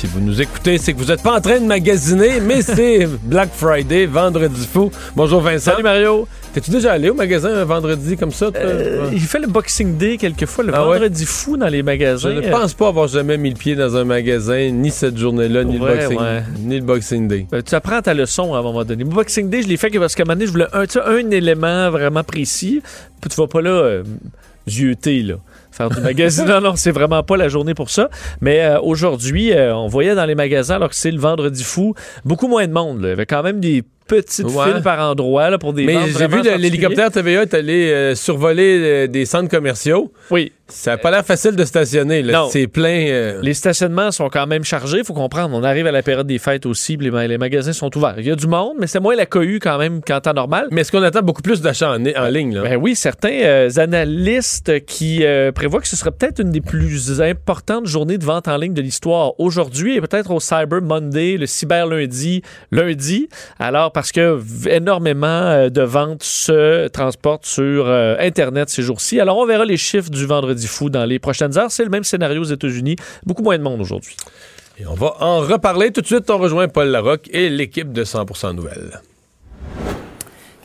Si vous nous écoutez, c'est que vous n'êtes pas en train de magasiner, mais c'est Black Friday, vendredi fou. Bonjour Vincent. Salut Mario. T'es-tu déjà allé au magasin un vendredi comme ça? Euh, il fait le Boxing Day quelquefois, le Ah ouais? vendredi fou dans les Je magasins. ne pense pas avoir jamais mis le pied dans un magasin, ni cette journée-là, ni, le ouais. ni le Boxing Day. Euh, tu apprends ta leçon à un moment donné. Boxing Day, je l'ai fait parce qu'à un moment donné, je voulais un, un élément vraiment précis. Puis tu vas pas là euh, zioter, là. Faire du magasin. non, non, c'est vraiment pas la journée pour ça. Mais euh, aujourd'hui, euh, on voyait dans les magasins, alors que c'est le vendredi fou, beaucoup moins de monde. là. Il y avait quand même des petites Ouais. files par endroit là, pour des Mais j'ai vu l'hélicoptère TVA est allé euh, survoler des centres commerciaux. Oui. Ça n'a pas l'air facile de stationner. là. Non. C'est plein. euh, Les stationnements sont quand même chargés, il faut comprendre. On arrive à la période des fêtes aussi, les, les magasins sont ouverts. Il y a du monde, mais c'est moins la cohue quand même qu'en temps normal. Mais est-ce qu'on attend beaucoup plus d'achats en, en ligne? Là? Ben oui, certains euh, analystes qui euh, prévoient que ce serait peut-être une des plus importantes journées de vente en ligne de l'histoire aujourd'hui et peut-être au Cyber Monday, le Cyber Lundi, lundi. Alors, parce que énormément de ventes se transportent sur Internet ces jours-ci. Alors, on verra les chiffres du vendredi fou dans les prochaines heures. C'est le même scénario aux États-Unis. Beaucoup moins de monde aujourd'hui. Et on va en reparler tout de suite. On rejoint Paul Larocque et l'équipe de 100% Nouvelles.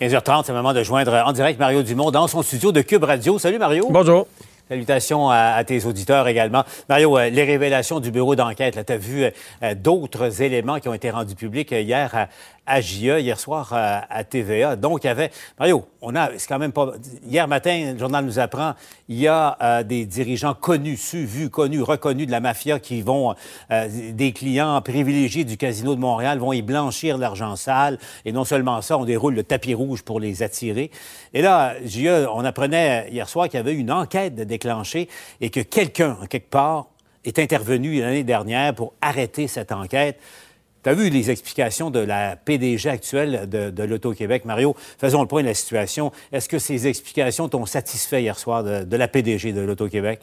15h30, c'est le moment de joindre en direct Mario Dumont dans son studio de Cube Radio. Salut Mario. Bonjour. Salutations à, à tes auditeurs également. Mario, euh, les révélations du bureau d'enquête, tu as vu euh, euh, d'autres éléments qui ont été rendus publics euh, hier à, à hier soir à TVA. Donc, il y avait... Mario, on a... C'est quand même pas... Hier matin, le journal nous apprend, il y a euh, des dirigeants connus, su, vus, connus, reconnus de la mafia qui vont... euh, des clients privilégiés du Casino de Montréal vont y blanchir l'argent sale. Et non seulement ça, on déroule le tapis rouge pour les attirer. Et là, JA, on apprenait hier soir qu'il y avait une enquête déclenchée et que quelqu'un, quelque part, est intervenu l'année dernière pour arrêter cette enquête. Tu as vu les explications de la PDG actuelle de, l'Auto-Québec? Mario, faisons le point de la situation. Est-ce que ces explications t'ont satisfait hier soir de, la PDG de l'Auto-Québec?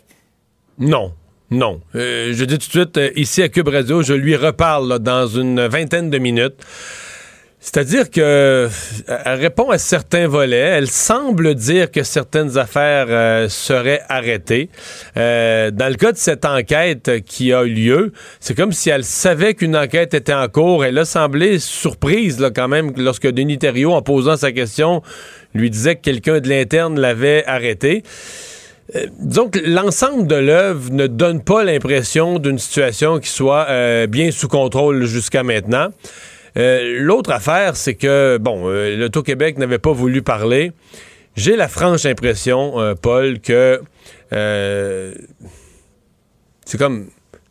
Non. Non. Euh, je dis tout de suite, euh, ici à Cube Radio, je lui reparle dans une vingtaine de minutes. C'est-à-dire que euh, elle répond à certains volets. Elle semble dire que certaines affaires euh, seraient arrêtées. Euh, dans le cas de cette enquête qui a eu lieu, c'est comme si elle savait qu'une enquête était en cours. Elle a semblé surprise là, quand même lorsque Denis Thériault, en posant sa question, lui disait que quelqu'un de l'interne l'avait arrêté. Euh, que l'ensemble de l'œuvre ne donne pas l'impression d'une situation qui soit bien sous contrôle jusqu'à maintenant. Euh, L'autre affaire, c'est que, bon, euh, l'Auto-Québec n'avait pas voulu parler. J'ai la franche impression, euh, Paul, que euh, c'est comme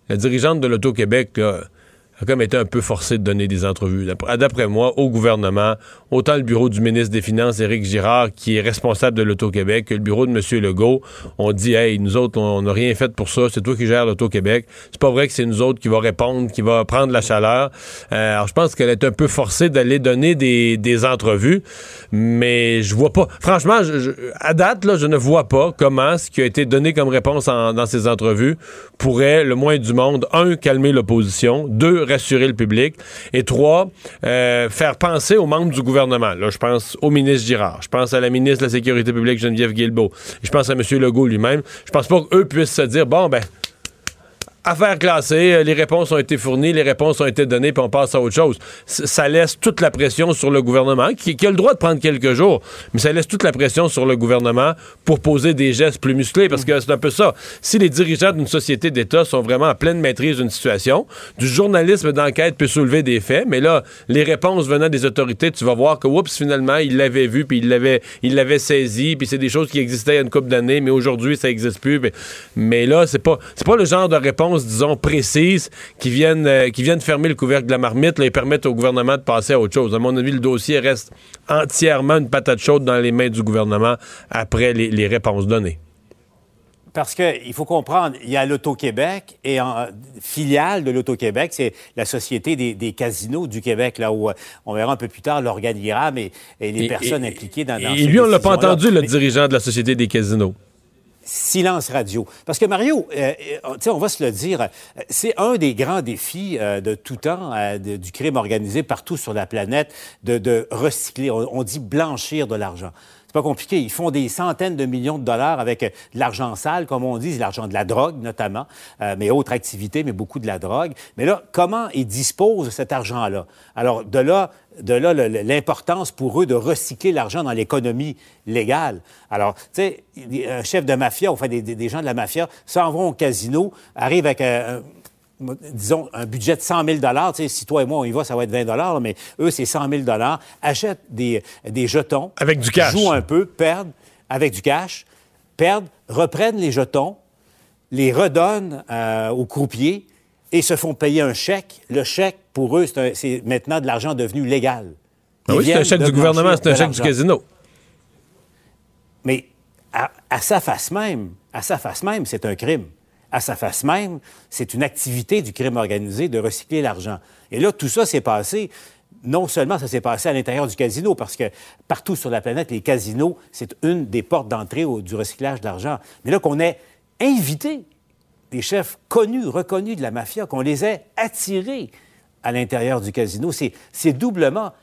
la dirigeante de l'Auto-Québec, là, a comme été un peu forcée de donner des entrevues. D'après- D'après moi, au gouvernement, autant le bureau du ministre des Finances, Éric Girard, qui est responsable de l'Auto-Québec, que le bureau de M. Legault, ont dit Hey, nous autres, on n'a rien fait pour ça, c'est toi qui gères l'Auto-Québec. C'est pas vrai que c'est nous autres qui va répondre, qui va prendre la chaleur. Euh, alors, je pense qu'elle est un peu forcée d'aller donner des, des entrevues, mais je vois pas. Franchement, à date, là, je ne vois pas comment ce qui a été donné comme réponse dans ces entrevues pourrait, le moins du monde, un, calmer l'opposition, deux, rassurer le public, et trois, euh, faire penser aux membres du gouvernement. Là, je pense au ministre Girard, je pense à la ministre de la Sécurité publique, Geneviève Guilbeault, je pense à M. Legault lui-même. Je pense pas qu'eux puissent se dire, bon, ben, Affaire classée, euh, les réponses ont été fournies, les réponses ont été données, puis on passe à autre chose. Ça laisse toute la pression sur le gouvernement, qui, a le droit de prendre quelques jours, mais ça laisse toute la pression sur le gouvernement pour poser des gestes plus musclés, parce que c'est un peu ça. Si les dirigeants d'une société d'État sont vraiment en pleine maîtrise d'une situation, du journalisme d'enquête peut soulever des faits, mais là, les réponses venant des autorités, tu vas voir que, oups, finalement, ils l'avaient vu, puis ils l'avaient ils l'avaient saisi, puis c'est des choses qui existaient il y a une couple d'années, mais aujourd'hui, ça n'existe plus. Mais, mais là, c'est pas, c'est pas le genre de réponse, disons, précise qui viennent, euh, qui viennent fermer le couvercle de la marmite là, et permettre au gouvernement de passer à autre chose. À mon avis, le dossier reste entièrement une patate chaude dans les mains du gouvernement après les, les réponses données. Parce qu'il faut comprendre, il y a l'Auto-Québec et en filiale de l'Auto-Québec, c'est la Société des, casinos du Québec, là où euh, on verra un peu plus tard l'organigramme et, les personnes impliquées dans, dans Et lui, on l'a pas entendu, le dirigeant de la Société des casinos silence radio. Parce que Mario, euh, euh, on va se le dire, c'est un des grands défis de tout temps du crime organisé partout sur la planète de, recycler, on, dit blanchir de l'argent. C'est pas compliqué. Ils font des centaines de millions de dollars avec euh, de l'argent sale, comme on dit, l'argent de la drogue notamment, euh, mais autres activités, mais beaucoup de la drogue. Mais là, comment ils disposent de cet argent-là? Alors, de là, de là l'importance pour eux de recycler l'argent dans l'économie légale. Alors, tu sais, un chef de mafia, enfin des, des, gens de la mafia, s'en vont au casino, arrivent avec un disons, un budget de 100 000 Si toi et moi, on y va, ça va être 20 mais eux, c'est 100 000 achètent des, des jetons. Avec du cash. Jouent un peu, perdent avec du cash, perdent, reprennent les jetons, les redonnent euh, au croupier et se font payer un chèque. Le chèque, pour eux, c'est maintenant de l'argent devenu légal. Ah oui, c'est un chèque du gouvernement, c'est un chèque du casino. Mais à, à sa face même, à sa face même, c'est un crime à sa face même, c'est une activité du crime organisé de recycler l'argent. Et là, tout ça s'est passé. Non seulement ça s'est passé à l'intérieur du casino, parce que partout sur la planète, les casinos, c'est une des portes d'entrée du recyclage d'argent. Mais là, qu'on ait invité des chefs connus, reconnus de la mafia, qu'on les ait attirés à l'intérieur du casino, c'est doublement,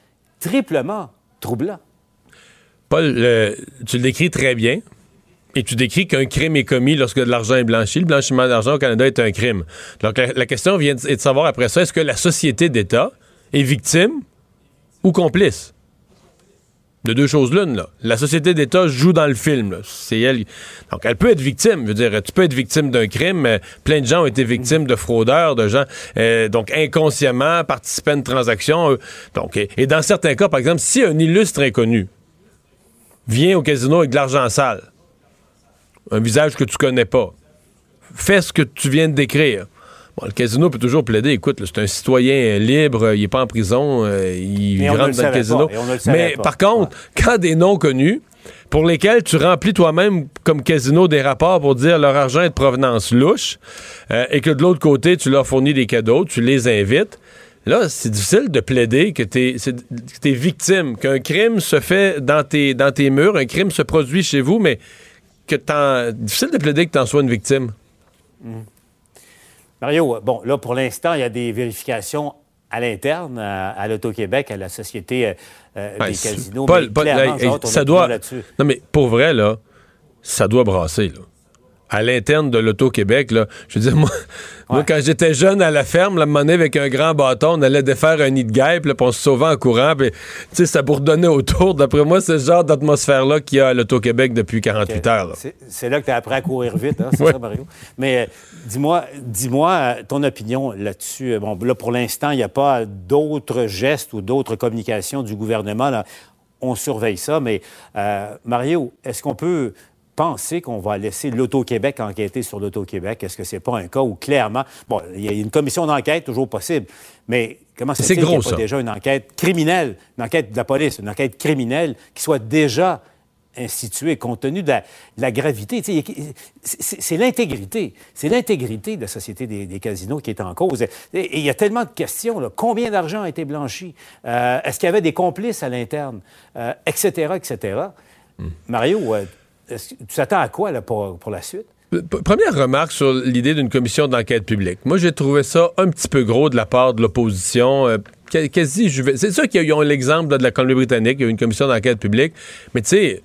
triplement troublant. Paul, tu le décris très bien. Et tu décris qu'un crime est commis lorsque de l'argent est blanchi. Le blanchiment d'argent au Canada est un crime. Donc la, question vient de, est de savoir après ça, est-ce que la société d'État est victime ou complice? De deux choses l'une, là. La société d'État joue dans le film. C'est elle. Donc, elle peut être victime. Je veux dire, tu peux être victime d'un crime. Mais plein de gens ont été victimes de fraudeurs, de gens, euh, donc, inconsciemment, participant à une transaction. Euh, donc, et, dans certains cas, par exemple, si un illustre inconnu vient au casino avec de l'argent sale, un visage que tu connais pas. Fais ce que tu viens de décrire. Bon, le casino peut toujours plaider, écoute, c'est un citoyen libre, il n'est pas en prison, euh, il rentre dans le casino. Mais par contre, quand des noms connus, pour lesquels tu remplis toi-même comme casino des rapports pour dire leur argent est de provenance louche, euh, et que de l'autre côté, tu leur fournis des cadeaux, tu les invites, Là, c'est difficile de plaider que tu es, victime, qu'un crime se fait dans tes, dans tes murs, un crime se produit chez vous, mais que t'en. Difficile de plaider que tu en sois une victime. Hmm. Mario, bon, là, pour l'instant, il y a des vérifications à l'interne, à, l'Auto-Québec, à la Société euh, euh, des casinos. Paul, ça doit. Non, mais pour vrai, là, ça doit brasser, là à l'interne de l'Auto-Québec. Je veux dire, moi, moi quand j'étais jeune à la ferme, la monnaie avec un grand bâton, on allait défaire un nid de guêpe, puis on se sauvait en courant, puis ça bourdonnait autour. D'après moi, c'est ce genre d'atmosphère-là qu'il y a à l'Auto-Québec depuis 48 heures. C'est là que tu as appris à courir vite, hein, c'est ça, Mario? Mais euh, dis-moi, dis-moi euh, ton opinion là-dessus. Bon, là, pour l'instant, il n'y a pas d'autres gestes ou d'autres communications du gouvernement. Là. On surveille ça, mais euh, Mario, est-ce qu'on peut penser qu'on va laisser l'Auto-Québec enquêter sur l'Auto-Québec? Est-ce que c'est pas un cas où clairement, bon, il y a une commission d'enquête toujours possible, mais comment c'est qu'il n'y a pas déjà une enquête criminelle, une enquête de la police, une enquête criminelle qui soit déjà instituée compte tenu de la, gravité? C'est l'intégrité. C'est l'intégrité de la Société des, casinos qui est en cause. Et il y a tellement de questions. Là. Combien d'argent a été blanchi? Euh, est-ce qu'il y avait des complices à l'interne? etc., euh, etc. Hmm. Mario, euh, tu t'attends à quoi là, pour, la suite? Première remarque sur l'idée d'une commission d'enquête publique. Moi, j'ai trouvé ça un petit peu gros de la part de l'opposition. Euh, quasi, c'est sûr qu'ils ont l'exemple de la Colombie-Britannique, il y a eu une commission d'enquête publique, mais tu sais,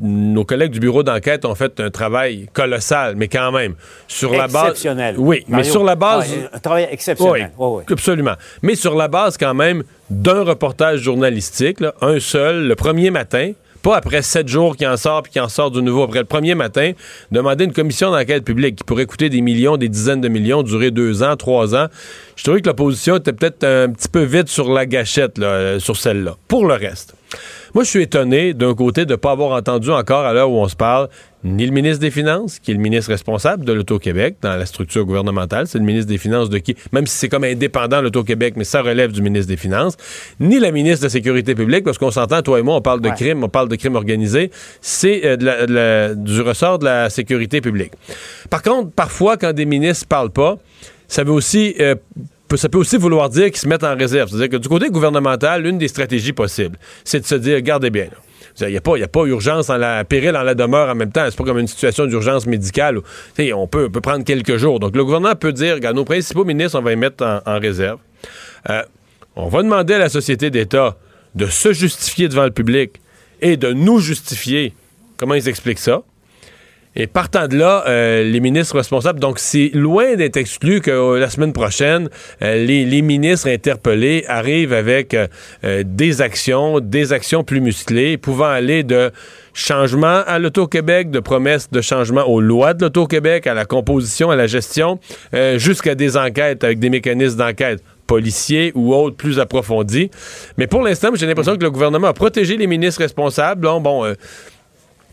nos collègues du bureau d'enquête ont fait un travail colossal, mais quand même, sur la base... Exceptionnel. Oui, mais sur la base... un travail exceptionnel. Oui, absolument. Mais sur la base quand même d'un reportage journalistique, un seul, le premier matin, pas après sept jours qui en sort puis qui en sort de nouveau après le premier matin, demander une commission d'enquête publique qui pourrait coûter des millions, des dizaines de millions, durer deux ans, trois ans. Je trouvais que l'opposition était peut-être un petit peu vite sur la gâchette, euh, sur celle-là. Pour le reste. Moi, je suis étonné, d'un côté, de ne pas avoir entendu encore, à l'heure où on se parle, ni le ministre des Finances, qui est le ministre responsable de l'Auto-Québec dans la structure gouvernementale, c'est le ministre des Finances de qui, même si c'est comme indépendant l'Auto-Québec, mais ça relève du ministre des Finances, ni la ministre de la Sécurité publique, parce qu'on s'entend, toi et moi, on parle de crime, on parle de crime organisé, c'est euh, du ressort de la sécurité publique. Par contre, parfois, quand des ministres parlent pas, ça veut aussi euh, ça peut aussi vouloir dire qu'ils se mettent en réserve. C'est-à-dire que du côté gouvernemental, l'une des stratégies possibles, c'est de se dire, gardez bien, il n'y a, pas, a pas urgence en la péril en la demeure en même temps. C'est pas comme une situation d'urgence médicale. On, peut, peut prendre quelques jours. Donc, le gouvernement peut dire, regarde, nos principaux ministres, on va les mettre en, réserve. Euh, on va demander à la société d'État de se justifier devant le public et de nous justifier comment ils expliquent ça? Et partant de là, euh, les ministres responsables, donc c'est loin d'être exclu que euh, la semaine prochaine, euh, les, ministres interpellés arrivent avec des actions, des actions plus musclées, pouvant aller de changement à l'Auto-Québec, de promesses de changement aux lois de l'Auto-Québec, à la composition, à la gestion, jusqu'à des enquêtes avec des mécanismes d'enquête policiers ou autres plus approfondis. Mais pour l'instant, j'ai l'impression que le gouvernement a protégé les ministres responsables. bon, bon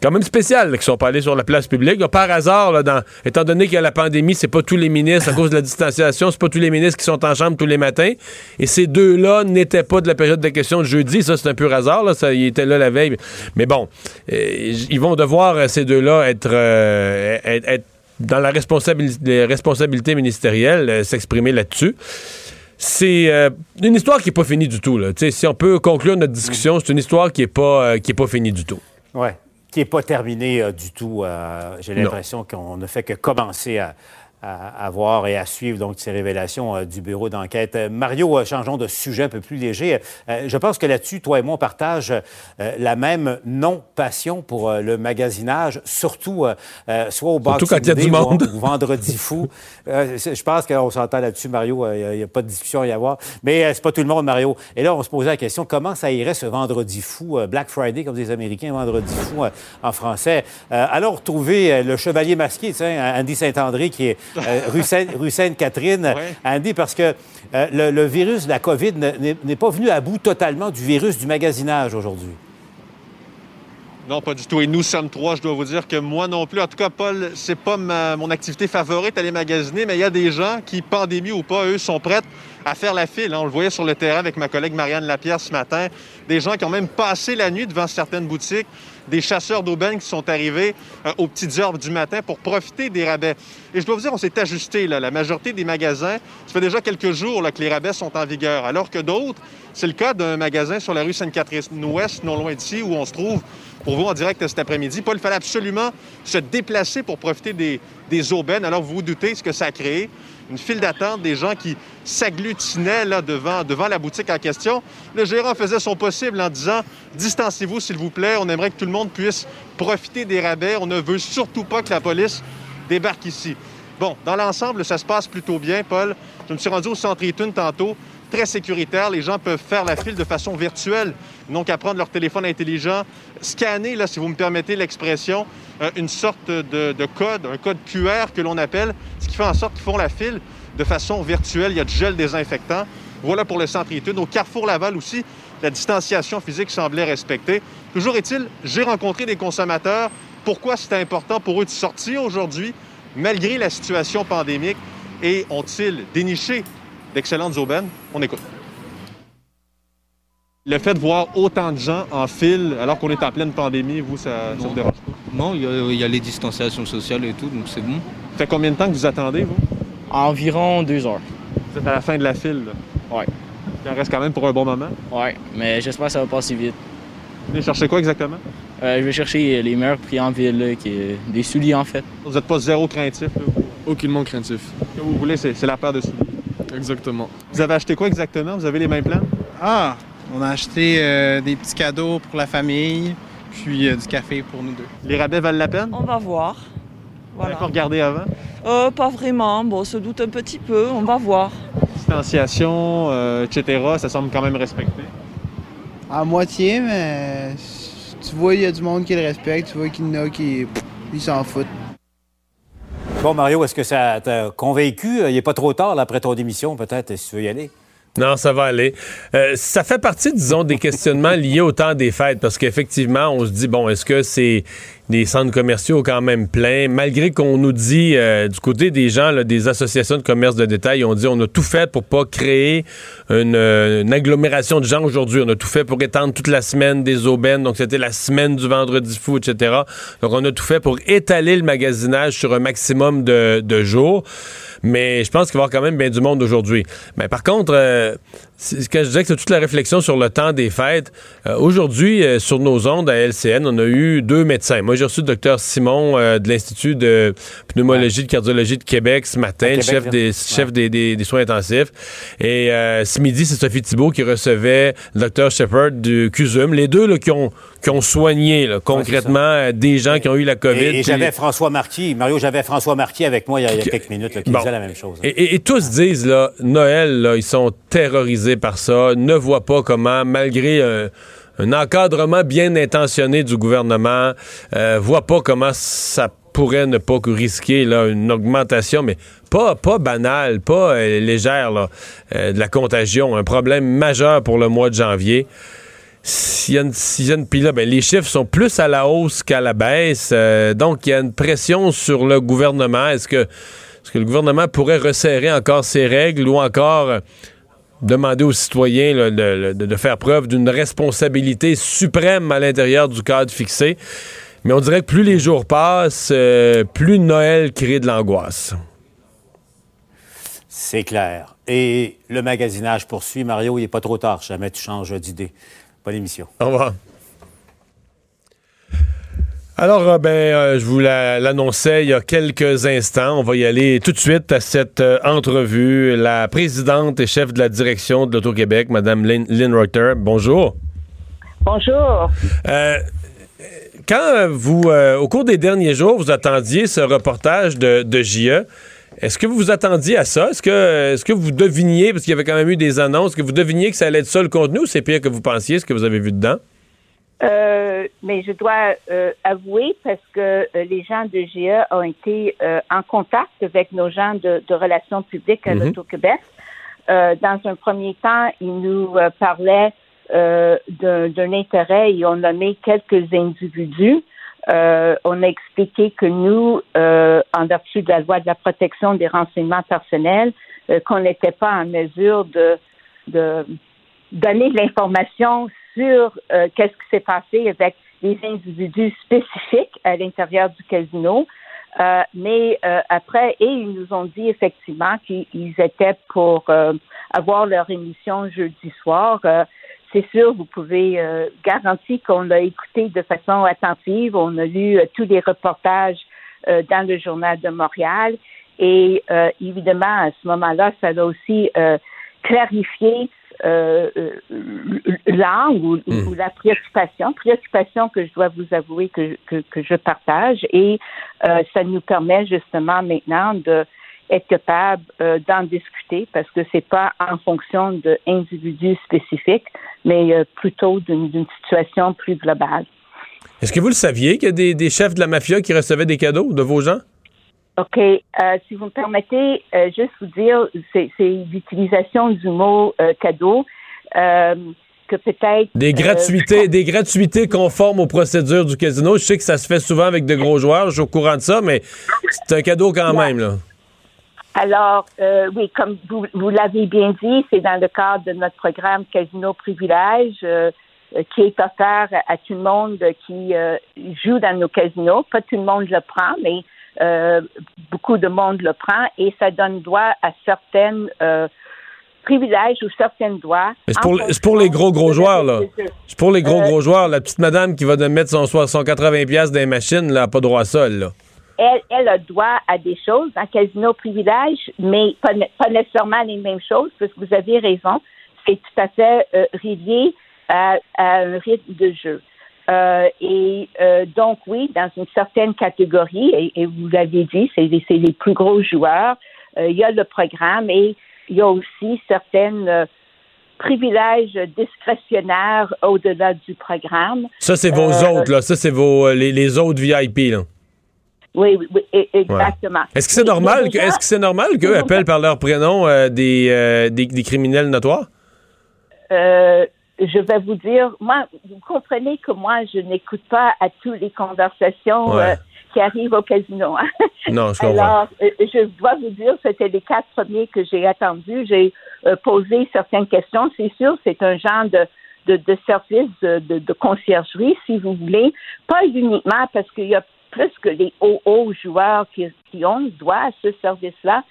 quand même spécial qui sont pas allés sur la place publique. par hasard, étant donné qu'il y a la pandémie, c'est pas tous les ministres, à cause de la distanciation, c'est pas tous les ministres qui sont en chambre tous les matins. Et ces deux-là n'étaient pas de la période de questions de jeudi. Ça, c'est un peu hasard. Là, ça, ils étaient là la veille. Mais bon, euh, ils vont devoir, euh, ces deux-là, euh, être, être, dans la responsabilité, responsabilité ministérielle, s'exprimer là-dessus c'est une histoire qui n'est pas finie du tout. Si on peut conclure notre discussion, c'est une histoire qui n'est pas, pas finie du tout. Ouais qui n'est pas terminé euh, du tout. Euh, j'ai l'impression qu'on ne fait que commencer à, à, voir et à suivre donc ces révélations euh, du bureau d'enquête. Euh, Mario, euh, changeons de sujet un peu plus léger. je pense que là-dessus, toi et moi, on partage la même non-passion pour le magasinage, surtout soit au Boxing Day ou, ou, Vendredi fou. je pense qu'on s'entend là-dessus, Mario. Il n'y a, pas de discussion à y avoir. Mais c'est pas tout le monde, Mario. Et là, on se posait la question, comment ça irait ce Vendredi fou, Black Friday, comme les Américains, Vendredi fou en français? alors, retrouver le chevalier masqué, Andy Saint-André, qui est euh, rue, Sainte-Catherine, Andy, parce que euh, le, virus de la COVID n'est pas venu à bout totalement du virus du magasinage aujourd'hui. Non, pas du tout. Et nous sommes trois, je dois vous dire que moi non plus. En tout cas, Paul, c'est pas mon activité favorite, aller magasiner, mais il y a des gens qui, pandémie ou pas, eux, sont prêts à faire la file. Hein. On le voyait sur le terrain avec ma collègue Marianne Lapierre ce matin. Des gens qui ont même passé la nuit devant certaines boutiques des chasseurs d'aubaine qui sont arrivés euh, aux petites heures du matin pour profiter des rabais. Et je dois vous dire, on s'est ajusté. La majorité des magasins, ça fait déjà quelques jours que les rabais sont en vigueur, alors que d'autres, c'est le cas d'un magasin sur la rue Sainte-Catherine-Ouest, non loin d'ici, où on se trouve pour vous en direct cet après-midi. Paul, il fallait absolument se déplacer pour profiter des, des aubaines. Alors, vous vous doutez ce que ça a créé une file d'attente, des gens qui s'agglutinaient devant, la boutique en question. Le gérant faisait son possible en disant Distancez-vous, s'il vous plaît. On aimerait que tout le monde puisse profiter des rabais. On ne veut surtout pas que la police débarque ici. Bon, dans l'ensemble, ça se passe plutôt bien, Paul. Je me suis rendu au centre Eaton tantôt très sécuritaire. Les gens peuvent faire la file de façon virtuelle, donc à prendre leur téléphone intelligent, scanner, là, si vous me permettez l'expression, une sorte de, code, un code QR que l'on appelle, ce qui fait en sorte qu'ils font la file de façon virtuelle. Il y a du gel désinfectant. Voilà pour le centre études. Au Carrefour Laval aussi, la distanciation physique semblait respectée. Toujours est-il, j'ai rencontré des consommateurs. Pourquoi c'était important pour eux de sortir aujourd'hui, malgré la situation pandémique, et ont-ils déniché d'excellentes aubaines? On écoute. Le fait de voir autant de gens en file alors qu'on est en pleine pandémie, vous, ça, vous dérange pas? Non, il y, a les distanciations sociales et tout, donc c'est bon. Ça fait combien de temps que vous attendez, vous? Environ deux heures. Vous êtes à la fin de la file, là? Oui. Il en reste quand même pour un bon moment? Oui, mais j'espère que ça va passer vite. Vous allez chercher quoi exactement? Euh, je vais chercher les meilleurs prix en ville, qui est des souliers en fait. Vous n'êtes pas zéro craintif? Là? Aucunement craintif. Ce que vous voulez, c'est la paire de souliers. Exactement. Vous avez acheté quoi exactement? Vous avez les mêmes plans? Ah, on a acheté euh, des petits cadeaux pour la famille, puis euh, du café pour nous deux. Les rabais valent la peine? On va voir. Voilà. Vous pas regardé avant? Euh, pas vraiment. Bon, on se doute un petit peu. On va voir. Distanciation, euh, etc., ça semble quand même respecté. À moitié, mais tu vois, il y a du monde qui le respecte. Tu vois qu'il y en a qui s'en foutent. Bon, Mario, est-ce que ça t'a convaincu? Il n'est pas trop tard après ton démission, peut-être, si tu veux y aller? Non, ça va aller. Euh, ça fait partie, disons, des questionnements liés au temps des fêtes, parce qu'effectivement, on se dit, bon, est-ce que c'est des centres commerciaux quand même pleins, malgré qu'on nous dit, euh, du côté des gens, des associations de commerce de détail, on dit, on a tout fait pour pas créer une, euh, une agglomération de gens aujourd'hui. On a tout fait pour étendre toute la semaine des aubaines, donc c'était la semaine du vendredi fou, etc. Donc, on a tout fait pour étaler le magasinage sur un maximum de, de jours. Mais je pense qu'il va y avoir quand même bien du monde aujourd'hui. Mais par contre, euh, que je disais que c'est toute la réflexion sur le temps des fêtes. Euh, aujourd'hui, euh, sur nos ondes à LCN, on a eu deux médecins. Moi, j'ai reçu le docteur Simon de l'Institut de pneumologie, de cardiologie de Québec ce matin, Québec, chef, là. des, Ouais. chef des, des- des soins intensifs. Et ce midi, c'est Sophie Thibault qui recevait le docteur Shepard du CUSUM. Les deux là, qui, ont, qui ont soigné là, concrètement euh, des gens qui ont eu la COVID. Et, et Puis- j'avais François Marquis, Mario, j'avais François Marquis avec moi il y a, il y a quelques minutes là, qui Bon. disait la même chose. Et, et- et tous disent, là, Noël, là, ils sont terrorisés par ça, ne voient pas comment, malgré euh, un encadrement bien intentionné du gouvernement, euh, voient pas comment ça pourrait ne pas risquer là, une augmentation, mais pas, pas banale, pas euh, légère, là, euh, de la contagion. Un problème majeur pour le mois de janvier. S'il y y a une- ben, les chiffres sont plus à la hausse qu'à la baisse. euh, donc, il y a une pression sur le gouvernement. Est-ce que, le gouvernement pourrait resserrer encore ses règles ou encore euh, demander aux citoyens de faire preuve d'une responsabilité suprême à l'intérieur du cadre fixé? Mais on dirait que plus les jours passent, euh, plus Noël crée de l'angoisse. C'est clair. Et le magasinage poursuit. Mario, il n'est pas trop tard. Jamais tu changes d'idée. Bonne émission. Au revoir. Alors, euh, ben, euh, je vous la- l'annonçais il y a quelques instants. On va y aller tout de suite à cette euh, entrevue. La présidente et chef de la direction de l'Auto-Québec, Mme Lynn, Lynn Reuter. Bonjour. Bonjour. Euh, quand vous, euh, au cours des derniers jours, vous attendiez ce reportage de, de JE, est-ce que vous vous attendiez à ça? Est-ce que, est-ce que vous deviniez, parce qu'il y avait quand même eu des annonces, que vous deviniez que ça allait être ça le contenu ou c'est pire que vous pensiez, ce que vous avez vu dedans? Euh, mais je dois euh, avouer parce que euh, les gens de GE ont été euh, en contact avec nos gens de, de relations publiques à Mhm. l'Auto-Québec. Euh, dans un premier temps, ils nous parlaient d'un d'un intérêt et ont nommé quelques individus. Euh, on a expliqué que nous, euh, en vertu de la loi de la protection des renseignements personnels, euh, qu'on n'était pas en mesure de, de donner de l'information sur euh, qu'est-ce qui s'est passé avec les individus spécifiques à l'intérieur du casino. Euh, mais euh, après, et ils nous ont dit effectivement qu'ils ils étaient pour avoir leur émission jeudi soir. C'est sûr, vous pouvez euh, garantir qu'on l'a écouté de façon attentive. On a lu euh, tous les reportages euh, dans le journal de Montréal. Et euh, évidemment, à ce moment-là, ça a aussi euh, clarifié l'angle ou, ou la préoccupation, préoccupation que je dois vous avouer que, que, que je partage. Et euh, ça nous permet justement maintenant de être capable euh, d'en discuter parce que c'est pas en fonction d'individus spécifiques, mais euh, plutôt d'une situation plus globale. Est-ce que vous le saviez qu'il y a des, des chefs de la mafia qui recevaient des cadeaux de vos gens? OK. Euh, si vous me permettez, juste vous dire, c'est l'utilisation du mot cadeau que peut-être... Des gratuités, des gratuités conformes aux procédures du casino. Je sais que ça se fait souvent avec de gros joueurs, je suis au courant de ça, mais c'est un cadeau quand même. Là. Alors, euh, oui, comme vous, vous l'avez bien dit, c'est dans le cadre de notre programme Casino Privilège euh, euh, qui est offert à, tout le monde qui euh, joue dans nos casinos. Pas tout le monde le prend, mais euh, beaucoup de monde le prend et ça donne droit à certaines euh, privilèges ou certaines droits. C'est pour, c'est pour les gros, gros joueurs, là. C'est pour les gros, gros joueurs. La petite madame qui va de mettre son, son 80$ dans les machines, là, n'a pas droit à ça, là. Elle, elle a droit à des choses dans Casino Privilège, mais pas, pas nécessairement les mêmes choses, parce que vous avez raison. C'est tout à fait euh, relié à, à un rythme de jeu. Euh, et euh, donc, oui, dans une certaine catégorie, et, et vous l'avez dit, c'est les, plus gros joueurs, il y a le programme et il y a aussi certaines privilèges discrétionnaires au-delà du programme. Ça, c'est vos autres, là. Ça, c'est vos, les, les autres VIP, là. Oui, oui, oui, e- exactement. Est-ce que c'est normal, que, est-ce que c'est normal qu'eux appellent par leur prénom euh, des, euh, des, des criminels notoires? Euh, je vais vous dire, moi, vous comprenez que moi, je n'écoute pas à toutes les conversations Ouais. qui arrivent au casino. hein. Non, je comprends. Alors, je dois vous dire, c'était les quatre premiers que j'ai attendus. J'ai posé certaines questions. C'est sûr, c'est un genre de, de, de, de, de conciergerie, si vous voulez. Pas uniquement parce qu'il y a plus que les hauts, hauts joueurs qui, qui ont droit à ce service-là.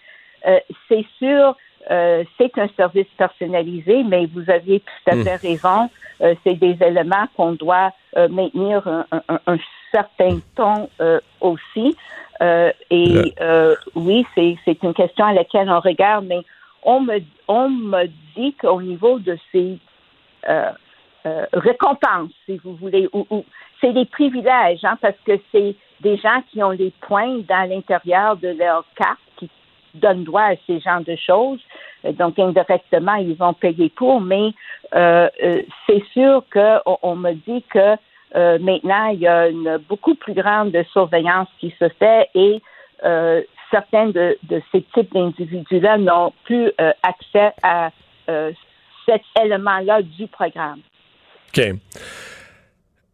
Euh, c'est sûr, euh, c'est un service personnalisé, mais vous aviez tout à Mm. fait raison. Euh, c'est des éléments qu'on doit euh, maintenir un, un- un certain ton euh, aussi. Euh, et euh, oui, c'est c'est une question à laquelle on regarde, mais on me on me dit qu'au niveau de ces euh, euh, récompenses, si vous voulez, ou, ou- c'est des privilèges, hein, parce que c'est des gens qui ont les points dans l'intérieur de leur carte qui donnent droit à ces genres de choses. Euh, Donc, indirectement, ils vont payer pour, mais euh, euh, c'est sûr qu'on on me dit que maintenant, il y a une beaucoup plus grande surveillance qui se fait et certains de, ces types d'individus-là n'ont plus accès à cet élément-là du programme. OK.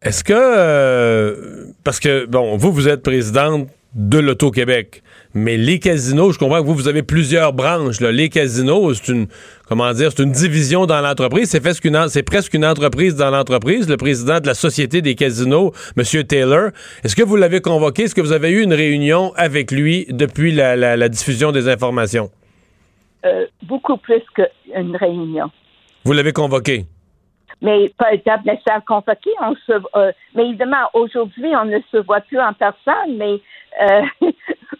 Est-ce que, euh, parce que, bon, vous, vous êtes présidente de l'Auto-Québec, mais les casinos, je comprends que vous, vous avez plusieurs branches. Là. Les casinos, c'est une, comment dire, c'est une division dans l'entreprise. C'est, presque une en- c'est presque une entreprise dans l'entreprise. Le président de la Société des casinos, M. Taylor, est-ce que vous l'avez convoqué? Est-ce que vous avez eu une réunion avec lui depuis la, la- la diffusion des informations? Euh, beaucoup plus qu'une réunion. Vous l'avez convoqué? Mais pas étape nécessaire convoqué. On se, euh, mais évidemment, aujourd'hui, on ne se voit plus en personne, mais euh,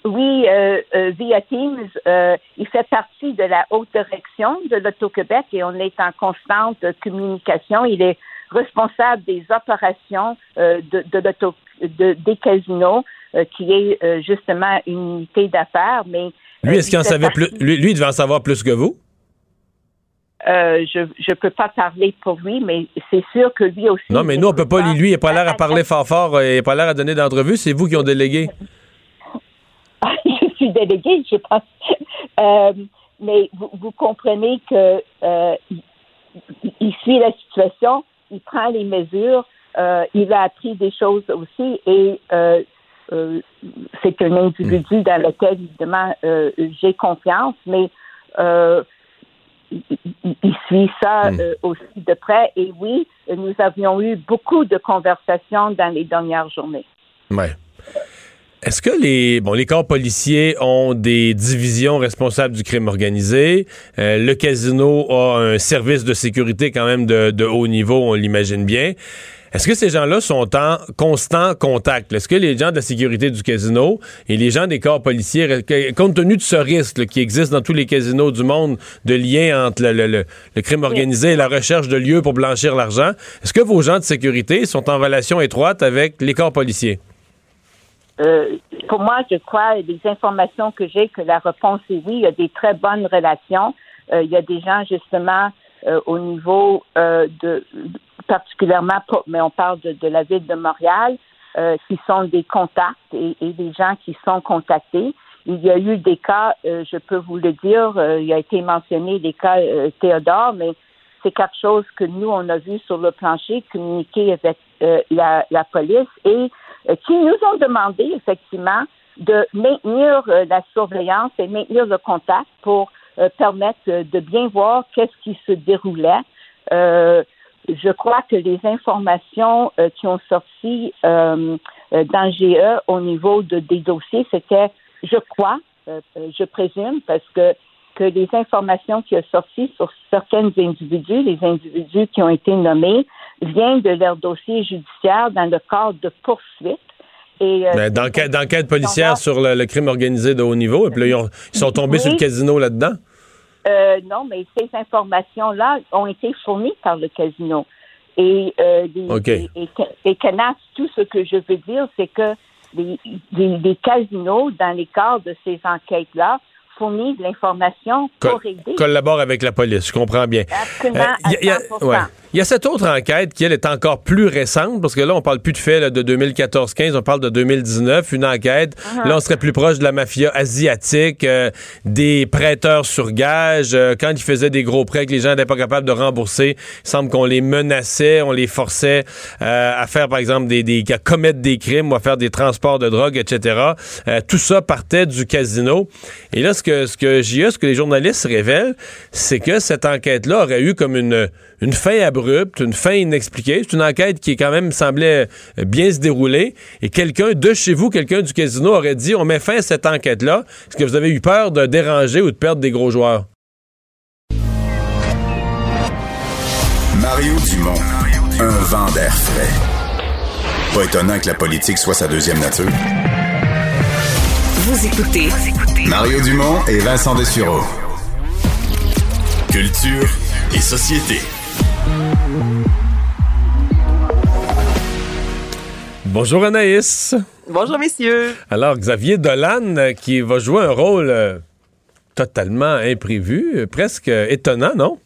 oui, euh, euh, via Teams, euh, il fait partie de la haute direction de l'Auto-Québec et on est en constante communication. Il est responsable des opérations euh, de, de l'auto, de, des casinos, euh, qui est euh, justement une unité d'affaires, mais Lui, est-ce qu'il en savait plus? Lui, lui, il devait en savoir plus que vous? Euh, je ne peux pas parler pour lui, mais c'est sûr que lui aussi. Non, mais nous, on peut pas. Lui, il n'a pas l'air à parler fort fort. euh, Il n'a pas l'air à donner d'entrevue. C'est vous qui ont délégué. je suis déléguée, je pense. Euh, mais vous, vous comprenez que euh, il, il suit la situation, il prend les mesures, il a appris des choses aussi et c'est un individu dans lequel, évidemment, j'ai confiance, mais euh, il, suit ça Mm. euh, aussi de près. Et oui, nous avions eu beaucoup de conversations dans les dernières journées. Ouais. Est-ce que les bon les corps policiers ont des divisions responsables du crime organisé? Euh, le casino a un service de sécurité quand même de, de haut niveau, on l'imagine bien. Est-ce que ces gens-là sont en constant contact? Est-ce que les gens de la sécurité du casino et les gens des corps policiers, compte tenu de ce risque là, qui existe dans tous les casinos du monde, de lien entre le, le- le- le crime organisé et la recherche de lieux pour blanchir l'argent, est-ce que vos gens de sécurité sont en relation étroite avec les corps policiers? Euh, pour moi, je crois, les informations que j'ai, que la réponse est oui. Il y a des très bonnes relations. Euh, il y a des gens, justement, euh, au niveau de, particulièrement, mais on parle de, de la ville de Montréal, euh, qui sont des contacts et, et des gens qui sont contactés. Il y a eu des cas, euh, je peux vous le dire, euh, il a été mentionné des cas euh, Théodore, mais c'est quelque chose que nous, on a vu sur le plancher, communiquer avec euh, la, la police et euh, qui nous ont demandé effectivement de maintenir la surveillance et maintenir le contact pour permettre de bien voir qu'est-ce qui se déroulait. Euh, je crois que les informations euh, qui ont sorti euh, euh, dans GE au niveau de, des dossiers, c'était, je crois, euh, euh, je présume, parce que que les informations qui ont sorti sur certains individus, les individus qui ont été nommés, viennent de leur dossier judiciaire dans le cadre de poursuites. Et, euh, Ben, d'enquête, d'enquête policière sur le, le crime organisé de haut niveau? Et puis là, ils, ont- ils sont tombés Oui. sur le casino là-dedans? Euh, non, mais ces informations-là ont été fournies par le casino. Et, euh, les, OK. et, et, et CANAS, tout ce que je veux dire, c'est que les, casinos, dans les cadres de ces enquêtes-là, fournissent de l'information Co- pour aider. collabore avec la police, je comprends bien. Absolument, Euh, y a- y a- à 100%. ouais. Il y a cette autre enquête qui, elle, est encore plus récente, parce que là, on parle plus de fait là, de 2014-15, on parle de 2019, une enquête. Uh-huh. Là, on serait plus proche de la mafia asiatique, euh, des prêteurs sur gage. euh, quand ils faisaient des gros prêts que les gens n'étaient pas capables de rembourser, il semble qu'on les menaçait, on les forçait euh, à faire, par exemple, des, des, à commettre des crimes ou à faire des transports de drogue, etc. Euh, tout ça partait du casino. Et là, ce que, ce que JE, ce que les journalistes révèlent, c'est que cette enquête-là aurait eu comme une, une fin abrupte, une fin inexpliquée. C'est une enquête qui, quand même, semblait euh, bien se dérouler. Et quelqu'un de chez vous, quelqu'un du casino aurait dit, on met fin à cette enquête-là. Est-ce que vous avez eu peur de déranger ou de perdre des gros joueurs? Mario Dumont, un vent d'air frais. Pas étonnant que la politique soit sa deuxième nature. Vous écoutez Mario Dumont et Vincent Dessureau. Culture et société. Bonjour Anaïs. Bonjour messieurs. Alors, Xavier Dolan, euh, qui va jouer un rôle euh, totalement imprévu, euh, presque étonnant, non?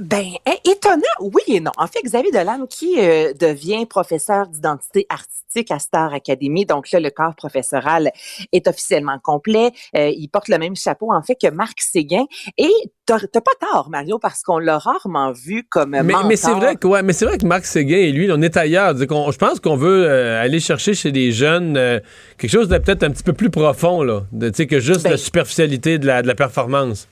Ben, é- étonnant, oui et non. En fait, Xavier Dolan, qui euh, devient professeur d'identité artistique à Star Academy, donc là, le corps professoral est officiellement complet. Euh, il porte le même chapeau, en fait, que Marc Séguin. Et t'as pas tort, Mario, parce qu'on l'a rarement vu comme Mais, mentor. mais c'est vrai que ouais, mais c'est vrai que Marc Séguin et lui, on est ailleurs. Je pense qu'on veut euh, aller chercher chez les jeunes quelque chose de peut-être un petit peu plus profond là, de, tu sais, que juste Ben- la superficialité de la, de la performance.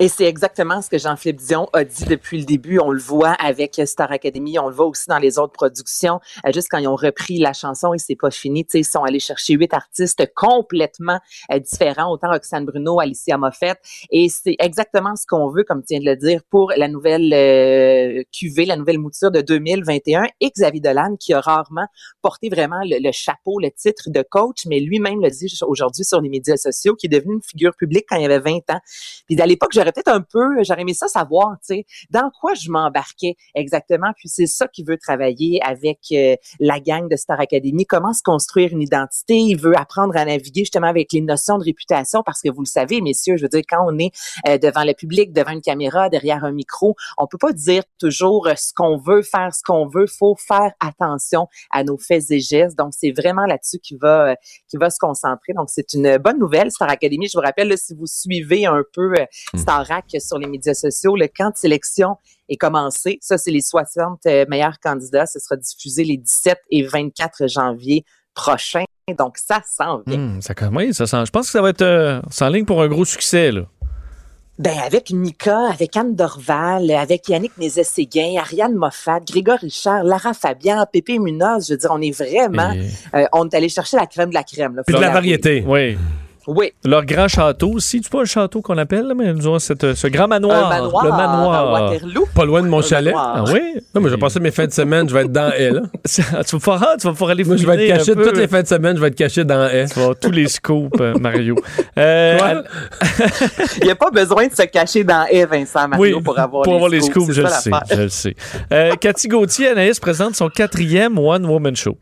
Et c'est exactement ce que Jean-Philippe Dion a dit depuis le début. On le voit avec Star Academy, on le voit aussi dans les autres productions. Euh, juste quand ils ont repris la chanson et c'est pas fini, ils sont allés chercher huit artistes complètement euh, différents, autant Roxane Bruno, Alicia Moffett. Et c'est exactement ce qu'on veut, comme tu viens de le dire, pour la nouvelle euh, QV, la nouvelle mouture de 2021. Et Xavier Dolan, qui a rarement porté vraiment le, le chapeau, le titre de coach, mais lui-même le dit aujourd'hui sur les médias sociaux, qui est devenu une figure publique quand il avait 20 ans. Puis à l'époque, j'aurais peut-être un peu, j'aurais aimé ça savoir, tu sais, dans quoi je m'embarquais exactement. Puis c'est ça qu'il veut travailler avec euh, la gang de Star Academy, comment se construire une identité? Il veut apprendre à naviguer justement avec les notions de réputation parce que vous le savez, messieurs, je veux dire, quand on est euh, devant le public, devant une caméra, derrière un micro, on peut pas dire toujours euh, ce qu'on veut, faire ce qu'on veut. Faut faire attention à nos faits et gestes. Donc c'est vraiment là-dessus qu'il va, euh, qu'il va se concentrer. Donc c'est une bonne nouvelle, Star Academy. Je vous rappelle, là, si vous suivez un peu euh, Starac sur les médias sociaux, le camp de sélection est commencé. Ça, c'est les 60 euh, meilleurs candidats. Ce sera diffusé les 17 et 24 janvier prochains. Donc, ça s'en vient. Hmm, ça, oui, ça sent- je pense que ça va être euh, en ligne pour un gros succès. Là. Ben, avec Mika, avec Anne Dorval, avec Yannick Nézet-Séguin, Ariane Moffat, Grégoire Richard, Lara Fabian, Pépé Munoz, je veux dire, on est vraiment, euh, on est allé chercher la crème de la crème. Là. Puis de la variété. Oui. Oui. Leur grand château aussi. Tu pas un château qu'on appelle, mais nous avons cette- ce grand manoir. Un manoir le manoir. à Waterloo. Pas loin de mon chalet. Ah oui? Non, mais je vais passer mes fins de semaine, je vais être dans elle. tu, vas pouvoir, tu vas pouvoir aller Moi, je vais être caché toutes les fins de semaine, je vais être caché dans elle. Tu vas avoir tous les scoops, euh, Mario. Euh, Il n'y a pas besoin de se cacher dans E, Vincent Mario, oui, pour avoir pour les avoir les scoops. scoops, je le sais, je le sais. Euh, Cathy Gauthier, Anaïs présente son quatrième One Woman Show.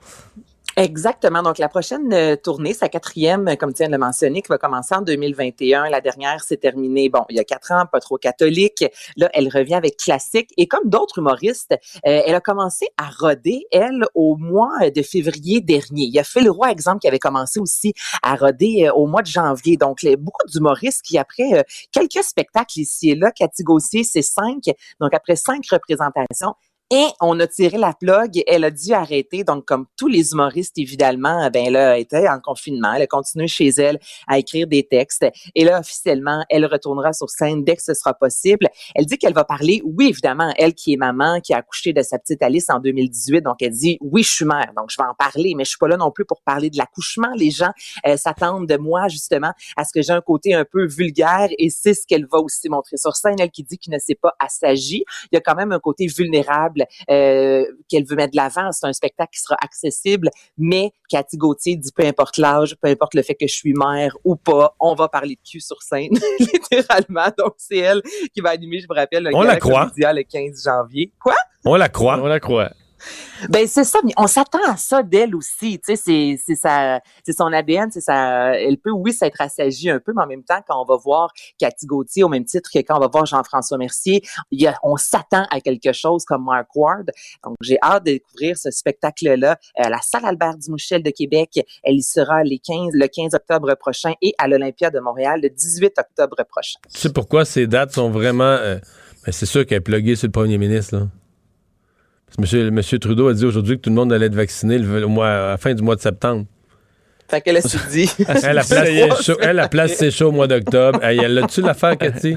Exactement. Donc, la prochaine euh, tournée, sa quatrième, euh, comme tu viens de le mentionner, qui va commencer en 2021. La dernière s'est terminée, bon, il y a quatre ans, pas trop catholique. Là, elle revient avec classique. Et comme d'autres humoristes, euh, elle a commencé à roder, elle, au mois de février dernier. Il y a Phil Roy, exemple, qui avait commencé aussi à roder au mois de janvier. Donc, les- beaucoup d'humoristes qui, après quelques spectacles ici et là, Cathy Gauthier, c'est cinq. Donc, après cinq représentations, et on a tiré la plug. Elle a dû arrêter. Donc, comme tous les humoristes, évidemment, ben là, elle était en confinement. Elle a continué chez elle à écrire des textes. Et là, officiellement, elle retournera sur scène dès que ce sera possible. Elle dit qu'elle va parler, oui, évidemment, elle qui est maman, qui a accouché de sa petite Alice en 2018. Donc, elle dit, oui, je suis mère. Donc, je vais en parler, mais je suis pas là non plus pour parler de l'accouchement. Les gens euh, s'attendent de moi, justement, à ce que j'ai un côté un peu vulgaire. Et c'est ce qu'elle va aussi montrer sur scène. Elle qui dit qu'il ne sait pas assagir. Il y a quand même un côté vulnérable euh, qu'elle veut mettre de l'avant. C'est un spectacle qui sera accessible, mais Cathy Gauthier dit peu importe l'âge, peu importe le fait que je suis mère ou pas, on va parler de cul sur scène, littéralement. Donc, c'est elle qui va animer, je vous rappelle, le On la croit. Le 15 janvier. Quoi? On la croit. On la croit. Ben c'est ça, mais on s'attend à ça d'elle aussi. Tu sais, c'est c'est sa, c'est son ADN, c'est ça. Elle peut oui s'être assagie un peu, mais en même temps, quand on va voir Cathy Gauthier au même titre que quand on va voir Jean-François Mercier, on s'attend à quelque chose comme Mark Ward. Donc j'ai hâte de découvrir ce spectacle-là à la salle Albert Dumouchel de Québec. Elle y sera les 15, le 15 octobre prochain et à l'Olympia de Montréal le 18 octobre prochain. Tu sais pourquoi ces dates sont vraiment. euh, ben, c'est sûr qu'elle est pluguée sur le premier ministre, là. Monsieur, monsieur Trudeau a dit aujourd'hui que tout le monde allait être vacciné le, au mois, à la fin du mois de septembre. Fait qu'elle a dit. Elle, la place, elle, la place ses shows au mois d'octobre. Hey, elle a-tu l'affaire, Cathy?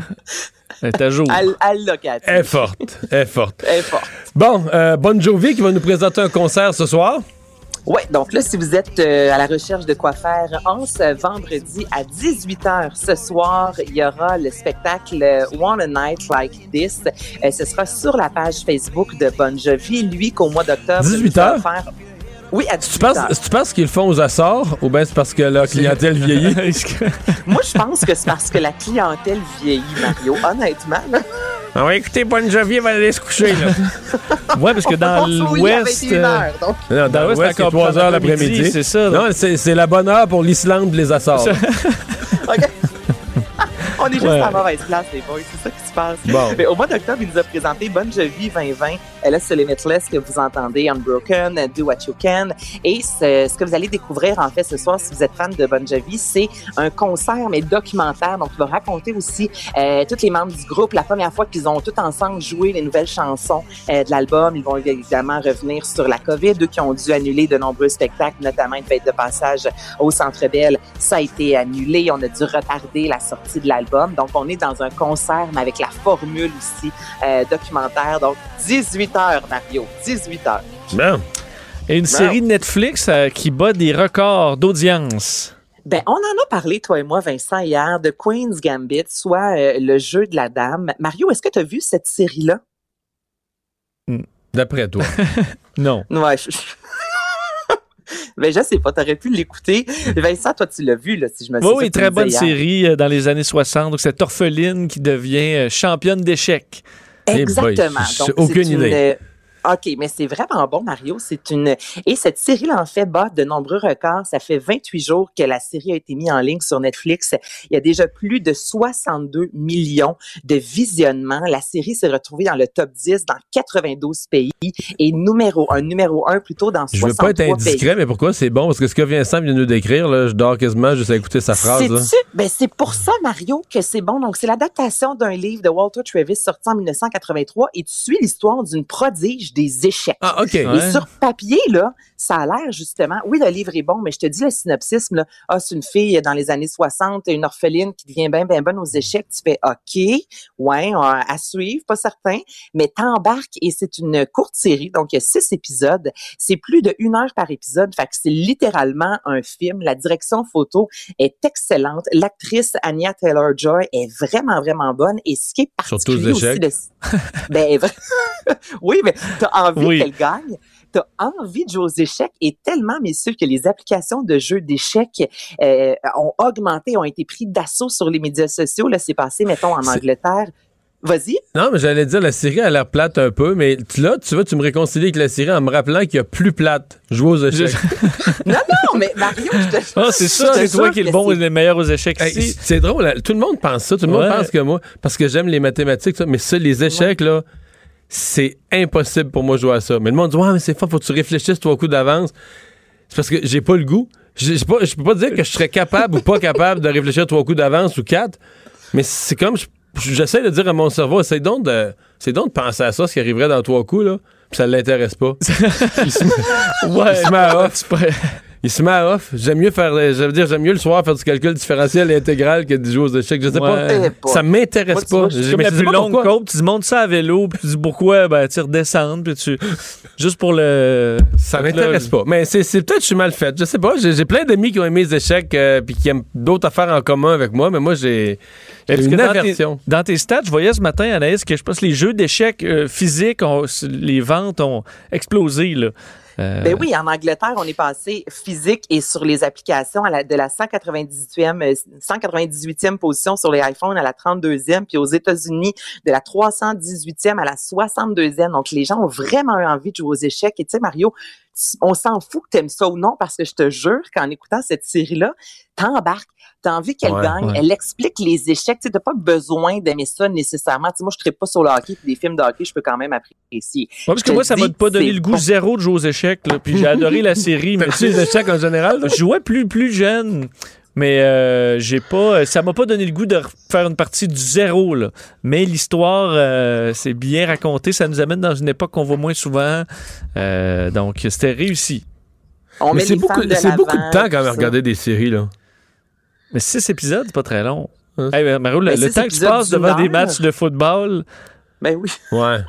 Elle est à jour. Elle, elle l'a, Cathy. Elle est forte. Elle est forte. Elle est forte. Bon, euh, Bon Jovi qui va nous présenter un concert ce soir. Oui, donc là, si vous êtes euh, à la recherche de quoi faire en ce vendredi à 18h ce soir, il y aura le spectacle euh, One a Night Like This. Euh, ce sera sur la page Facebook de Bon Jovi. Lui, qu'au mois d'octobre, 18 Oui, à 18 Tu penses, tu penses qu'ils le font aux Açores ou bien c'est parce que la clientèle vieillit? Moi, je pense que c'est parce que la clientèle vieillit, Mario. Honnêtement, là. Ah ouais, écoutez, Bon Jovi va aller se coucher, là. Ouais, parce que dans l'Ouest. 21 euh, dans Dans l'Ouest, c'est c'est encore 3 plus heures après-midi, l'après-midi. c'est ça. Non, c'est la bonne heure pour l'Islande et les Açores. OK. On est juste Ouais. à la mauvaise place, les boys. C'est ça qui se passe. Bon. Mais au mois d'octobre, il nous a présenté Bonne Jovi 2020. A ce Limitless que vous entendez, Unbroken, Do What You Can. Et ce, ce que vous allez découvrir, en fait, ce soir, si vous êtes fan de Bonne Jovi, c'est un concert, mais documentaire. Donc, il va raconter aussi euh, tous les membres du groupe, la première fois qu'ils ont tous ensemble joué les nouvelles chansons euh, de l'album. Ils vont évidemment revenir sur la COVID, eux qui ont dû annuler de nombreux spectacles, notamment une fête de passage au Centre Bell. Ça a été annulé. On a dû retarder la sortie de l'album. Donc, on est dans un concert, mais avec la formule aussi euh, documentaire. Donc, 18 heures, Mario. 18 heures. Bon. Et une série de Netflix euh, qui bat des records d'audience. Ben, on en a parlé, toi et moi, Vincent, hier, de Queen's Gambit, soit euh, le jeu de la dame. Mario, est-ce que tu as vu cette série-là? D'après toi. Non. Ouais. je- ben, je sais pas, t'aurais pu l'écouter. Vincent, toi, tu l'as vu, là, si je me Oui, souviens. oui, très bonne série euh, dans les années 60. Donc, cette orpheline qui devient championne d'échecs. Exactement. Eh boy, Donc, j'ai aucune une, idée. OK, mais c'est vraiment bon, Mario. C'est une et cette série-là en fait bat de nombreux records. Ça fait 28 jours que la série a été mise en ligne sur Netflix. Il y a déjà plus de 62 millions de visionnements. La série s'est retrouvée dans le top 10 dans 92 pays et numéro un, numéro un plutôt dans Je veux 63 pas être indiscret, pays. mais pourquoi c'est bon? Parce que ce que Vincent vient de nous décrire, là, je dors quasiment juste à écouter sa phrase. là. Ben, c'est pour ça, Mario, que c'est bon. Donc, c'est l'adaptation d'un livre de Walter Travis sorti en 1983 et tu suis l'histoire d'une prodige des échecs. Ah, OK. Et Ouais. sur papier, là, ça a l'air justement. Oui, le livre est bon, mais je te dis le synopsis, là. Ah, c'est une fille dans les années 60, une orpheline qui devient bien, bien bonne aux échecs. Tu fais OK, ouais, à suivre, pas certain, mais t'embarques et c'est une courte série, donc il y a six épisodes. C'est plus de une heure par épisode, fait que c'est littéralement un film. La direction photo est excellente. L'actrice Anya Taylor-Joy est vraiment, vraiment bonne. Et ce qui est Surtout aux particulier aussi échecs. de... ben, oui, mais t'as envie Oui. qu'elle gagne. T'as envie de jouer aux échecs et tellement, messieurs, que les applications de jeux d'échecs euh, ont augmenté, ont été pris d'assaut sur les médias sociaux. Là, c'est passé, mettons, en Angleterre. Vas-y. Non, mais j'allais dire, la série a l'air plate un peu, mais tu- là, tu vois, tu me réconcilies avec la série en me rappelant qu'il y a plus plate. Jouer aux échecs. Non, non, mais Mario, je te Ah, c'est ça, c'est toi qui est le bon et le meilleur aux échecs Hey, ici. c'est drôle, là. tout le monde pense ça, tout le monde pense que moi, parce que j'aime les mathématiques, ça, mais ça, les échecs, là, c'est impossible pour moi de jouer à ça. Mais le monde dit, ouais, mais c'est fort, faut que tu réfléchisses trois coups d'avance. C'est parce que j'ai pas le goût. Je peux pas dire que je serais capable ou pas capable de réfléchir trois coups d'avance ou quatre, mais c'est comme, je- j'essaie de dire à mon cerveau, essaye donc de, c'est donc de penser à ça, ce qui arriverait dans trois coups, là, puis ça l'intéresse pas. il, se met, Ouais, il se met à off. Il se met à off. J'aime mieux faire, je veux dire, j'aime mieux le soir faire du calcul différentiel et intégral que de jouer aux échecs. Je sais Ouais. pas. Ça m'intéresse pas. mais la plus longue pourquoi. côte, tu montes ça à vélo, puis tu dis pourquoi, ben tu redescends, puis tu. Juste pour le. Ça m'intéresse pas. Mais c'est peut-être que je suis mal fait. Je sais pas. J'ai j'ai plein d'amis qui ont aimé les échecs euh, puis qui aiment d'autres affaires en commun avec moi, mais moi j'ai j'ai une dans tes, aversion. dans tes stats, je voyais ce matin, Anaïs, que je pense que les jeux d'échecs euh, physiques, ont- les ventes ont explosé. Là. Euh, Ben oui, en Angleterre, on est passé physique et sur les applications à la, de la 198e, euh, 198e position sur les iPhones à la 32e, puis aux États-Unis de la 318e à la 62e. Donc, les gens ont vraiment eu envie de jouer aux échecs. Et tu sais, Mario, on s'en fout que t'aimes ça ou non, parce que je te jure qu'en écoutant cette série-là, t'embarques, t'as envie qu'elle Ouais, gagne, ouais. elle explique les échecs. Tu t'as pas besoin d'aimer ça nécessairement. Moi, je ne pas sur le hockey, puis des films de hockey, je peux quand même apprécier. Ouais, parce Je que moi, ça m'a pas donné le goût zéro de jouer aux échecs. là. Puis j'ai adoré la série. mais les échecs en général? Je jouais plus, plus jeune. Mais euh, j'ai pas, ça m'a pas donné le goût de faire une partie du zéro. Là. Mais l'histoire, euh, c'est bien raconté. Ça nous amène dans une époque qu'on voit moins souvent. Euh, donc, c'était réussi. On Mais c'est beaucoup, de c'est beaucoup de l'avant, temps quand même à regarder des séries, là. Mais six épisodes, c'est pas très long. Hein? Hey, ben, Mario, le, six temps que tu passes devant des matchs de football, Ben oui. Ouais.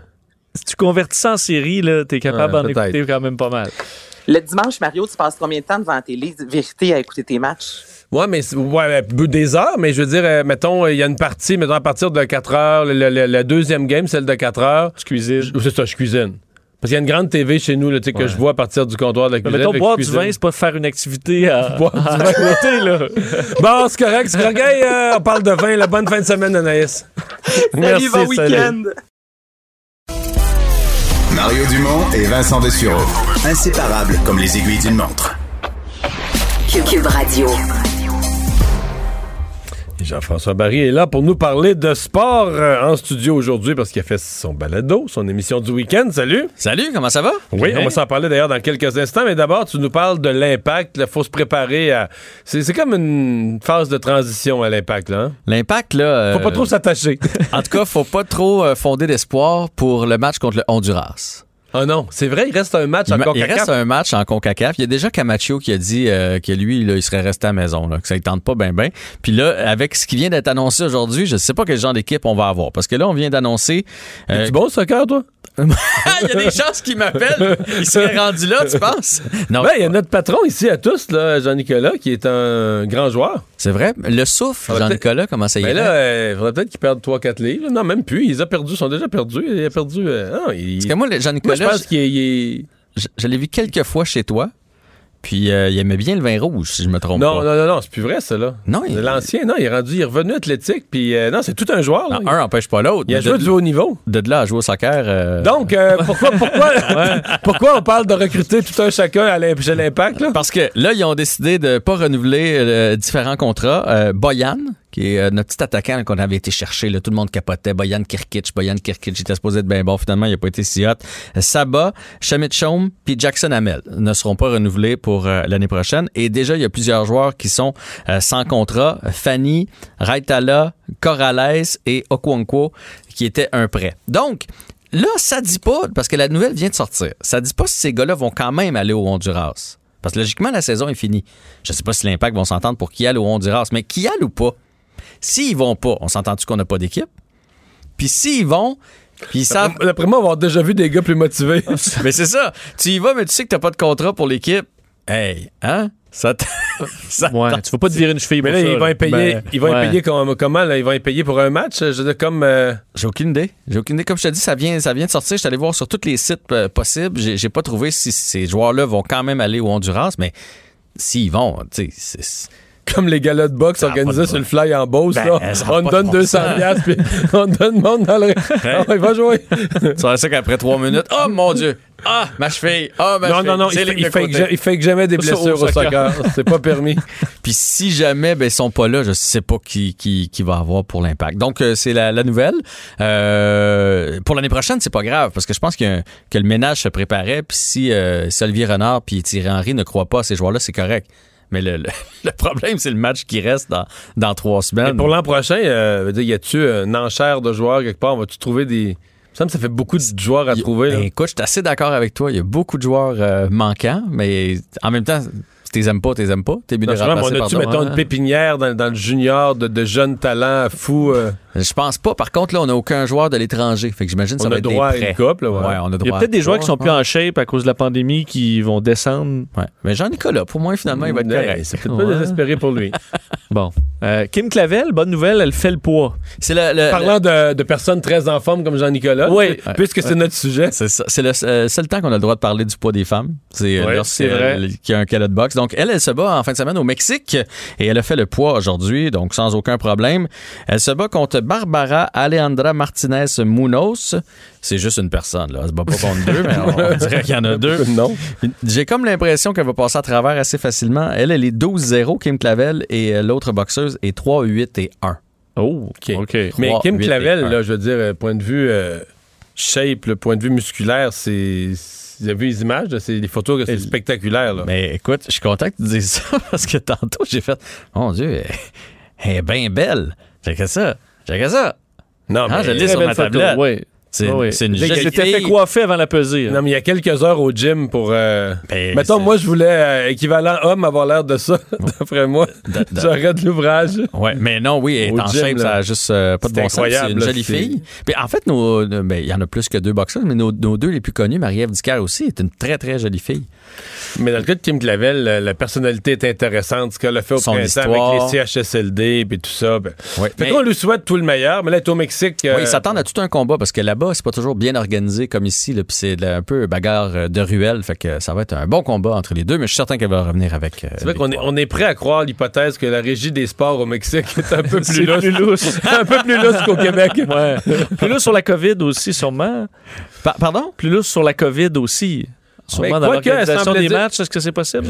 si tu convertis ça en série, là, t'es capable Ouais, d'en écouter quand même pas mal. Le dimanche, Mario, tu passes combien de temps devant la télé, vérité, à écouter tes matchs? Ouais, mais ouais, euh, des heures, mais je veux dire, euh, mettons, il y a une partie, mettons, à partir de 4 heures, la deuxième game, celle de 4 heures. Tu cuisines. C'est ça, je cuisine. Parce qu'il y a une grande TV chez nous, là, tu sais, que Ouais. je vois à partir du comptoir de la Mais cuisine. mettons, fait que boire du vin, c'est pas faire une activité à, Boire du à vin. côté, là. Bon, c'est correct, c'est correct. Euh, on parle de vin, la bonne fin de semaine, Anaïs. Salut, bon week-end! Mario Dumont et Vincent Dessureau. Inséparables comme les aiguilles d'une montre. Cube Radio. Jean-François Barry est là pour nous parler de sport euh, en studio aujourd'hui parce qu'il a fait son balado, son émission du week-end. Salut! Salut, comment ça va? Oui, on va s'en parler d'ailleurs dans quelques instants, mais d'abord, tu nous parles de l'impact. Il faut se préparer à. C'est c'est comme une phase de transition à l'impact, là. hein? L'impact, là. euh, Faut pas trop s'attacher. En tout cas, faut pas trop euh, fonder d'espoir pour le match contre le Honduras. Oh non, c'est vrai, il reste un match Il, en ma- il CONCACAF. reste un match en CONCACAF. Il y a déjà Camacho qui a dit euh, que lui, là, il serait resté à la maison, là, que ça ne tente pas bien, bien. Puis là, avec ce qui vient d'être annoncé aujourd'hui, je sais pas quel genre d'équipe on va avoir. Parce que là, on vient d'annoncer. euh, Tu bon au soccer, toi? il y a des chances qu'il m'appelle. Il serait rendu là, tu penses? Non. Ben, il y a notre patron ici à tous, là, Jean-Nicolas, qui est un grand joueur. C'est vrai? Le souffle, Ah, ben, Jean-Nicolas, comment ça y Mais est? là, euh, il faudrait peut-être qu'il perde 3-4 livres. Non, même plus. Ils ont perdu, ils sont déjà perdus. Il a perdu. euh, non, il... Parce que moi, Jean-Nicolas, je pense qu'il est- il est. je, je l'ai vu quelques fois chez toi. Puis euh, il aimait bien le vin rouge, si je me trompe Non, pas. non, non, non, c'est plus vrai, ça, là. Non, il- L'ancien, non, il est rendu, il est revenu athlétique, puis euh, non, c'est tout un joueur, là. Non, un n'empêche pas l'autre. Il a joué de, du haut niveau. de là à jouer au soccer. euh, Donc, pourquoi, pourquoi, pourquoi on parle de recruter tout un chacun à l'Impact, là? Parce que là, ils ont décidé de pas renouveler différents contrats. Boyan, qui est euh, notre petit attaquant qu'on avait été chercher, tout le monde capotait. Boyan Kirkic, Boyan Kirkic, était supposé être bien bon. Finalement, il n'a pas été si hot. Euh, Saba, Shamit Chom, puis Jackson Hamel ne seront pas renouvelés pour euh, l'année prochaine. Et déjà, il y a plusieurs joueurs qui sont sans contrat. Fanny, Raitala, Corrales et Okwonkwo, qui étaient un prêt. Donc, Là, ça dit pas, parce que la nouvelle vient de sortir, ça dit pas si ces gars-là vont quand même aller au Honduras. Parce que logiquement, la saison est finie. Je sais pas si l'impact vont s'entendre pour aille au Honduras, mais aille ou pas? S'ils vont pas, on s'entend-tu qu'on n'a pas d'équipe? Puis s'ils vont, puis ils savent. D'après moi, on va avoir déjà vu des gars plus motivés. mais c'est ça. Tu y vas, mais tu sais que t'as pas de contrat pour l'équipe. Hey, hein? Ça, ça Ouais, tu vas pas te virer une cheville Mais pour là, ça, ils vont y payer, Ben, ils vont y ouais. payer comme- comment, là? Ils vont y payer pour un match? Je veux dire, comme. euh, J'ai aucune idée. J'ai aucune idée. Comme je te dis, ça vient, ça vient de sortir. Je suis allé voir sur tous les sites euh, possibles. J'ai pas trouvé si ces joueurs-là vont quand même aller au Honduras, mais s'ils vont, tu sais, c'est- comme les galas de boxe organisés sur le fly en Beauce, Ben, On donne de bon 200 sens. piastres, puis on donne monde dans le. Ah, il va jouer. tu vois ça qu'après trois minutes, oh mon Dieu, ah, ma cheville, ah, ma non, cheville. non, non, C'est il, fait, ligne il il fake jamais des blessures au soccer. C'est pas permis. Puis si jamais ben, ils sont pas là, je sais pas qui, qui, qui va avoir pour l'impact. Donc euh, c'est la, la nouvelle. Euh, pour l'année prochaine, c'est pas grave parce que je pense un- que le ménage se préparait. Puis si, euh, si Olivier Renard puis Thierry Henry ne croient pas à ces joueurs-là, c'est correct. Mais le, le- le problème, c'est le match qui reste dans, dans trois Mais semaines. pour l'an prochain, euh, y a-tu une enchère de joueurs quelque part? Vas-tu trouver des. Ça fait beaucoup de joueurs à Il- trouver. là. ben, écoute, je suis assez d'accord avec toi. Il y a beaucoup de joueurs euh, manquants, mais en même temps, si t'es aimes pas, t'es aimes pas. T'es de je sais pas, mais remplacer on a-tu, mettons, une pépinière dans, dans le junior de, de jeunes talents fous? euh? Je pense pas. Par contre, là, on n'a aucun joueur de l'étranger. Fait que j'imagine ça On va a être droit des à une prêts. couple, là, ouais. Ouais, on a Il y a droit peut-être des joueurs qui sont plus en shape à cause de la pandémie qui vont descendre. Ouais. Mais Jean-Nicolas, pour moi, finalement, il va être correct. C'est peut-être pas désespéré pour lui. Bon. Euh, Kim Clavel, bonne nouvelle, elle fait le poids. C'est le, le- Parlant de, de personnes très en forme comme Jean-Nicolas, Oui. puisque c'est notre sujet. C'est ça. C'est le euh, seul temps qu'on a le droit de parler du poids des femmes. C'est euh, Ouais, lorsqu'il c'est vrai. y a un calot de boxe. Donc, elle, elle se bat en fin de semaine au Mexique et elle a fait le poids aujourd'hui, donc sans aucun problème. Elle se bat contre Barbara Alejandra Martinez Munoz. C'est juste une personne, là. Elle se bat pas contre deux, mais on, on dirait qu'il y en a deux. Non. J'ai comme l'impression qu'elle va passer à travers assez facilement. Elle, elle est 12-0, Kim Clavel, et euh, l'autre boxeuse est 3-8 et 1. Oh, OK. Mais Kim Clavel, là, je veux dire, euh, point de vue euh, shape, le point de vue musculaire, c'est. Vous avez vu les images? C'est des photos, c'est spectaculaire. Là. Mais écoute, je suis content que tu dises ça parce que tantôt, j'ai fait Mon Dieu, elle, elle est bien belle. J'ai que ça. J'ai ça. non, Ah, mais, je l'ai Très sur ma tablette. oui. C'est Oui, une s'était fait coiffer avant la pesée. hein. non, mais il y a quelques heures au gym pour. euh, Ben, Mettons, moi, je voulais, euh, équivalent homme, avoir l'air de ça, d'après moi. de- de- l'ouvrage. Ouais, mais non, oui, elle est Au en gym, shape, là. ça a juste euh, pas de bon sens. C'est incroyable, une là, jolie fille. Puis en fait, ben, il y en a plus que deux boxeurs, mais nos, nos deux les plus connus, Marie-Ève Dicker aussi, est une très, très jolie fille. Mais dans le cas de Kim Clavel, la, la personnalité est intéressante. Ce qu'elle a fait au Son printemps histoire. avec les CHSLD et tout ça. Ben. Fait Mais- qu'on lui souhaite tout le meilleur, mais là, elle est au Mexique. euh, Oui, ils s'attendent à tout un combat parce que là-bas, c'est pas toujours bien organisé comme ici, là, puis c'est un peu bagarre euh, de ruelle, fait que ça va être un bon combat entre les deux, mais je suis certain qu'elle va revenir avec. euh, C'est vrai qu'on est, on est prêt à croire l'hypothèse que la régie des sports au Mexique est un peu plus lousse. plus lousse. un peu plus lousse qu'au Québec. Ouais. Plus là sur la COVID aussi, sûrement. Pa- pardon? Plus là sur la COVID aussi. Sûrement dans l'organisation des dire- matchs, est-ce que c'est possible?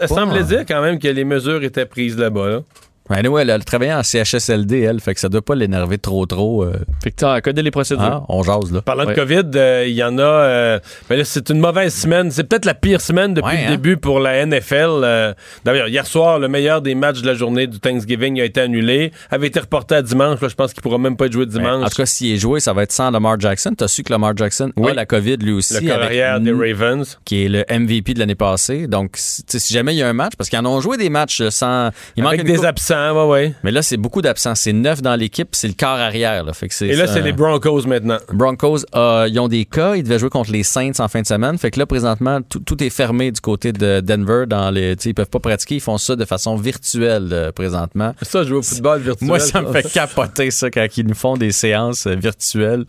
Elle, semblait dire quand même que les mesures étaient prises là-bas. là. Ouais, anyway, elle a travaillé en CHSLD, elle, fait que ça doit pas l'énerver trop, trop. euh, Fait que t'as- elle connaît les procédures. hein, on jase, là. Parlant Ouais. de COVID, euh, il y en a. euh, ben c'est une mauvaise semaine. C'est peut-être la pire semaine depuis Ouais, le hein? début pour la NFL. euh. D'ailleurs, hier soir, le meilleur des matchs de la journée du Thanksgiving a été annulé. Avait été reporté à dimanche. Là, je pense qu'il pourra même pas être joué dimanche. En tout cas, s'il est joué, ça va être sans Lamar Jackson. T'as su que Lamar Jackson Oui. a la COVID lui aussi. le corps avec arrière des Ravens. qui est le MVP de l'année passée. Donc, si tu sais, si jamais il y a un match, parce qu'ils en ont joué des matchs sans. Il manque Avec une des coupe- absents, ouais, ouais. Mais là, c'est beaucoup d'absents. C'est neuf dans l'équipe, c'est le quart arrière. Là. Fait que c'est Et là, c'est les Broncos maintenant. Broncos, euh, ils ont des cas. Ils devaient jouer contre les Saints en fin de semaine. Fait que là, présentement, tout, tout est fermé du côté de Denver. Dans les, ils peuvent pas pratiquer. Ils font ça de façon virtuelle euh, présentement. Ça, jouer au football virtuel. Moi, ça me fait capoter ça quand ils nous font des séances euh, virtuelles.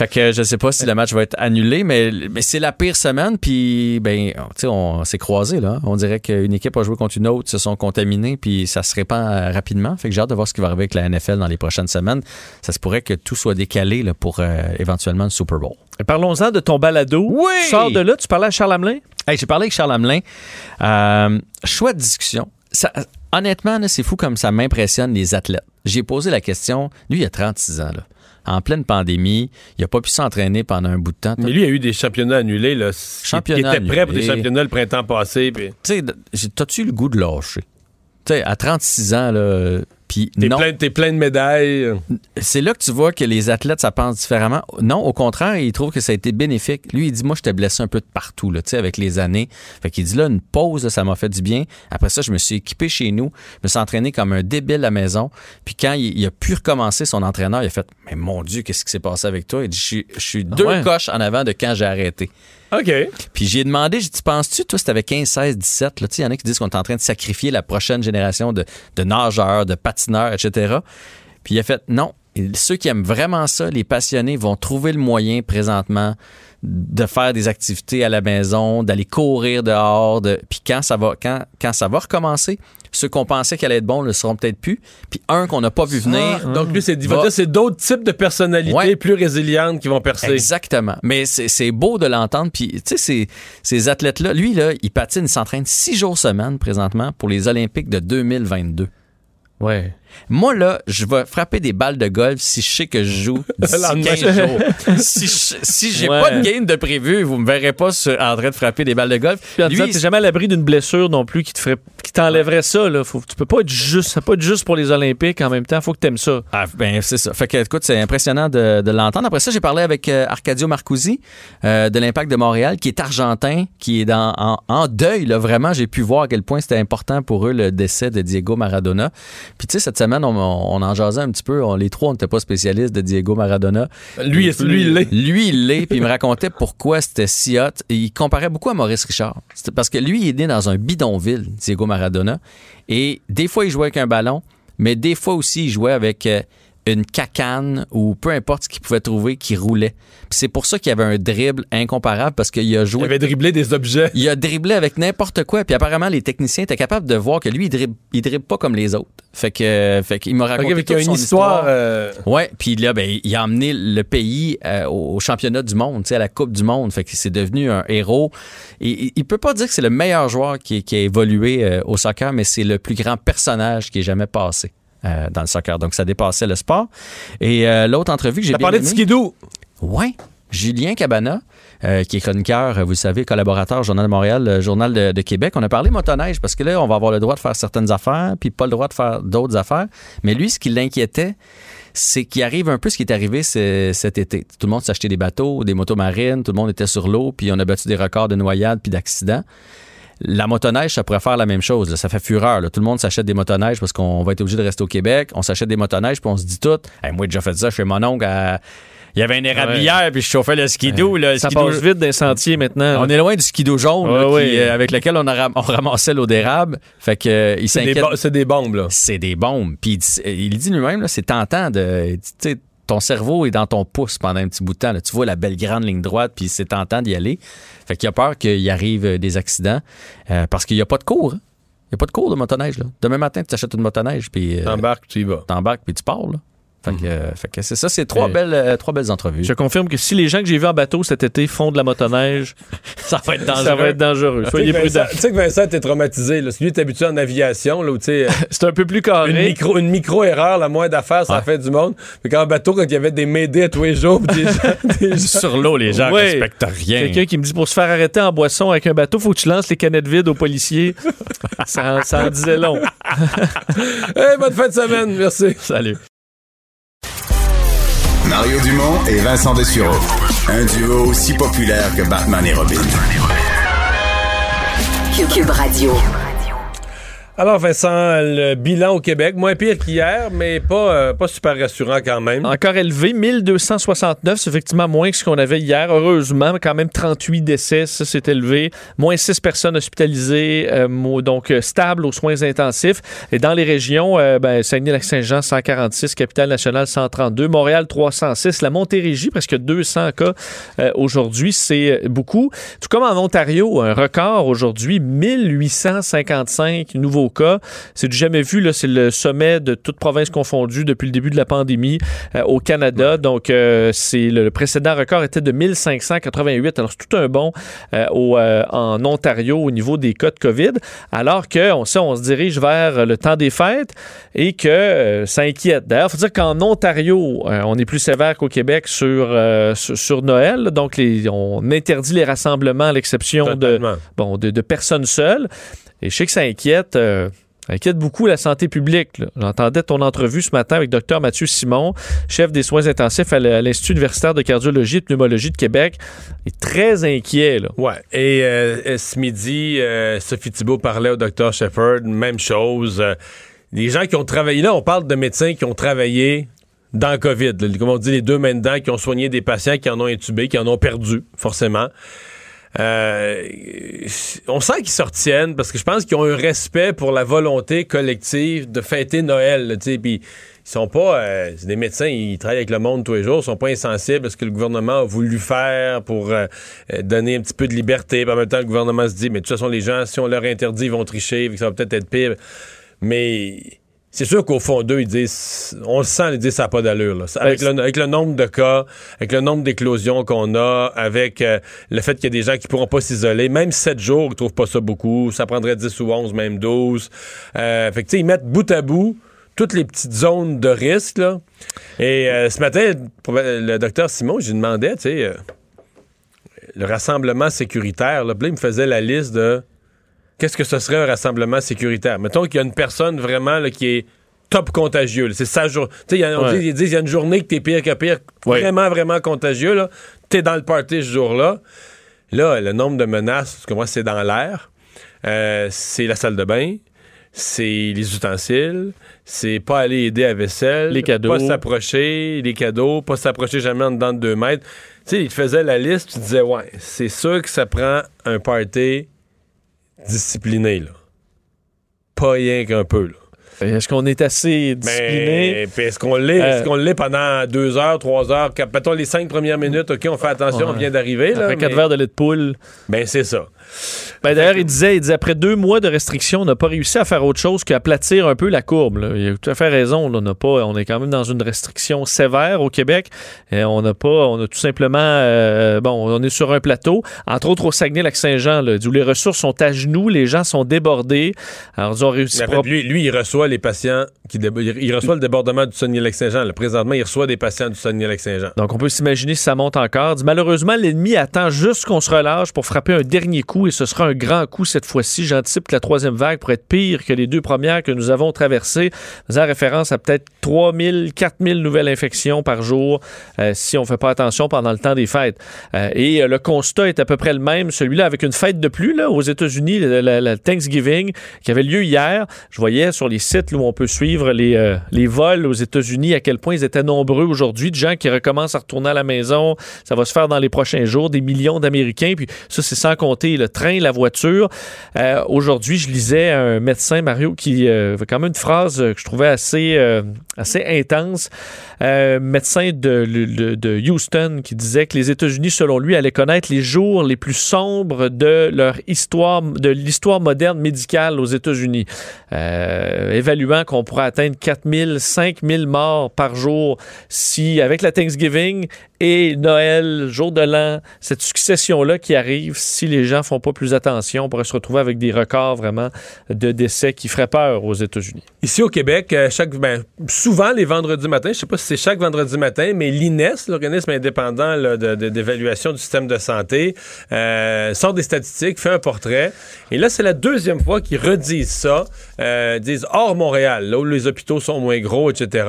Fait que je sais pas si le match va être annulé, mais, mais c'est la pire semaine. Puis, ben, tu sais, on s'est croisés, là. On dirait qu'une équipe a joué contre une autre, se sont contaminés, puis ça se répand euh, rapidement. Fait que j'ai hâte de voir ce qui va arriver avec la NFL dans les prochaines semaines. Ça se pourrait que tout soit décalé là, pour euh, éventuellement le Super Bowl. Parlons-en de ton balado. Oui! Tu sors de là, tu parlais à Charles Hamelin? Hey, j'ai parlé avec Charles Hamelin. Euh, choix de discussion. Ça- honnêtement, c'est fou comme ça m'impressionne les athlètes. J'ai posé la question. Lui, il a 36 ans. Là. En pleine pandémie, il n'a pas pu s'entraîner pendant un bout de temps. Mais lui, il y a eu des championnats annulés. Là. Championnats Il était prêt pour des championnats le printemps passé. Puis... Tu sais, j'ai- t'as-tu le goût de lâcher? Tu sais, à 36 ans, là, puis T'es non. plein, t'es plein de médailles. C'est là que tu vois que les athlètes, ça pense différemment. Non, au contraire, il trouve que ça a été bénéfique. Lui, il dit, moi, je t'ai blessé un peu de partout, là, tu sais, avec les années. Fait qu'il dit, là, une pause, là, ça m'a fait du bien. Après ça, je me suis équipé chez nous. Je me suis entraîné comme un débile à la maison. Puis quand il, il a pu recommencer, son entraîneur, il a fait, mais mon Dieu, qu'est-ce qui s'est passé avec toi? Il dit, je suis- je suis deux ouais? coches en avant de quand j'ai arrêté. OK. Puis j'ai demandé, j'ai dit, penses-tu, toi, si t'avais 15, 16, 17, là, tu sais, il y en a qui disent qu'on est en train de sacrifier la prochaine génération de, de nageurs, de patineurs, etc. Puis il a fait, non. Et ceux qui aiment vraiment ça, les passionnés, vont trouver le moyen présentement de faire des activités à la maison, d'aller courir dehors. De... Puis quand ça va, quand, quand ça va recommencer, ceux qu'on pensait qu'elle allait être bons ne le seront peut-être plus. Puis un qu'on n'a pas vu venir. Ah, donc lui, c'est, va c'est d'autres types de personnalités Ouais. plus résilientes qui vont percer. Exactement. Mais c'est c'est beau de l'entendre. Puis, tu sais, ces, ces athlètes-là, lui, là, il patine, il s'entraîne six jours semaine présentement pour les Olympiques de 2022. Ouais. Moi, là, je vais frapper des balles de golf si je sais que je joue d'ici Le lendemain. 15 jours. si je- si j'ai Ouais. pas de game de prévu, vous me verrez pas sur- en train de frapper des balles de golf. Puis en Lui, disant, t'es jamais à l'abri d'une blessure non plus qui te ferait, qui t'enlèverait ça. Là. Faut, tu peux pas être juste, ça peut pas être juste pour les Olympiques en même temps. Faut que t'aimes ça. Ah, ben, c'est ça. Fait que, écoute, c'est impressionnant de, de l'entendre. Après ça, j'ai parlé avec euh, Arcadio Marcusi euh, de l'Impact de Montréal, qui est argentin, qui est dans, en, en deuil. Là, vraiment, j'ai pu voir à quel point c'était important pour eux le décès de Diego Maradona. Puis, tu sais, cette semaine, on, on en jasait un petit peu. On- les trois, on n'était pas spécialistes de Diego Maradona. Lui, Et lui, il l'est. Lui, il l'est. Puis il me racontait pourquoi c'était si hot. Et il comparait beaucoup à Maurice Richard. C'était parce que lui, il est né dans un bidonville, Diego Maradona. Et des fois, il jouait avec un ballon, mais des fois aussi, il jouait avec euh, une cacane ou peu importe ce qu'il pouvait trouver qui roulait. C'est pour ça qu'il y avait un dribble incomparable parce qu'il a joué. Il avait dribblé des objets. Il a dribblé avec n'importe quoi. Puis apparemment, les techniciens étaient capables de voir que lui, il dribble, il dribble pas comme les autres. Fait que, fait qu'il m'a raconté avec toute une son histoire. euh, Ouais, puis là, ben, il a emmené le pays euh, au championnat du monde, tu sais, à la Coupe du monde. Fait que c'est devenu un héros. Et, il- peut pas dire que c'est le meilleur joueur qui, qui a évolué euh, au soccer, mais c'est le plus grand personnage qui ait jamais passé. Euh, dans le soccer. Donc, ça dépassait le sport. Et euh, l'autre entrevue que j'ai bien parlé de skidoo. Ouais. Julien Cabana, euh, qui est chroniqueur, vous le savez, collaborateur au Journal de Montréal, le Journal de, de Québec. On a parlé motoneige parce que là, on va avoir le droit de faire certaines affaires, puis pas le droit de faire d'autres affaires. Mais lui, ce qui l'inquiétait, c'est qu'il arrive un peu ce qui est arrivé ce- cet été. Tout le monde s'achetait des bateaux, des motos marines, tout le monde était sur l'eau, puis on a battu des records de noyades puis d'accidents. La motoneige, ça pourrait faire la même chose. là. Ça fait fureur. là. Tout le monde s'achète des motoneiges parce qu'on va être obligé de rester au Québec. On s'achète des motoneiges, puis on se dit tout. Hey, moi, j'ai déjà fait ça chez mon oncle. à- Il y avait une érablière, puis je chauffais le skidoo. là, le Ça skidoo- passe vite d'un sentier maintenant. On est loin du skidoo jaune là, Ouais, qui, ouais. euh, avec lequel on, a ram- on ramassait l'eau d'érable. Fait que euh, il C'est des, s'inquiète. bo- c'est des bombes, là. C'est des bombes. Puis il dit- lui-même, là, c'est tentant de. Ton cerveau est dans ton pouce pendant un petit bout de temps. là. Tu vois la belle grande ligne droite, puis c'est tentant d'y aller. Fait qu'il a peur qu'il arrive euh, des accidents euh, parce qu'il n'y a pas de cours. hein. Il n'y a pas de cours de motoneige. Là. Demain matin, tu t'achètes une motoneige, puis. euh, T'embarques, tu y vas. T'embarques, puis tu pars. Là. Fait, que, euh, fait que c'est ça, c'est trois, belles, euh, trois belles entrevues. Je confirme que si les gens que j'ai vus en bateau cet été font de la motoneige, ça va être dangereux. Ça va être dangereux. Tu Soyez sais que prudents. Vincent- Tu sais que Vincent était traumatisé. Là. Lui est habitué en aviation, là, où tu sais. euh, C'est un peu plus carré. Une micro, une micro-erreur, la moindre affaire, ça Ouais. fait du monde. Fait qu'en bateau, quand il y avait des médés à tous les jours, des gens, des gens- Sur l'eau, les gens Ouais. respectent rien. Quelqu'un qui me dit pour se faire arrêter en boisson avec un bateau, faut que tu lances les canettes vides aux policiers. ça, ça en disait long. Hey, bonne fin de semaine, merci. Salut. Mario Dumont et Vincent Dessureau. Un duo aussi populaire que Batman et Robin. Cube Radio. Alors, Vincent, le bilan au Québec, moins pire qu'hier, mais pas, euh, pas super rassurant quand même. Encore élevé, 1269, c'est effectivement moins que ce qu'on avait hier. Heureusement, quand même 38 décès, ça s'est élevé. Moins 6 personnes hospitalisées, euh, donc euh, stable aux soins intensifs. Et dans les régions, euh, ben, Saguenay-Lac-Saint-Jean, 146, Capitale-Nationale, 132, Montréal, 306, la Montérégie, presque 200 cas aujourd'hui, c'est beaucoup. Tout comme en Ontario, un record aujourd'hui, 1855 nouveaux cas. C'est du jamais vu, là, c'est le sommet de toutes provinces confondues depuis le début de la pandémie euh, au Canada. Donc, euh, c'est le, le précédent record était de 1588. Alors, c'est tout un bon euh, au, en Ontario au niveau des cas de COVID. Alors que, on sait, on se dirige vers le temps des fêtes et que ça inquiète. D'ailleurs, il faut dire qu'en Ontario, on est plus sévère qu'au Québec sur, sur, sur Noël. Donc, les, on interdit les rassemblements à l'exception de, bon, de, de personnes seules. Et je sais que ça inquiète. euh, inquiète beaucoup la santé publique. J'entendais ton entrevue ce matin avec Dr Mathieu Simon, chef des soins intensifs à l'Institut universitaire de cardiologie et pneumologie de Québec. Il est très inquiet. Là. Ouais. Et euh, ce midi, euh, Sophie Thibault parlait au docteur Shepard, même chose. Les gens qui ont travaillé, là, on parle de médecins qui ont travaillé dans le COVID. comme on dit, les deux mains dedans, qui ont soigné des patients qui en ont intubé, qui en ont perdu, forcément. Euh, on sent qu'ils se retiennent parce que je pense qu'ils ont un respect pour la volonté collective de fêter Noël. Puis ils sont pas. euh, des médecins, ils travaillent avec le monde tous les jours, ils sont pas insensibles à ce que le gouvernement a voulu faire pour euh, euh, donner un petit peu de liberté. Puis en même temps, le gouvernement se dit, mais de toute façon, les gens, si on leur interdit, ils vont tricher, ça va peut-être être pire. Mais c'est sûr qu'au fond d'eux, ils disent, on le sent, ils disent ça n'a pas d'allure. là. Avec, le, avec le nombre de cas, avec le nombre d'éclosions qu'on a, avec euh, le fait qu'il y a des gens qui pourront pas s'isoler, même 7 jours, ils trouvent pas ça beaucoup. Ça prendrait 10 ou 11, même 12. Euh, fait que tu sais, ils mettent bout à bout toutes les petites zones de risque. Là. Et euh, ce matin, le docteur Simon, j'ai demandé, tu sais, euh, le rassemblement sécuritaire, là, il me faisait la liste de qu'est-ce que ce serait un rassemblement sécuritaire? Mettons qu'il y a une personne vraiment là, qui est top contagieux. C'est sa journée. Ouais. ils disent il y a une journée que t'es pire que pire, Ouais. vraiment, vraiment contagieux. Là. T'es dans le party ce jour-là. Là, le nombre de menaces, comprends, c'est dans l'air. Euh, c'est la salle de bain. c'est les ustensiles, c'est pas aller aider à vaisselle, Les cadeaux. pas s'approcher, les cadeaux, pas s'approcher jamais en dedans de deux mètres. Tu sais, il te faisait la liste, tu disais, ouais, c'est sûr que ça prend un party discipliné, là. Pas rien qu'un peu, là. Est-ce qu'on est assez discipliné? Est-ce qu'on l'est? Euh, Est-ce qu'on l'est pendant deux heures, trois heures? Cap- Mettons les cinq premières minutes, OK, on fait attention, on vient d'arriver. là, quatre mais- verres de lait de poule. Ben, c'est ça. Ben, D'ailleurs, il disait, il disait, après deux mois de restrictions, on n'a pas réussi à faire autre chose qu'aplatir un peu la courbe. là. Il a tout à fait raison. là. On, n'a pas, on est quand même dans une restriction sévère au Québec. Et on n'a pas, on a tout simplement, euh, bon, on est sur un plateau, entre autres au Saguenay-Lac-Saint-Jean, où les ressources sont à genoux, les gens sont débordés. Alors, ils ont réussi pas- lui, lui, il reçoit les patients qui il reçoit le débordement du Saguenay-Lac-Saint-Jean. Présentement, il reçoit des patients du Saguenay-Lac-Saint-Jean. Donc, on peut s'imaginer si ça monte encore. Dit, malheureusement, l'ennemi attend juste qu'on se relâche pour frapper un dernier coup et ce sera un grand coup cette fois-ci. J'anticipe que la troisième vague pourrait être pire que les deux premières que nous avons traversées, faisant référence à peut-être 3000, 4000 nouvelles infections par jour euh, si on ne fait pas attention pendant le temps des fêtes. Euh, et euh, le constat est à peu près le même, celui-là avec une fête de plus là, aux États-Unis, la Thanksgiving, qui avait lieu hier. Je voyais sur les sites où on peut suivre les, les vols aux États-Unis à quel point ils étaient nombreux aujourd'hui, de gens qui recommencent à retourner à la maison. Ça va se faire dans les prochains jours, des millions d'Américains. Puis ça, c'est sans compter le train, la voiture. Euh, aujourd'hui, je lisais un médecin, Mario, qui euh, avait quand même une phrase euh, que je trouvais assez, assez intense. Euh, médecin de, Houston qui disait que les États-Unis, selon lui, allaient connaître les jours les plus sombres de leur histoire, de l'histoire moderne médicale aux États-Unis, Euh, évaluant qu'on pourrait atteindre 4000, 5000 morts par jour si, avec la Thanksgiving et Noël, jour de l'an, cette succession-là qui arrive, si les gens font pas plus attention, on pourrait se retrouver avec des records vraiment de décès qui feraient peur aux États-Unis. Ici au Québec, euh, chaque, ben, les vendredis matins, je sais pas si c'est chaque vendredi matin, mais l'INES, l'organisme indépendant d'évaluation du système de santé, euh, sort des statistiques, fait un portrait. Et là, c'est la deuxième fois qu'ils redisent ça, euh, disent hors Montréal, là où les hôpitaux sont moins gros, etc.,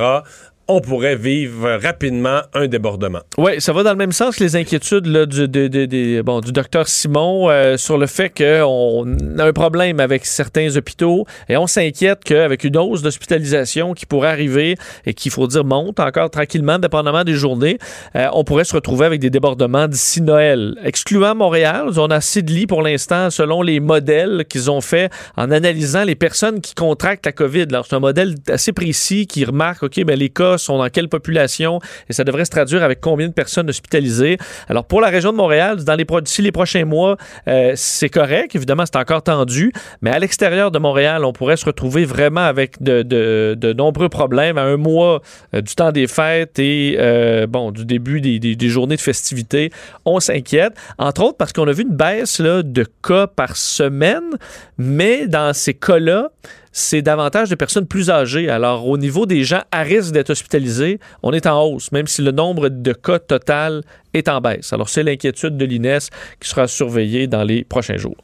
on pourrait vivre rapidement un débordement. Oui, ça va dans le même sens que les inquiétudes du, de- docteur Simon euh, sur le fait qu'on a un problème avec certains hôpitaux et on s'inquiète qu'avec une hausse d'hospitalisation qui pourrait arriver et qu'il faut dire monte encore tranquillement, dépendamment des journées, euh, on pourrait se retrouver avec des débordements d'ici Noël. Excluant Montréal, on a lits pour l'instant selon les modèles qu'ils ont fait en analysant les personnes qui contractent la COVID. C'est un modèle assez précis qui remarque, OK, ben, les cas sont dans quelle population et ça devrait se traduire avec combien de personnes hospitalisées. Alors, pour la région de Montréal, dans les, d'ici les prochains mois, euh, c'est correct. Évidemment, c'est encore tendu, mais à l'extérieur de Montréal, on pourrait se retrouver vraiment avec de, nombreux problèmes à un mois euh, du temps des fêtes et, euh, bon, du début des, des- des journées de festivités. On s'inquiète, entre autres parce qu'on a vu une baisse là, de cas par semaine, mais dans ces cas-là, c'est davantage de personnes plus âgées. Alors, au niveau des gens à risque d'être hospitalisés, on est en hausse, même si le nombre de cas total est en baisse. Alors, c'est l'inquiétude de l'INES qui sera surveillée dans les prochains jours.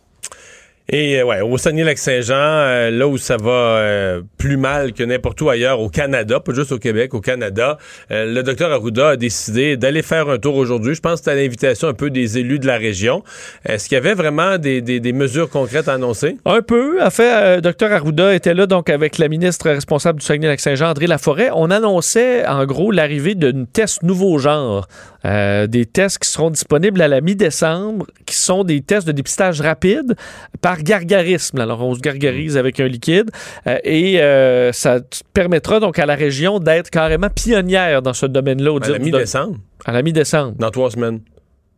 Et euh, ouais, au Saguenay-Lac-Saint-Jean, euh, là où ça va euh, plus mal que n'importe où ailleurs au Canada, pas juste au Québec, au Canada, le docteur Arruda a décidé d'aller faire un tour aujourd'hui. Je pense que c'était à l'invitation un peu des élus de la région. Est-ce qu'il y avait vraiment des, des- mesures concrètes à annoncer? Un peu. En fait, Dr Arruda était là donc avec la ministre responsable du Saguenay-Lac-Saint-Jean, André Laforêt. On annonçait en gros l'arrivée d'un test nouveau genre. Euh, des tests qui seront disponibles à la mi-décembre, qui sont des tests de dépistage rapide par gargarisme. Alors, on se gargarise avec un liquide euh, et euh, ça permettra donc à la région d'être carrément pionnière dans ce domaine-là. au À la mi-décembre? À la mi-décembre. Dans trois semaines.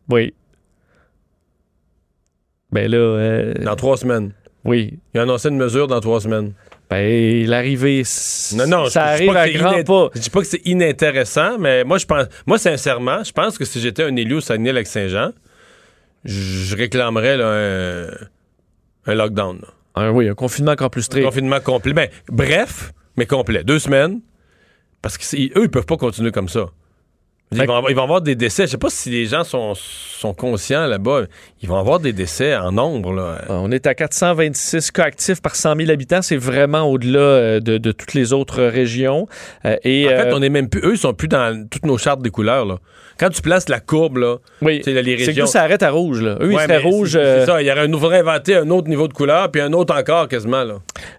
Oui. Ben là. Dans trois semaines. Oui. Il a annoncé une mesure dans trois semaines. Ben, l'arrivée, Non, non, ça arrive pas à iné- pas. Je dis pas que c'est inintéressant, mais moi, je pense, moi, sincèrement, je pense que si j'étais un élu au Saguenay-Lac-Saint-Jean, je réclamerais là, un, un lockdown. là. Un- oui, un confinement encore plus Un strict. confinement complet. Ben, bref, mais complet. Deux semaines. Parce que c'est- eux, ils peuvent pas continuer comme ça. Ils vont, ils vont avoir des décès. Je sais pas si les gens sont, sont conscients là-bas. Ils vont avoir des décès en nombre. Là. On est à 426 cas actifs par 100 000 habitants. C'est vraiment au-delà euh, de, de toutes les autres régions. Euh, et, en fait, euh, on est même plus. Eux, ils sont plus dans toutes nos chartes des couleurs. Là. Quand tu places la courbe, là, oui, les c'est que régions. nous, ça arrête à rouge. Là. Eux, ils seraient rouges. euh, ça. Il y aurait, il faudrait inventer un autre niveau de couleur, puis un autre encore quasiment. Là.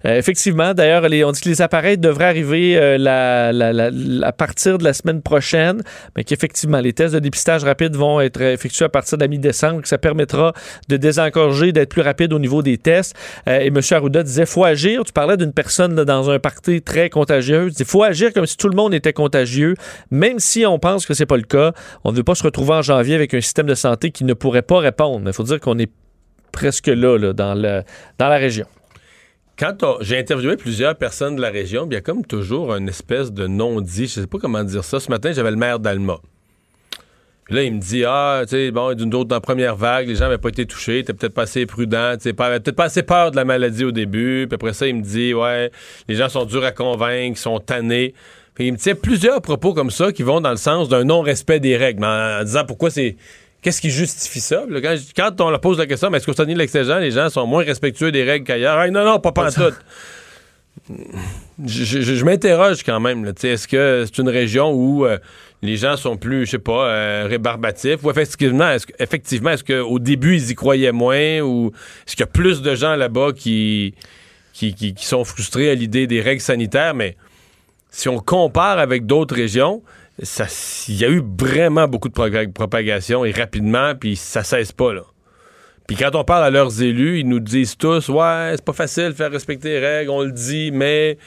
Euh, effectivement, d'ailleurs, on dit que les appareils devraient arriver la- la- la- la- à partir de la semaine prochaine, mais qu'effectivement, les tests de dépistage rapide vont être effectués à partir de la mi-décembre, que ça permettra de désengorger, d'être plus rapide au niveau des tests. Euh, et M. Arruda disait, faut agir. Tu parlais d'une personne dans un party très contagieuse. Il faut agir comme si tout le monde était contagieux, même si on pense que c'est pas le cas. On ne veut pas se retrouver en janvier avec un système de santé qui ne pourrait pas répondre. Mais il faut dire qu'on est presque là, dans la région. Quand j'ai interviewé plusieurs personnes de la région, il y a comme toujours une espèce de non-dit. Je sais pas comment dire ça. Ce matin, j'avais le maire d'Alma. Puis là, il me dit Ah, tu sais, bon, d'une autre, dans la première vague, les gens n'avaient pas été touchés, t'es peut-être pas assez prudent, tu peut-être pas assez peur de la maladie au début. Puis après ça, il me dit Ouais, les gens sont durs à convaincre, sont tannés. Puis il me tient plusieurs propos comme ça qui vont dans le sens d'un non-respect des règles, en, en disant pourquoi c'est. Qu'est-ce qui justifie ça? Là, quand, on leur pose la question, mais est-ce qu'au stade de les gens sont moins respectueux des règles qu'ailleurs? Ah, non, non, pas pantoute. je, je- je m'interroge quand même. Est-ce que c'est une région où euh, les gens sont plus, je sais pas, euh, rébarbatifs? Ou effectivement, est-ce effectivement, est-ce qu'au début, ils y croyaient moins? Ou est-ce qu'il y a plus de gens là-bas qui, qui, qui- qui sont frustrés à l'idée des règles sanitaires? Mais si on compare avec d'autres régions, ça- il y a eu vraiment beaucoup de propagation et rapidement, puis ça cesse pas, là. Puis quand on parle à leurs élus, ils nous disent tous Ouais, c'est pas facile de faire respecter les règles, on le dit, mais.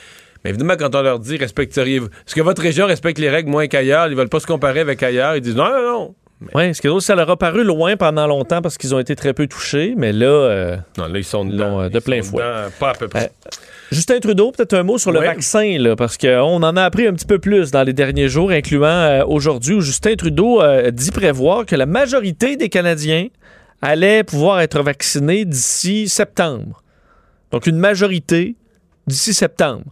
Mais évidemment, quand on leur dit respecteriez-vous. Est-ce que votre région respecte les règles moins qu'ailleurs? Ils veulent pas se comparer avec ailleurs. Ils disent non, non, non. Oui, ce qui est drôle, ça leur a paru loin pendant longtemps parce qu'ils ont été très peu touchés, mais là, euh, Non, là, ils sont dedans. euh, de Ils plein sont fouet. dedans, pas à peu près. Euh, Justin Trudeau, peut-être un mot sur le Ouais. vaccin, là, parce qu'on en a appris un petit peu plus dans les derniers jours, incluant euh, aujourd'hui, où Justin Trudeau euh, dit prévoir que la majorité des Canadiens allaient pouvoir être vaccinés d'ici septembre. Donc une majorité d'ici septembre.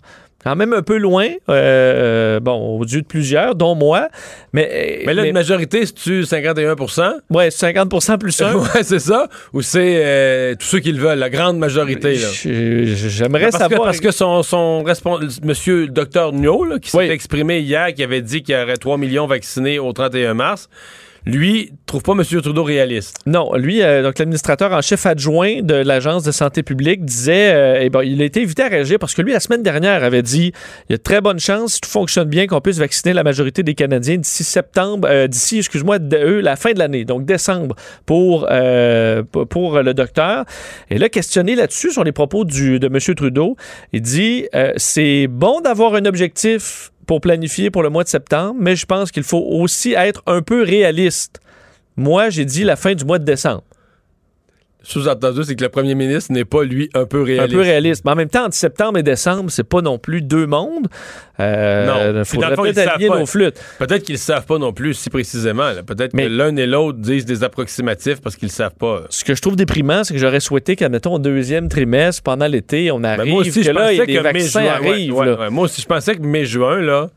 Quand même un peu loin, euh, bon, aux yeux de plusieurs, dont moi, mais... mais là, une majorité, c'est-tu 51% Ouais, 50% plus un. Ouais, c'est ça. Ou c'est euh, tous ceux qui le veulent, la grande majorité, J'aimerais parce savoir... Que, parce que son, son responsable, monsieur le docteur là, qui s'est exprimé hier, qui avait dit qu'il y aurait 3 millions vaccinés au 31 mars, lui, trouve pas M. Trudeau réaliste. Non, lui, euh, donc l'administrateur en chef adjoint de l'Agence de santé publique disait, euh, eh ben, il a été invité à réagir parce que lui, la semaine dernière, avait dit il y a de très bonnes chances, si tout fonctionne bien, qu'on puisse vacciner la majorité des Canadiens d'ici septembre, euh, d'ici, excuse-moi, la fin de l'année, donc décembre, pour, euh, pour le docteur. Et là, questionné là-dessus sur les propos du, de M. Trudeau, il dit euh, c'est bon d'avoir un objectif pour planifier pour le mois de septembre, mais je pense qu'il faut aussi être un peu réaliste. Moi, j'ai dit la fin du mois de décembre. Sous-entendu, c'est que le premier ministre n'est pas, lui, un peu réaliste. Un peu réaliste. Mais en même temps, entre septembre et décembre, c'est pas non plus deux mondes. Euh, non. Faudrait peut-être aligner nos flûtes. Peut-être qu'ils ne savent pas non plus si précisément. Peut-être que l'un et l'autre disent des approximatifs parce qu'ils ne savent pas. Ce que je trouve déprimant, c'est que j'aurais souhaité qu'admettons, au deuxième trimestre, pendant l'été, on arrive, Ben, moi aussi, que je là, il y a pensais des que vaccins ouais, arrivent. ouais, là. ouais. Moi aussi, je pensais que mai-juin, là,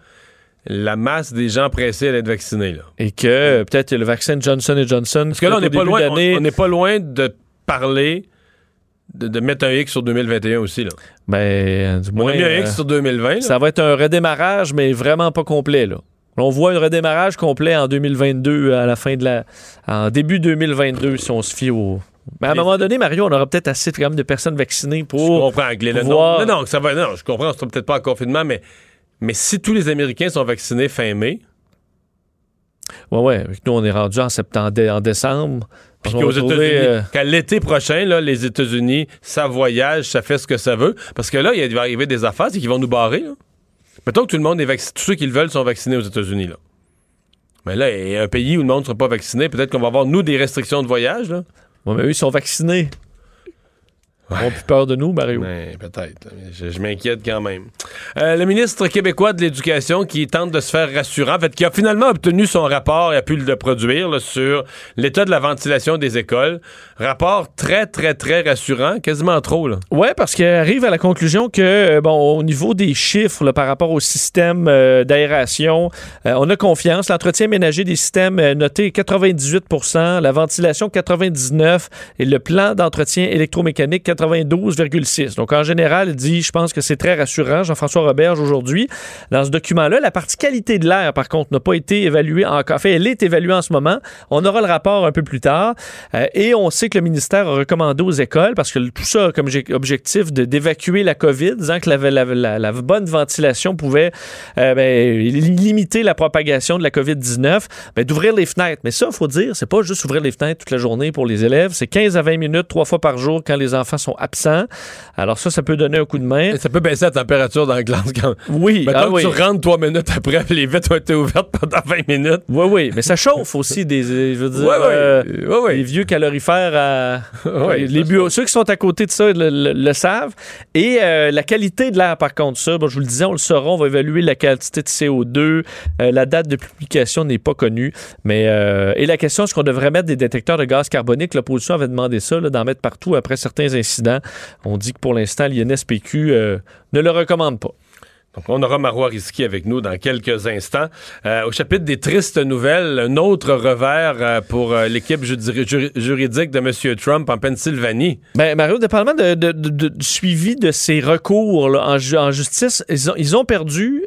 la masse des gens pressés allait être vaccinés. Là. Et que peut-être le vaccin Johnson Johnson. Parce que là, on n'est n'est pas, loin, on, on n'est pas loin de parler, de, de mettre un X sur 2021 aussi. Là. Ben, du On moins, a mis un euh, X sur 2020. là. Ça va être un redémarrage, mais vraiment pas complet. Là. On voit un redémarrage complet en 2022, à la fin de la. en début 2022, si on se fie au. Mais à un moment donné, Mario, on aura peut-être assez quand même de personnes vaccinées pour. Je comprends, Anglais. pouvoir- Non, non, non, ça va, non, je comprends, ce sera peut-être pas en confinement, mais, mais si tous les Américains sont vaccinés fin mai, Ouais, ouais. Nous, on est rendu en septembre, en décembre. Puis qu'aux États-Unis, euh, qu'à l'été prochain, là, les États-Unis, ça voyage, ça fait ce que ça veut. Parce que là, il va arriver des affaires, c'est qu'ils vont nous barrer. Là. Mettons que tout le monde est vacciné, tous ceux qui le veulent sont vaccinés aux États-Unis. Là. Mais là, il y a un pays où le monde ne sera pas vacciné, peut-être qu'on va avoir, nous, des restrictions de voyage. Là. Ouais, mais eux, ils sont vaccinés. Ont plus peur de nous, Mario. Ouais, peut-être. Je, je m'inquiète quand même. Euh, le ministre québécois de l'Éducation qui tente de se faire rassurant, en fait, qui a finalement obtenu son rapport et a pu le produire là, sur l'état de la ventilation des écoles. Rapport très, très, très rassurant, quasiment trop. Là. Ouais, parce qu'il arrive à la conclusion que, euh, bon, au niveau des chiffres là, par rapport au système euh, d'aération, euh, on a confiance. L'entretien ménager des systèmes noté 98% la ventilation 99 et le plan d'entretien électromécanique 92,6. Donc, en général, il dit, je pense que c'est très rassurant. Jean-François Roberge, aujourd'hui, dans ce document-là, la partie qualité de l'air, par contre, n'a pas été évaluée encore. En elle est évaluée en ce moment. On aura le rapport un peu plus tard. Euh, et on sait que le ministère a recommandé aux écoles, parce que tout ça comme objectif d'évacuer la COVID, disant que la bonne ventilation pouvait euh, ben, limiter la propagation de la COVID-19, ben, d'ouvrir les fenêtres. Mais ça, il faut dire, c'est pas juste ouvrir les fenêtres toute la journée pour les élèves, c'est 15 à 20 minutes, trois fois par jour quand les enfants sont absents. Alors ça, ça peut donner un coup de main. Et ça peut baisser la température dans la glace quand Oui, Mettons ah que oui. tu rentres trois minutes après, les vitres ont été ouvertes pendant 20 minutes. Oui, oui, mais ça chauffe aussi des, je veux dire, euh, les vieux calorifères à les bureaux. Ceux qui sont à côté de ça le, le- le savent. Et euh, la qualité de l'air, par contre, ça, bon, je vous le disais, on le saura, on va évaluer la quantité de CO2. Euh, la date de publication n'est pas connue. Mais et la question, est-ce qu'on devrait mettre des détecteurs de gaz carbonique? L'opposition avait demandé ça, d'en mettre partout après certains incidents. On dit que pour l'instant, l'INSPQ euh, ne le recommande pas. Donc, on aura Marois Risky avec nous dans quelques instants. Euh, au chapitre des tristes nouvelles, un autre revers euh, pour euh, l'équipe ju- juri- juridique de M. Trump en Pennsylvanie. Ben, Mario, dépendamment de, de- de- de- du suivi de ces recours là, en, ju- en justice, ils ont, ils ont perdu.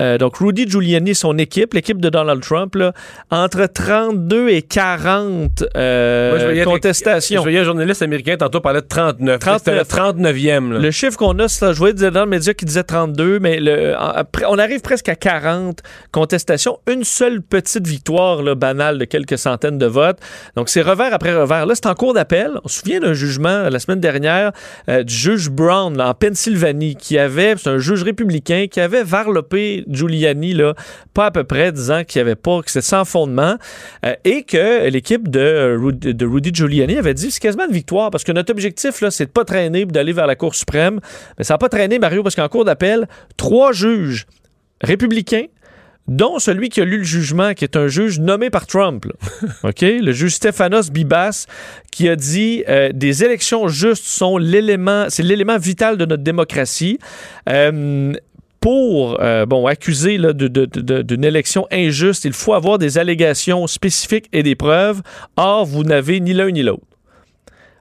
Euh, donc, Rudy Giuliani, son équipe, l'équipe de Donald Trump, là, entre 32 et 40 euh, Moi, je voyais- contestations. Je voyais un journaliste américain tantôt parlait de 39. 39. C'était le 39e. là. Le chiffre qu'on a, c'est- je voyais dans le média qui disait 32, mais le, en- après, on arrive presque à 40 contestations. Une seule petite victoire là, banale de quelques centaines de votes. Donc, c'est revers après revers. Là, c'est en cours d'appel. On se souvient d'un jugement euh, la semaine dernière euh, du juge Brown là, en Pennsylvanie qui avait, c'est un juge républicain, qui avait varlopé Giuliani, là, pas à peu près, disant qu'il n'y avait pas, que c'était sans fondement, euh, et que l'équipe de, Rudy, de Rudy Giuliani avait dit c'est quasiment une victoire parce que notre objectif, là, c'est de pas traîner d'aller vers la Cour suprême. Mais ça n'a pas traîné, Mario, parce qu'en cours d'appel, trois juges républicains dont celui qui a lu le jugement, qui est un juge nommé par Trump. OK? Le juge Stephanos Bibas, qui a dit euh, des élections justes sont l'élément, c'est l'élément vital de notre démocratie. Euh, pour euh, bon, accuser d'une élection injuste, il faut avoir des allégations spécifiques et des preuves. Or, vous n'avez ni l'un ni l'autre.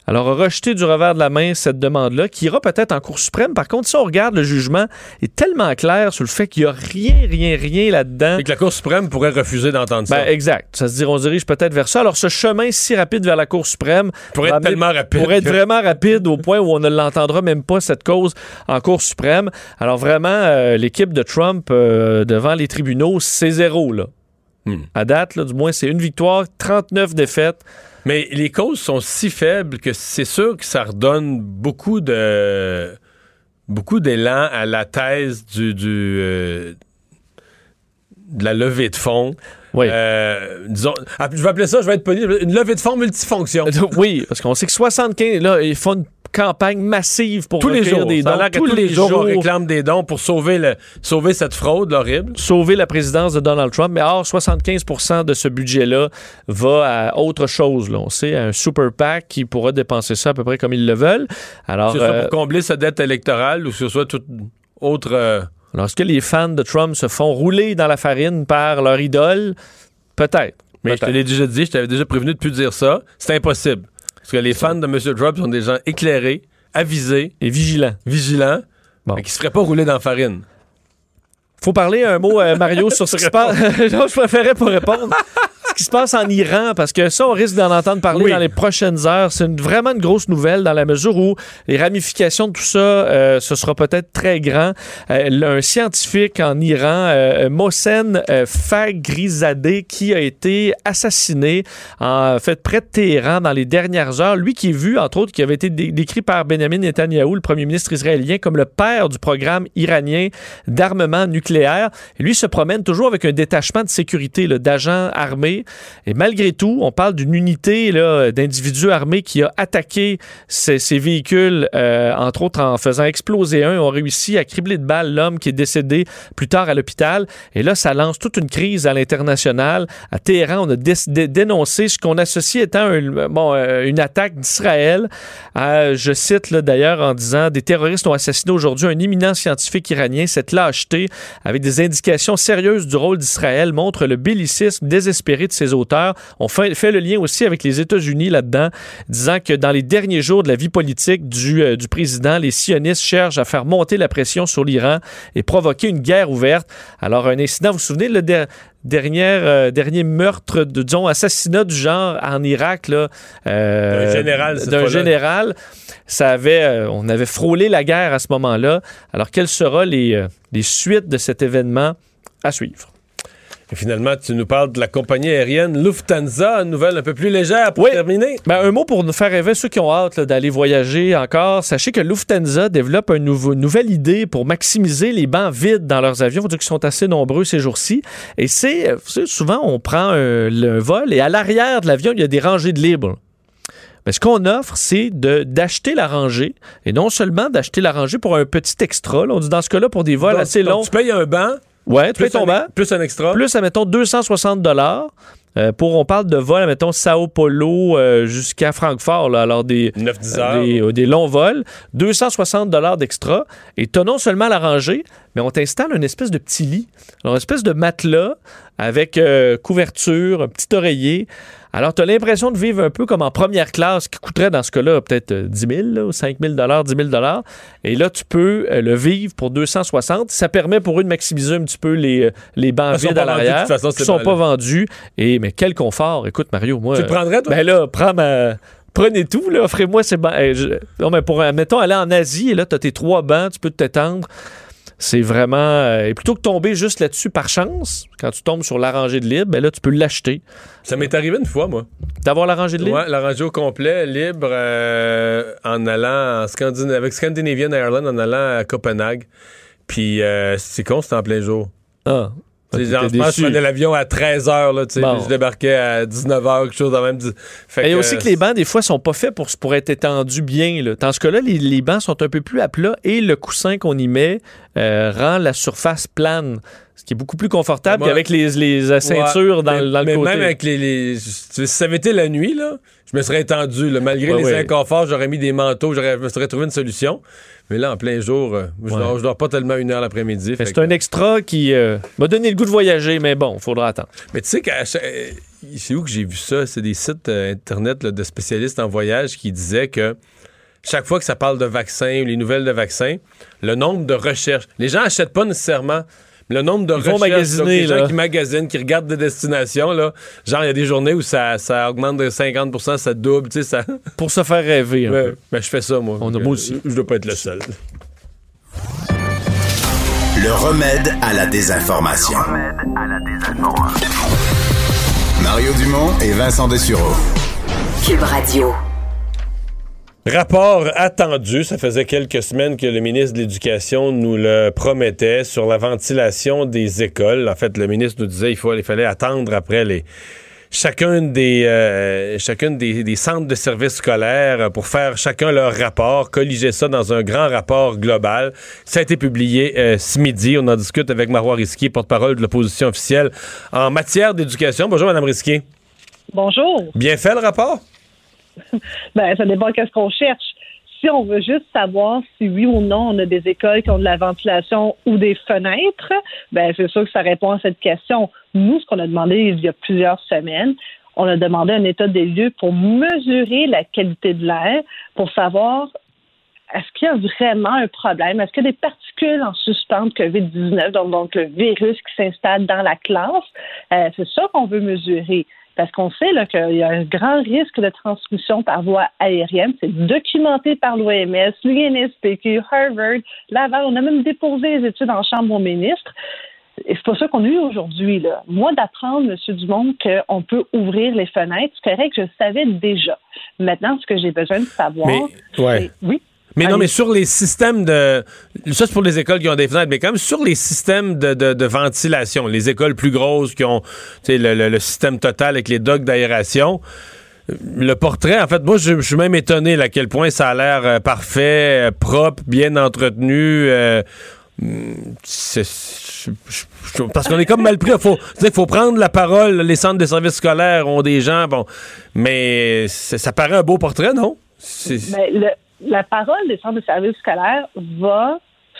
Alors, rejeter du revers de la main cette demande-là, qui ira peut-être en Cour suprême. Par contre, si on regarde le jugement, il est tellement clair sur le fait qu'il n'y a rien, rien, rien là-dedans. Et que la Cour suprême pourrait refuser d'entendre ça. Ben, exact. Ça se dit, on se dirige peut-être vers ça. Alors, ce chemin si rapide vers la Cour suprême Pour être tellement rapide Pour être vraiment rapide au point où on ne l'entendra même pas, cette cause, en Cour suprême. Alors, vraiment, euh, l'équipe de Trump euh, devant les tribunaux, c'est zéro, là. Hmm. À date, là, du moins, c'est une victoire, 39 défaites. Mais les causes sont si faibles que c'est sûr que ça redonne beaucoup de beaucoup d'élan à la thèse du, du euh, de la levée de fonds. Oui. Euh, disons, ah, je vais appeler ça, je vais être poli, une levée de fonds multifonction. Oui, parce qu'on sait que 75, là, ils font une campagne massive pour tous les jours. des Ça dons. tous, les jours, on réclame des dons pour sauver, le, sauver cette fraude horrible. sauver la présidence de Donald Trump. Mais or, 75% de ce budget-là va à autre chose. Là. On sait, à un super PAC qui pourra dépenser ça à peu près comme ils le veulent. Alors, ce soit euh, pour combler sa dette électorale ou que ce soit toute autre... euh, alors, est-ce que les fans de Trump se font rouler dans la farine par leur idole? Peut-être. Mais je te l'ai déjà dit, je t'avais déjà prévenu de plus dire ça. C'est impossible. Parce que les fans de M. Trump sont des gens éclairés, avisés, Et vigilant. vigilants, Bon. mais qui se feraient pas rouler dans la farine. Faut parler un mot, euh, Mario, sur ce qui se passe. je préférais pas répondre. qui se passe en Iran, parce que ça, on risque d'en entendre parler Oui. dans les prochaines heures. C'est vraiment une grosse nouvelle dans la mesure où les ramifications de tout ça, euh, ce sera peut-être très grand. Euh, un scientifique en Iran, euh, Mohsen euh, Faghrizadeh, qui a été assassiné en fait près de Téhéran dans les dernières heures. Lui qui est vu, entre autres, qui avait été dé- décrit par Benjamin Netanyahou, le premier ministre israélien, comme le père du programme iranien d'armement nucléaire. Et lui se promène toujours avec un détachement de sécurité là, d'agents armés Et malgré tout, on parle d'une unité d'individus armés qui a attaqué ces, véhicules, euh, entre autres en faisant exploser un, ont réussi à cribler de balles l'homme qui est décédé plus tard à l'hôpital. Et là, ça lance toute une crise à l'international. À Téhéran, on a dé- dé- dénoncé ce qu'on associe étant un- bon, euh, une attaque d'Israël. Euh, je cite d'ailleurs en disant des terroristes ont assassiné aujourd'hui un éminent scientifique iranien. Cette lâcheté, avec des indications sérieuses du rôle d'Israël, montre le bellicisme désespéré de ses auteurs. On fait, fait le lien aussi avec les États-Unis là-dedans, disant que dans les derniers jours de la vie politique du, euh, du président, les sionistes cherchent à faire monter la pression sur l'Iran et provoquer une guerre ouverte. Alors, un incident, vous vous souvenez, le euh, dernier meurtre, de, disons, assassinat du genre en Irak, là, euh, D'un général, d'un ça avait, euh, on avait frôlé la guerre à ce moment-là. Alors, quelles seront les, les suites de cet événement à suivre? Et finalement, tu nous parles de la compagnie aérienne Lufthansa, une nouvelle un peu plus légère pour terminer. Ben, un mot pour nous faire rêver ceux qui ont hâte d'aller voyager encore. Sachez que Lufthansa développe une nouvelle idée pour maximiser les bancs vides dans leurs avions. Dire qu'ils sont assez nombreux ces jours-ci. Et c'est, euh, vous souvent, on prend un, vol et à l'arrière de l'avion, il y a des rangées de libres. Ben, ce qu'on offre, c'est d'acheter la rangée et non seulement d'acheter la rangée pour un petit extra. là. on dit dans ce cas-là pour des vols Donc- assez longs. tu payes un banc. Ouais, plus ton un- banc. Plus un extra. Plus, admettons, 260 dollars. euh, pour, on parle de vol, mettons, Sao Paulo euh, jusqu'à Francfort, là, alors des, 9-10 euh, heures. des, euh, des longs vols, 260 dollars d'extra. Et tu as non seulement la rangée, mais on t'installe une espèce de petit lit, alors, une espèce de matelas avec euh, couverture, un petit oreiller. Alors, tu as l'impression de vivre un peu comme en première classe, qui coûterait dans ce cas-là peut-être euh, 10 000 là, ou 5 000 10 000 Et là, tu peux euh, le vivre pour 260. Ça permet pour eux de maximiser un petit peu les, euh, les bancs vides à l'arrière. qui ces sont pas vendus. Et, mais quel confort. Écoute, Mario, moi... Tu le prendrais, toi? Ben là, prends ma... Prenez tout, là, offrez-moi ces bancs. Je- Non, mais pour, euh, mettons, aller en Asie, et là, tu as tes trois bancs, tu peux t'étendre. C'est vraiment. euh, et plutôt que tomber juste là-dessus par chance, quand tu tombes sur la rangée de libre, ben là, tu peux l'acheter. Ça m'est arrivé une fois, moi. D'avoir la rangée de libre? Ouais, la rangée au complet, libre, euh, en allant en Scandin- avec Scandinavian Airlines, en allant à Copenhague. Puis euh, c'est con, c'était en plein jour. Ah. Je prenais l'avion à 13h, là, tu sais, Bon. puis je débarquais à 19h, quelque chose de même. Fait Et que, aussi que les bancs, des fois, sont pas faits pour, pour être étendus bien. Là. Dans ce cas-là, les, les bancs sont un peu plus à plat et le coussin qu'on y met euh, rend la surface plane, ce qui est beaucoup plus confortable qu'avec les, les euh, ceintures Ouais, dans, mais, dans le mais côté. même avec les. les- si ça avait été la nuit, là, je me serais étendu. là. malgré Ouais, les ouais. inconforts, j'aurais mis des manteaux, je me serais trouvé une solution. Mais là, en plein jour, euh, je, dors, je dors pas tellement une heure l'après-midi. C'est que- un extra qui euh, m'a donné le goût de voyager, mais bon, il faudra attendre. Mais tu sais, euh, c'est où que j'ai vu ça? C'est des sites euh, Internet là, de spécialistes en voyage qui disaient que chaque fois que ça parle de vaccins ou les nouvelles de vaccins, le nombre de recherches, les gens achètent pas nécessairement. Mais Le nombre de recherches, magasiner, donc, les gens là. qui magasinent, qui regardent des destinations, là, genre il y a des journées où ça, ça augmente de 50% ça double, tu sais, ça. Pour se faire rêver. un peu. ben, je fais ça, moi. On a moi aussi. Je dois pas être le seul. Le remède à la désinformation. Mario Dumont et Vincent Dessureau. Cube Radio. Rapport attendu, ça faisait quelques semaines que le ministre de l'Éducation nous le promettait sur la ventilation des écoles. En fait, le ministre nous disait qu'il il fallait attendre après les chacun des euh, chacune des, des centres de services scolaires pour faire chacun leur rapport, colliger ça dans un grand rapport global. Ça a été publié euh, ce midi. On en discute avec Marois Risquier, porte-parole de l'opposition officielle en matière d'éducation. Bonjour, Madame Risquier. Bonjour. Bien fait le rapport? Ben, ça dépend qu'est-ce qu'on cherche. Si on veut juste savoir si oui ou non on a des écoles qui ont de la ventilation ou des fenêtres, ben c'est sûr que ça répond à cette question. Nous, ce qu'on a demandé il y a plusieurs semaines, on a demandé un état des lieux pour mesurer la qualité de l'air, pour savoir est-ce qu'il y a vraiment un problème? Est-ce qu'il y a des particules en suspens de COVID-19, donc, donc le virus qui s'installe dans la classe? Euh, c'est ça qu'on veut mesurer. Parce qu'on sait là, qu'il y a un grand risque de transmission par voie aérienne. C'est documenté par l'OMS, l'INSPQ, Harvard, Laval. On a même déposé les études en chambre au ministre. Et c'est pas ça qu'on a eu aujourd'hui. Là. Moi, d'apprendre, M. Dumont, qu'on peut ouvrir les fenêtres, c'est correct, je le savais déjà. Maintenant, ce que j'ai besoin de savoir, Mais, ouais. c'est- oui? Mais non, mais sur les systèmes de. Ça, c'est pour les écoles qui ont des fenêtres, mais quand même sur les systèmes de, de- de ventilation, les écoles plus grosses qui ont tu sais, le, le- le système total avec les docks d'aération. Le portrait, en fait, moi, je, je suis même étonné là, à quel point ça a l'air euh, parfait, euh, propre, bien entretenu. euh, c'est- je- je- je- parce qu'on est comme mal pris. Il faut, il faut prendre la parole. Les centres de services scolaires ont des gens, bon, mais ça paraît un beau portrait, non? C'est- Mais le- la parole des centres de services scolaires va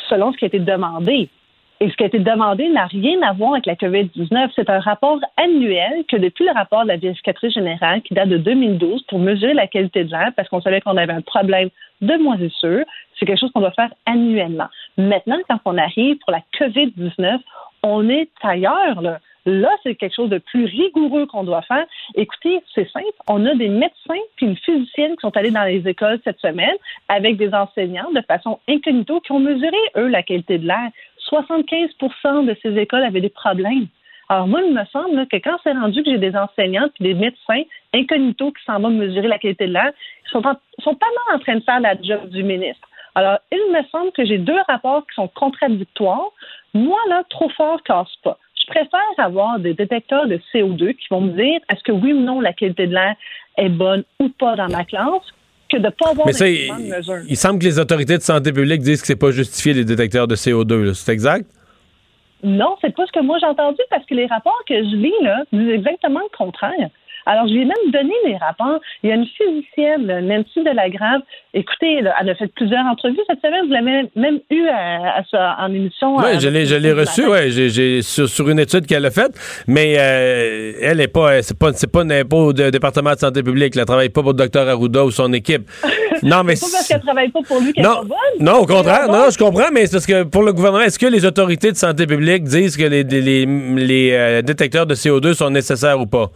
selon ce qui a été demandé. Et ce qui a été demandé n'a rien à voir avec la COVID-19. C'est un rapport annuel que depuis le rapport de la vérificatrice générale qui date de 2012 pour mesurer la qualité de l'air parce qu'on savait qu'on avait un problème de moisissure, c'est quelque chose qu'on doit faire annuellement. Maintenant, quand on arrive pour la COVID-19, on est ailleurs. Là, là c'est quelque chose de plus rigoureux qu'on doit faire. Écoutez, c'est simple. On a des médecins puis une physicienne qui sont allés dans les écoles cette semaine avec des enseignants de façon incognito qui ont mesuré, eux, la qualité de l'air. 75% de ces écoles avaient des problèmes. Alors moi, il me semble que quand c'est rendu que j'ai des enseignants puis des médecins incognito qui s'en vont mesurer la qualité de l'air, ils sont, sont pas mal en train de faire la job du ministre. Alors, il me semble que j'ai deux rapports qui sont contradictoires. Moi, là, trop fort casse pas. Je préfère avoir des détecteurs de CO2 qui vont me dire est-ce que oui ou non la qualité de l'air est bonne ou pas dans ma classe que de ne pas avoir Mais ça, il, de mesure. il semble que les autorités de santé publique disent que c'est pas justifié les détecteurs de CO2. là. C'est exact? Non, c'est pas ce que moi j'ai entendu parce que les rapports que je lis là disent exactement le contraire. Alors, je lui ai même donné les rapports. Il y a une physicienne, Nancy Delagrave. Écoutez, là, elle a fait plusieurs entrevues cette semaine. Vous l'avez même eu à, à ça- en émission. Oui, je l'ai, je l'ai reçu, ouais, j'ai, j'ai- sur, sur une étude qu'elle a faite, mais euh, elle est pas, c'est pas, c'est pas, n'est pas au de- département de santé publique, elle travaille pas pour le docteur Arruda ou son équipe. Non, mais C'est pas parce qu'elle travaille pas pour lui qu'elle non, bonne. non, au contraire, non, je comprends, mais c'est parce que pour le gouvernement, est-ce que les autorités de santé publique disent que les, les, les, euh, détecteurs de CO2 sont nécessaires ou pas?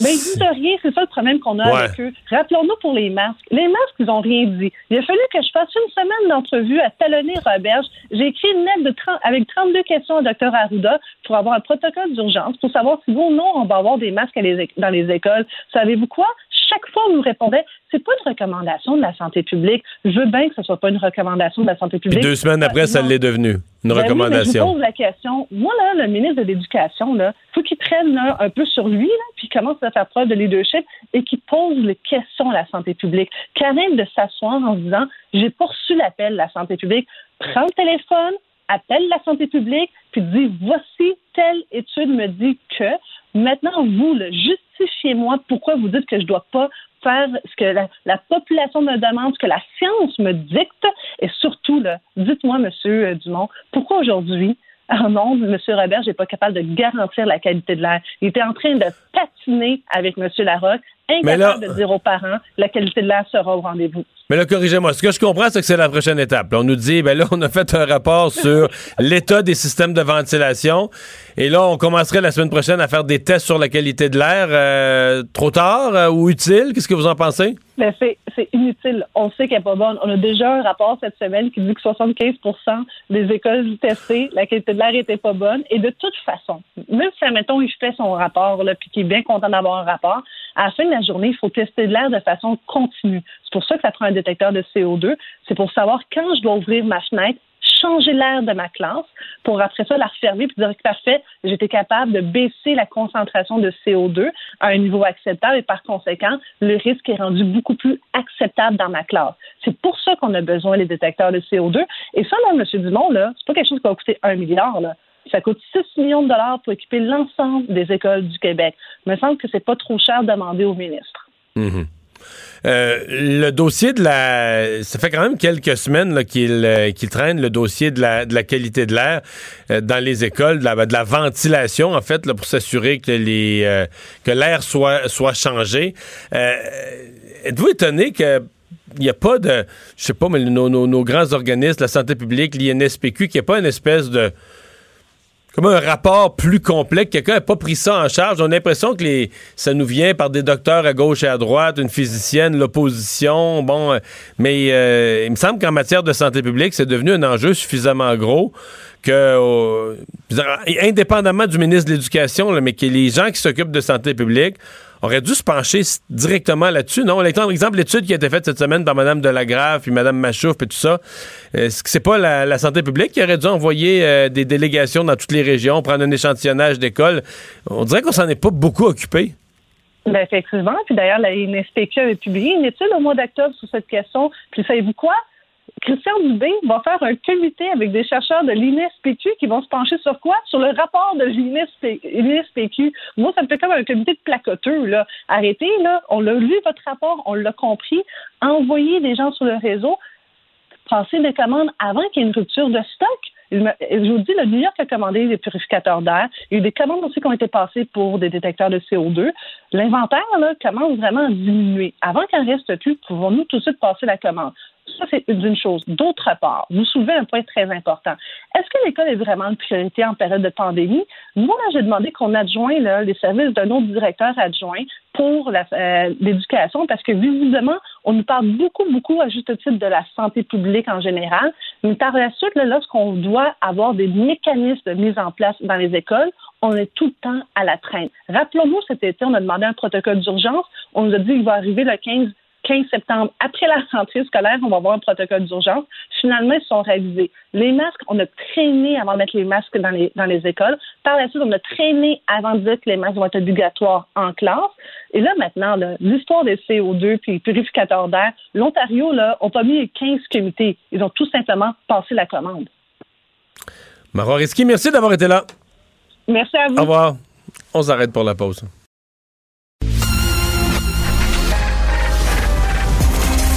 Mais ils disent rien, c'est ça le problème qu'on a Ouais. avec eux. Rappelons-nous pour les masques. Les masques, ils ont rien dit. Il a fallu que je fasse une semaine d'entrevue à talonner Roberge. J'ai écrit une lettre de 30 avec 32 questions au docteur Arruda pour avoir un protocole d'urgence pour savoir si oui ou non on va avoir des masques à les éc- dans les écoles. Savez-vous quoi? Chaque fois, on nous répondait, c'est pas une recommandation de la santé publique. Je veux bien que ce soit pas une recommandation de la santé Puis publique. deux semaines après, ça l'est devenu. Une Ben oui, je recommandation. vous pose la question. Moi, là, le ministre de l'Éducation, là, faut qu'il prenne là, un peu sur lui, là, puis commence à faire preuve de leadership et qu'il pose les questions à la santé publique. Qu'il arrête de s'asseoir en disant J'ai reçu l'appel de la santé publique. Prends le téléphone, appelle la santé publique, puis dis Voici telle étude me dit que. Maintenant, vous, justifiez-moi pourquoi vous dites que je dois pas faire ce que la, la population me demande, ce que la science me dicte, et surtout, dites-moi, Monsieur euh, Dumont, pourquoi aujourd'hui, ah non, M. Robert, n'est pas capable de garantir la qualité de l'air? Il était en train de patiner avec M. Larocque, Mais là- incapable de dire aux parents la qualité de l'air sera au rendez-vous. Mais là, corrigez-moi. Ce que je comprends, c'est que c'est la prochaine étape. Là, on nous dit, ben là, on a fait un rapport sur l'état des systèmes de ventilation. Et là, on commencerait la semaine prochaine à faire des tests sur la qualité de l'air. Euh, trop tard euh, ou utile? Qu'est-ce que vous en pensez? Mais c'est, inutile. On sait qu'elle n'est pas bonne. On a déjà un rapport cette semaine qui dit que 75 des écoles testées, la qualité de l'air n'était pas bonne. Et de toute façon, même si, admettons, il fait son rapport, là, puis qu'il est bien content d'avoir un rapport, à la fin de la journée, il faut tester de l'air de façon continue. C'est pour ça que ça prend un détecteur de CO2. C'est pour savoir quand je dois ouvrir ma fenêtre, changer l'air de ma classe pour après ça la refermer puis dire que parfait, j'étais capable de baisser la concentration de CO2 à un niveau acceptable et par conséquent, le risque est rendu beaucoup plus acceptable dans ma classe. C'est pour ça qu'on a besoin des détecteurs de CO2. Et ça, là, M. Dumont, là, c'est pas quelque chose qui va coûter un milliard, là. Ça coûte 6 millions de dollars pour équiper l'ensemble des écoles du Québec. Il me semble que c'est pas trop cher de demander au ministre. Mhm. Euh, le dossier de la... Ça fait quand même quelques semaines euh, qu'il traîne le dossier de la, de la qualité de l'air euh, dans les écoles, de la, de la ventilation, en fait, là, pour s'assurer que les que l'air soit, soit changé. Êtes-vous étonné que il n'y a pas de, je sais pas, mais nos, nos- nos grands organismes, la santé publique, l'INSPQ, qu'il n'y a pas une espèce de, comme un rapport plus complet, que quelqu'un n'a pas pris ça en charge. On a l'impression que les, ça nous vient par des docteurs à gauche et à droite, une physicienne, l'opposition, bon, euh, mais euh, il me semble qu'en matière de santé publique, c'est devenu un enjeu suffisamment gros que, euh, indépendamment du ministre de l'Éducation, mais que les gens qui s'occupent de santé publique aurait dû se pencher directement là-dessus, non? Par exemple, l'étude qui a été faite cette semaine par Mme Delagrave, puis Mme Machouf, et tout ça, est-ce que c'est pas la, la santé publique qui aurait dû envoyer euh, des délégations dans toutes les régions, prendre un échantillonnage d'écoles? On dirait qu'on s'en est pas beaucoup occupé. Ben, effectivement. Puis d'ailleurs, la NSPQ avait publié une étude au mois d'octobre sur cette question. Puis savez-vous quoi? Christian Dubé va faire un comité avec des chercheurs de l'INSPQ qui vont se pencher sur quoi? Sur le rapport de l'INSPQ. Moi, ça me fait comme un comité de placoteux, là. Arrêtez, là. On l'a lu, votre rapport, on l'a compris. Envoyez des gens sur le réseau. Passer des commandes avant qu'il y ait une rupture de stock. Je vous dis, le New York a commandé des purificateurs d'air. Il y a eu des commandes aussi qui ont été passées pour des détecteurs de CO2. L'inventaire là, commence vraiment à diminuer. Avant qu'il en reste plus, pouvons-nous tout de suite passer la commande? Ça, c'est une chose. D'autre part, vous soulevez un point très important. Est-ce que l'école est vraiment une priorité en période de pandémie? Moi, j'ai demandé qu'on adjoigne là, les services d'un autre directeur adjoint pour euh, l'éducation parce que visiblement, on nous parle beaucoup, beaucoup à juste titre de la santé publique en général. Mais par la suite, lorsqu'on doit avoir des mécanismes mis en place dans les écoles, on est tout le temps à la traîne. Rappelons-nous, cet été, on a demandé un protocole d'urgence. On nous a dit qu'il va arriver le 15 15 septembre, après la rentrée scolaire, on va avoir un protocole d'urgence. Finalement, ils sont réalisés. Les masques, on a traîné avant de mettre les masques dans les, dans les écoles. Par la suite, on a traîné avant de dire que les masques vont être obligatoires en classe. Et là, maintenant, l'histoire des CO2 puis les purificateurs d'air, l'Ontario, là, ont pas mis les 15 comités. Ils ont tout simplement passé la commande. Marois Risky, merci d'avoir été là. Merci à vous. Au revoir. On s'arrête pour la pause.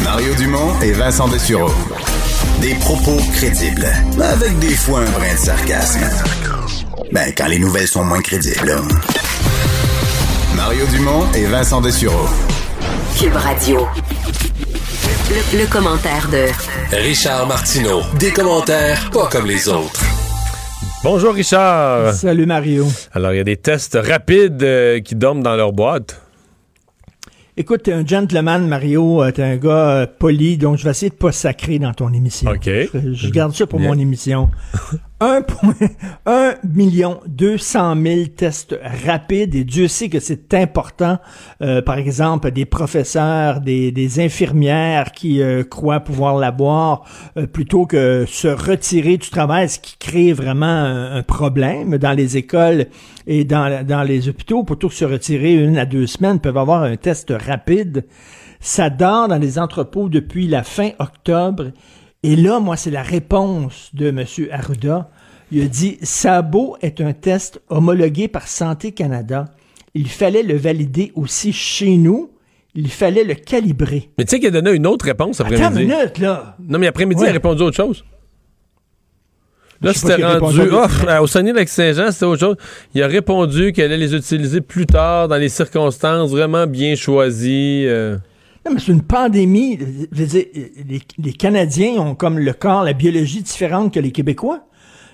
Mario Dumont et Vincent Dessureau. Des propos crédibles, avec des fois un brin de sarcasme. Ben, quand les nouvelles sont moins crédibles. là. Mario Dumont et Vincent Dessureau. Cube Radio. Le, le commentaire de Richard Martineau. Des commentaires pas comme les autres. Bonjour Richard. Salut Mario. Alors, il y a des tests rapides euh, qui dorment dans leur boîte. Écoute, t'es un gentleman, Mario. euh, T'es un gars euh, poli, donc je vais essayer de pas sacrer dans ton émission. OK. Je, je garde ça pour Bien. mon émission. 1 million 200 000 tests rapides et Dieu sait que c'est important. Euh, par exemple, des professeurs, des, infirmières qui euh, croient pouvoir l'avoir euh, plutôt que se retirer du travail, ce qui crée vraiment un, un problème dans les écoles et dans, dans les hôpitaux. Plutôt que se retirer une à deux semaines, peuvent avoir un test rapide. Ça dort dans les entrepôts depuis la fin octobre. Et là, moi, c'est la réponse de M. Arruda. Il a dit Sabo est un test homologué par Santé Canada. Il fallait le valider aussi chez nous. Il fallait le calibrer. Mais tu sais qu'il a donné une autre réponse Attends après-midi. une minute, là. Non, mais après-midi, Ouais. il a répondu autre chose. Là, c'était rendu. Oh, au Saguenay-Lac-Saint-Jean, c'était autre chose. Il a répondu qu'elle allait les utiliser plus tard, dans les circonstances vraiment bien choisies. euh. Non, mais c'est une pandémie. Les, Canadiens ont comme le corps, la biologie différente que les Québécois.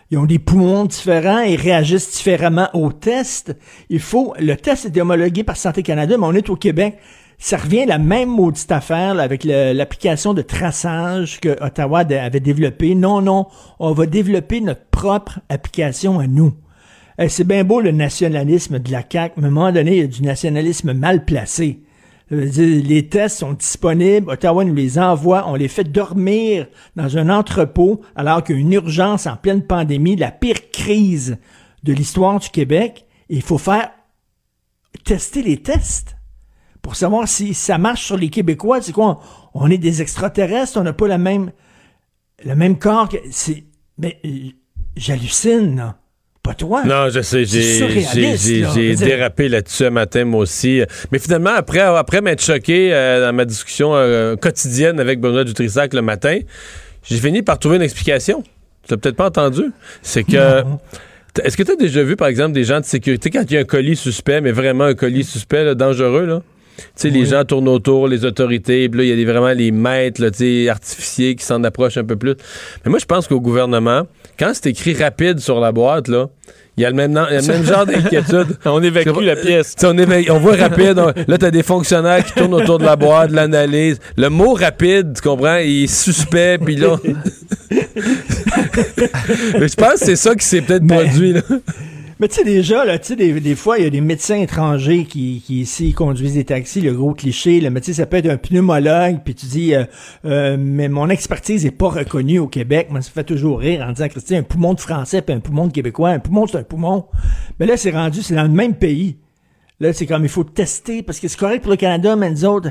Ils ont des poumons différents et réagissent différemment aux tests. Il faut, le test est homologué par Santé Canada, mais on est au Québec. Ça revient à la même maudite affaire là, avec l'application de traçage que Ottawa avait développée. Non, non, on va développer notre propre application à nous. Eh, c'est bien beau le nationalisme de la CAQ, mais à un moment donné, il y a du nationalisme mal placé. Les tests sont disponibles, Ottawa nous les envoie, on les fait dormir dans un entrepôt alors qu'il urgence en pleine pandémie, la pire crise de l'histoire du Québec. Il faut faire tester les tests pour savoir si ça marche sur les Québécois. C'est quoi? On, est des extraterrestres, on n'a pas la même, le même corps que. Mais euh, j'hallucine. Pas toi. Non, je sais, j'ai dérapé là-dessus un matin, moi aussi. Mais finalement, après, après m'être choqué euh, dans ma discussion euh, quotidienne avec Benoît Dutrissac le matin, j'ai fini par trouver une explication. Tu l'as peut-être pas entendu. C'est que. Est-ce que tu as déjà vu, par exemple, des gens de sécurité, quand il y a un colis suspect, mais vraiment un colis suspect, là, dangereux, là? Les gens tournent autour, les autorités, puis là, il y a des- vraiment les maîtres, là, artificiers qui s'en approchent un peu plus. Mais moi, je pense qu'au gouvernement, quand c'est écrit rapide sur la boîte, là, il y a le même, nom- il y a le même genre d'inquiétude. On évacue la pièce. On, voit rapide. on- là, t'as des fonctionnaires qui tournent autour de la boîte, de l'analyse. Le mot rapide, tu comprends, il est suspect, puis là. Mais je pense que c'est ça qui s'est peut-être produit, là. Mais tu sais, déjà, là, tu sais, des, fois, il y a des médecins étrangers qui, qui ici conduisent des taxis, le gros cliché. Le métier, ça peut être un pneumologue, puis tu dis, euh, euh, mais mon expertise est pas reconnue au Québec. Moi, ça fait toujours rire en disant, Christian, un poumon de français, puis un poumon de québécois. Un poumon, c'est un poumon. Mais là, c'est rendu, c'est dans le même pays. Là, c'est comme, il faut tester, parce que c'est correct pour le Canada, mais nous autres,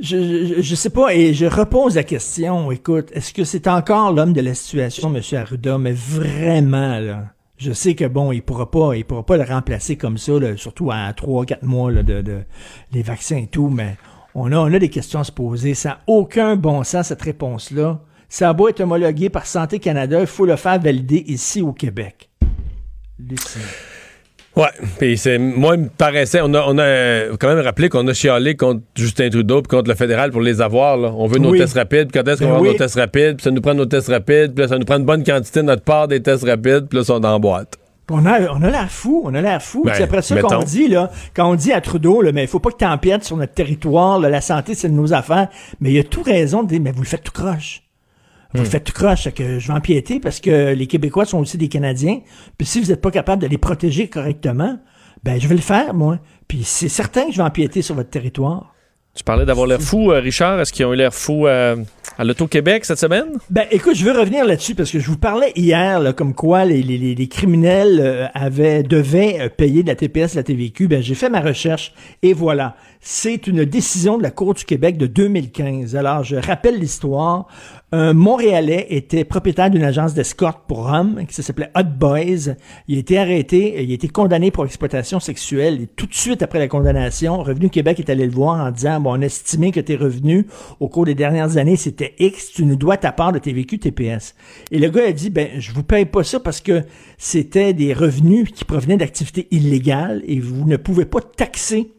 je, je, je sais pas, et je repose la question, écoute, est-ce que c'est encore l'homme de la situation, M. Arruda, mais vraiment, là, je sais que bon, il pourra pas, il pourra pas le remplacer comme ça, là, surtout à trois, quatre mois de, les vaccins et tout, mais on a, on a des questions à se poser. Ça n'a aucun bon sens, cette réponse-là. Ça a beau être homologué par Santé Canada, il faut le faire valider ici au Québec. Ouais, puis c'est moi il me paraissait on a on a quand même rappelé qu'on a chialé contre Justin Trudeau puis contre le fédéral pour les avoir là. On veut nos Oui. tests rapides, puis quand est-ce qu'on Ben va avoir oui. nos tests rapides, puis ça nous prend nos tests rapides, puis ça nous prend une bonne quantité de notre part des tests rapides, puis là sont dans la boîte. On a, on a l'air fou, on a l'air fou. Ben, c'est après ça qu'on dit, là, quand on dit à Trudeau, là, mais il faut pas que t'empiètes sur notre territoire, là, la santé, c'est de nos affaires. Mais il a tout raison de dire, mais vous le faites tout croche. Vous Hmm. faites croche, que je vais empiéter parce que les Québécois sont aussi des Canadiens. Puis si vous n'êtes pas capable de les protéger correctement, ben, je vais le faire, moi. Puis c'est certain que je vais empiéter sur votre territoire. Tu parlais d'avoir l'air fou, euh, Richard. Est-ce qu'ils ont eu l'air fou euh, à l'Auto-Québec cette semaine? Ben, écoute, je veux revenir là-dessus parce que je vous parlais hier, là, comme quoi les, les, les- les criminels euh, avaient devaient payer de la TPS, de la TVQ. Ben, j'ai fait ma recherche et voilà. C'est une décision de la Cour du Québec de 2015. Alors, je rappelle l'histoire. Un Montréalais était propriétaire d'une agence d'escorte pour hommes qui s'appelait Hot Boys. Il a été arrêté, il a été condamné pour exploitation sexuelle et tout de suite après la condamnation, Revenu Québec est allé le voir en disant, bon, on a estimé que tes revenus au cours des dernières années, c'était X, tu nous dois ta part de TVQ TPS. Et le gars a dit, ben, je vous paye pas ça parce que c'était des revenus qui provenaient d'activités illégales et vous ne pouvez pas taxer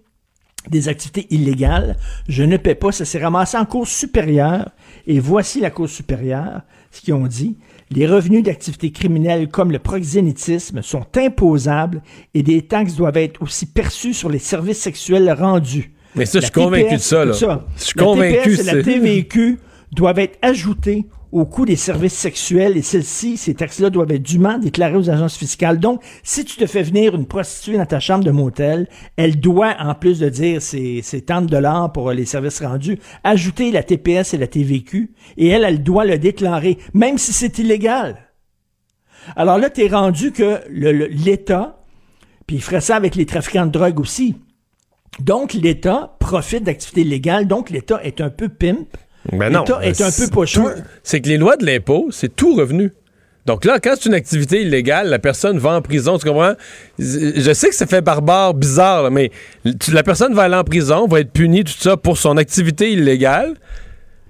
des activités illégales. Je ne paie pas. Ça s'est ramassé en cours supérieure. Et voici la cour supérieure, ce qu'ils ont dit. Les revenus d'activités criminelles comme le proxénétisme sont imposables et des taxes doivent être aussi perçues sur les services sexuels rendus. Mais ça, je suis convaincu de ça, là. Je suis La convaincu, TPS et la TVQ doivent être ajoutées au coût des services sexuels et celles-ci, ces taxes-là doivent être dûment déclarées aux agences fiscales. Donc, si tu te fais venir une prostituée dans ta chambre de motel, elle doit, en plus de dire c'est tant de dollars pour les services rendus, ajouter la TPS et la TVQ et elle, elle doit le déclarer, même si c'est illégal. Alors là, tu es rendu que l'État, puis il ferait ça avec les trafiquants de drogue aussi. Donc, l'État profite d'activités illégales, donc l'État est un peu pimp. Ben non. L'État est un peu pocheur. C'est que les lois de l'impôt, c'est tout revenu. Donc là, quand c'est une activité illégale, la personne va en prison, tu comprends? Je sais que ça fait barbare, bizarre, là, mais la personne va aller en prison, va être punie, tout ça, pour son activité illégale.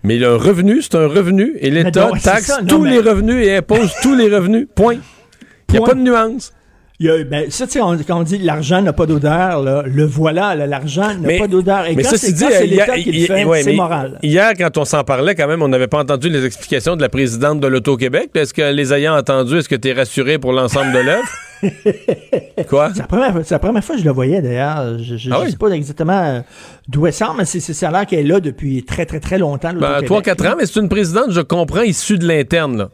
Mais le revenu, c'est un revenu, et l'État taxe ça, non, tous mais- les revenus et impose tous les revenus. Point. Il n'y a Point. pas de nuance. Il y a- ben, ça, tu sais, on- quand on dit l'argent n'a pas d'odeur, là, le voilà, là, l'argent n'a pas d'odeur. Et mais quand ça, c'est dit, quand c'est hier- l'État qui le fait, ouais, c'est moral. Hier, quand on s'en parlait, quand même, on n'avait pas entendu les explications de la présidente de l'Auto-Québec. Est-ce que les ayant entendus, est-ce que tu es rassuré pour l'ensemble de l'œuvre? Quoi? C'est la, première, c'est la première fois que je le voyais, d'ailleurs. Je ne Ah oui? sais pas exactement euh, d'où elle sort, mais c'est, c'est, ça a l'air qu'elle est là depuis très, très, très longtemps. Ben, l'Auto-Québec. 3-4 ans, mais c'est une présidente, je comprends, issue de l'interne, là.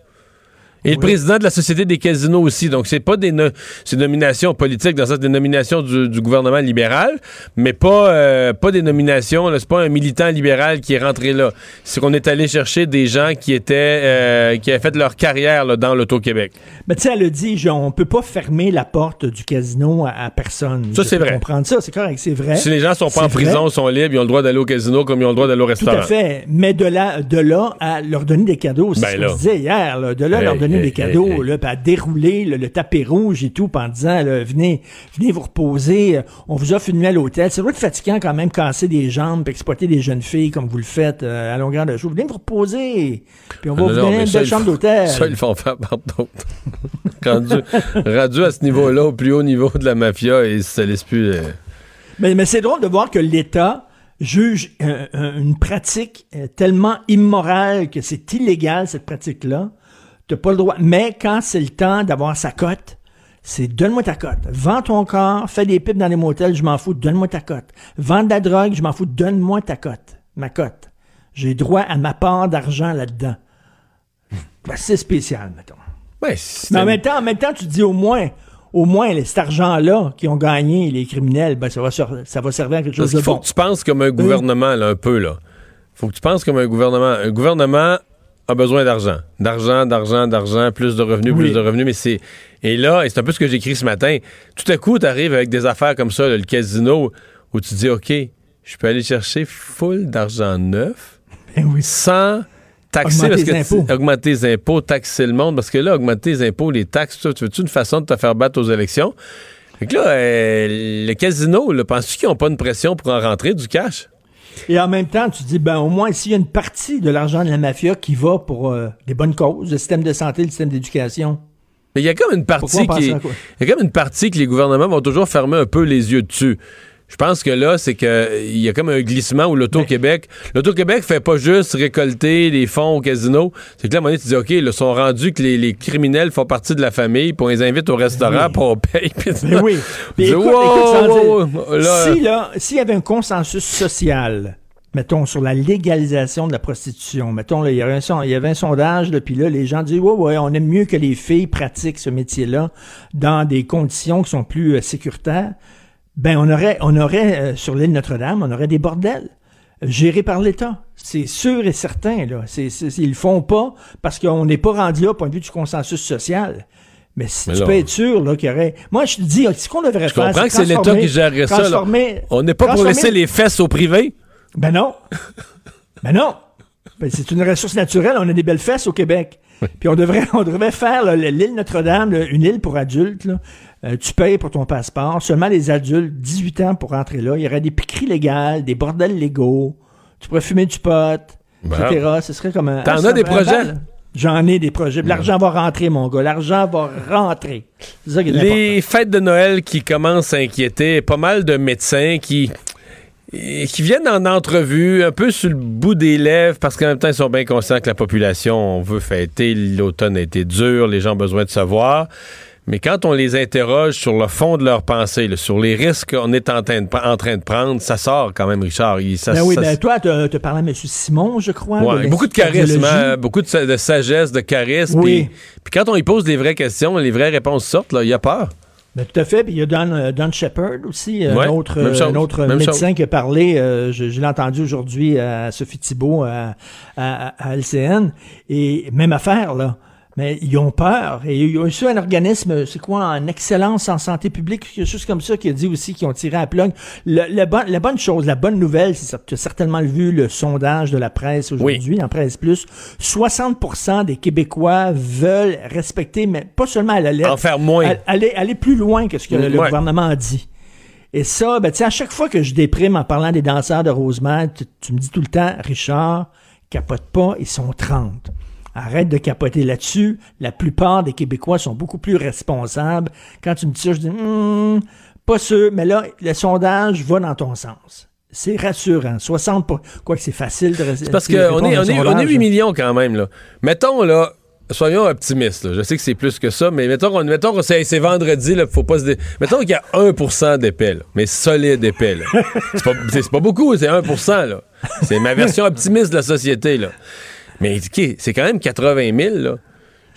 Et le président de la Société des casinos aussi. Donc, c'est pas des no- des nominations politiques, dans le sens des nominations du, du gouvernement libéral, mais pas, euh, pas des nominations. C'est pas un militant libéral qui est rentré là. C'est qu'on est allé chercher des gens qui étaient euh, qui avaient fait leur carrière là, dans l'Auto-Québec. Mais tu sais, elle a dit, genre, on peut pas fermer la porte du casino à, à personne. Ça, c'est vrai. comprendre ça, c'est correct, c'est vrai. Si les gens sont pas en vrai. prison, sont libres, ils ont le droit d'aller au casino comme ils ont le droit d'aller au Tout restaurant. à fait. Mais de là, de là à leur donner des cadeaux, c'est Ben ce qu'on disait hier, là, de là à leur donner des cadeaux, hey, hey. là, puis à dérouler le, le tapis rouge et tout, puis en disant, là, venez, venez vous reposer, euh, on vous offre une nuit à l'hôtel. C'est vrai que fatigant quand même casser des jambes, puis exploiter des jeunes filles comme vous le faites euh, à longueur de jour. Venez vous reposer, puis on va Non, vous donner une belle chambre d'hôtel. Ça, ils le font faire par d'autres. rendu, rendu à ce niveau-là, au plus haut niveau de la mafia, et ça laisse plus. euh, Mais, mais c'est drôle de voir que l'État juge euh, une pratique tellement immorale que c'est illégal, cette pratique-là. T'as pas le droit. Mais quand c'est le temps d'avoir sa cote, c'est donne-moi ta cote. Vends ton corps, fais des pipes dans les motels, je m'en fous, donne-moi ta cote. Vends de la drogue, je m'en fous, donne-moi ta cote. Ma cote. J'ai droit à ma part d'argent là-dedans. Ben, c'est spécial, mettons. Ben, Mais en même temps, en même temps, tu te dis au moins, au moins, cet argent-là qui ont gagné, les criminels, ben, ça, va, ça va servir à quelque chose qu'il de faut bon. que tu penses comme un gouvernement, là, un peu, là. faut que tu penses comme un gouvernement. Un gouvernement a besoin d'argent. D'argent, d'argent, d'argent, plus de revenus, Oui. plus de revenus, mais c'est... Et là, et c'est un peu ce que j'ai écrit ce matin, tout à coup, tu arrives avec des affaires comme ça, là, le casino, où tu dis, OK, je peux aller chercher full d'argent neuf, sans taxer, Augmenter parce que les augmenter les impôts, taxer le monde, parce que là, augmenter les impôts, les taxes, ça, tu veux-tu une façon de te faire battre aux élections? Fait que là, euh, le casino, là, penses-tu qu'ils n'ont pas une pression pour en rentrer du cash? Et en même temps, tu dis, ben, au moins, s'il y a une partie de l'argent de la mafia qui va pour euh, des bonnes causes, le système de santé, le système d'éducation. Mais il y a comme une partie qui. Il y a comme une partie que les gouvernements vont toujours fermer un peu les yeux dessus. Je pense que là, c'est que il y a comme un glissement où l'Auto-Québec. L'Auto-Québec fait pas juste récolter les fonds au casino. C'est que là, à un moment donné, tu dis, OK, ils sont rendus que les, les criminels font partie de la famille, puis on les invite au restaurant, Oui. puis on paye. puis Ben oui. Puis écoute, wow, écoute, sans wow, dire- wow, là- si, là, s'il y avait un consensus social, mettons, sur la légalisation de la prostitution, mettons, là, il y avait un, son- il y avait un sondage, là, puis là, les gens disent, ouais, ouais, on aime mieux que les filles pratiquent ce métier-là dans des conditions qui sont plus euh, sécuritaires. Ben, on aurait, on aurait, euh, sur l'île Notre-Dame, on aurait des bordels euh, gérés par l'État. C'est sûr et certain, là. C'est, c'est- ils le font pas parce qu'on n'est pas rendu là, au point de vue du consensus social. Mais si Mais tu peux être sûr là, qu'il y aurait. Moi, je te dis, ce qu'on devrait Je faire. comprends que c'est l'État qui gérerait ça. là? On n'est pas pour laisser les fesses au privé? Ben non. ben non. Ben, c'est une ressource naturelle. On a des belles fesses au Québec. Puis on devrait, on devrait faire l'île Notre-Dame, une île pour adultes. là. Euh, tu payes pour ton passeport. Seulement les adultes, 18 ans pour rentrer là. Il y aurait des piqueries légales, des bordels légaux. Tu pourrais fumer du pot, etc. Ce serait comme un. T'en as des projets? J'en ai des projets. L'argent va rentrer, mon gars. L'argent va rentrer. C'est ça qui est Les fêtes de Noël qui commencent à inquiéter, pas mal de médecins qui, et qui viennent en entrevue un peu sur le bout des lèvres parce qu'en même temps, ils sont bien conscients que la population on veut fêter. L'automne a été dur, les gens ont besoin de savoir. Mais quand on les interroge sur le fond de leur pensée, là, sur les risques qu'on est en train, de, en train de prendre, ça sort quand même, Richard. Il- ça- Ben oui, ça- ben toi, tu as parlé à M. Simon, je crois. Ouais, de beaucoup de charisme, hein, beaucoup de, sa- de sagesse, de charisme. Oui. Puis, puis quand on y pose des vraies questions, les vraies réponses sortent, là, il y a peur. Ben, tout à fait. Puis il y a Don, euh, Don Shepard aussi, Ouais, un autre, euh, un autre médecin chose. qui a parlé. euh, je, je l'ai entendu aujourd'hui à Sophie Thibault à, à, à LCN. Et même affaire, là. Mais ils ont peur. Et il y a aussi un organisme, c'est quoi, en excellence en santé publique, quelque chose comme ça, qui a dit aussi qu'ils ont tiré à la plug. Le, le bon- la bonne chose, la bonne nouvelle, c'est. Tu as certainement vu le sondage de la presse aujourd'hui, en Presse Plus. 60% des Québécois veulent respecter, mais pas seulement à la lettre. En faire moins. Aller, aller plus loin que ce que le, gouvernement a dit. Et ça, ben, tu sais, à chaque fois que je déprime en parlant des danseurs de Rosemont, tu, tu me dis tout le temps, Richard, capote pas, ils sont 30. Arrête de capoter là-dessus. La plupart des Québécois sont beaucoup plus responsables. Quand tu me dis ça, je dis, Hmm, pas sûr, mais là, le sondage va dans ton sens. C'est rassurant. 60 pour... Quoi que c'est facile de C'est parce qu'on est, on est, on est 8 millions quand même. Là. Mettons, là, soyons optimistes. là. Je sais que c'est plus que ça, mais mettons, qu'on- mettons que c'est, c'est vendredi, là, faut pas se dé- Mettons qu'il y a 1% d'épais, mais solide épais. C'est, pas, pas beaucoup, c'est 1 là. C'est ma version optimiste de la société. Là. Mais OK, c'est quand même 80 000. Là.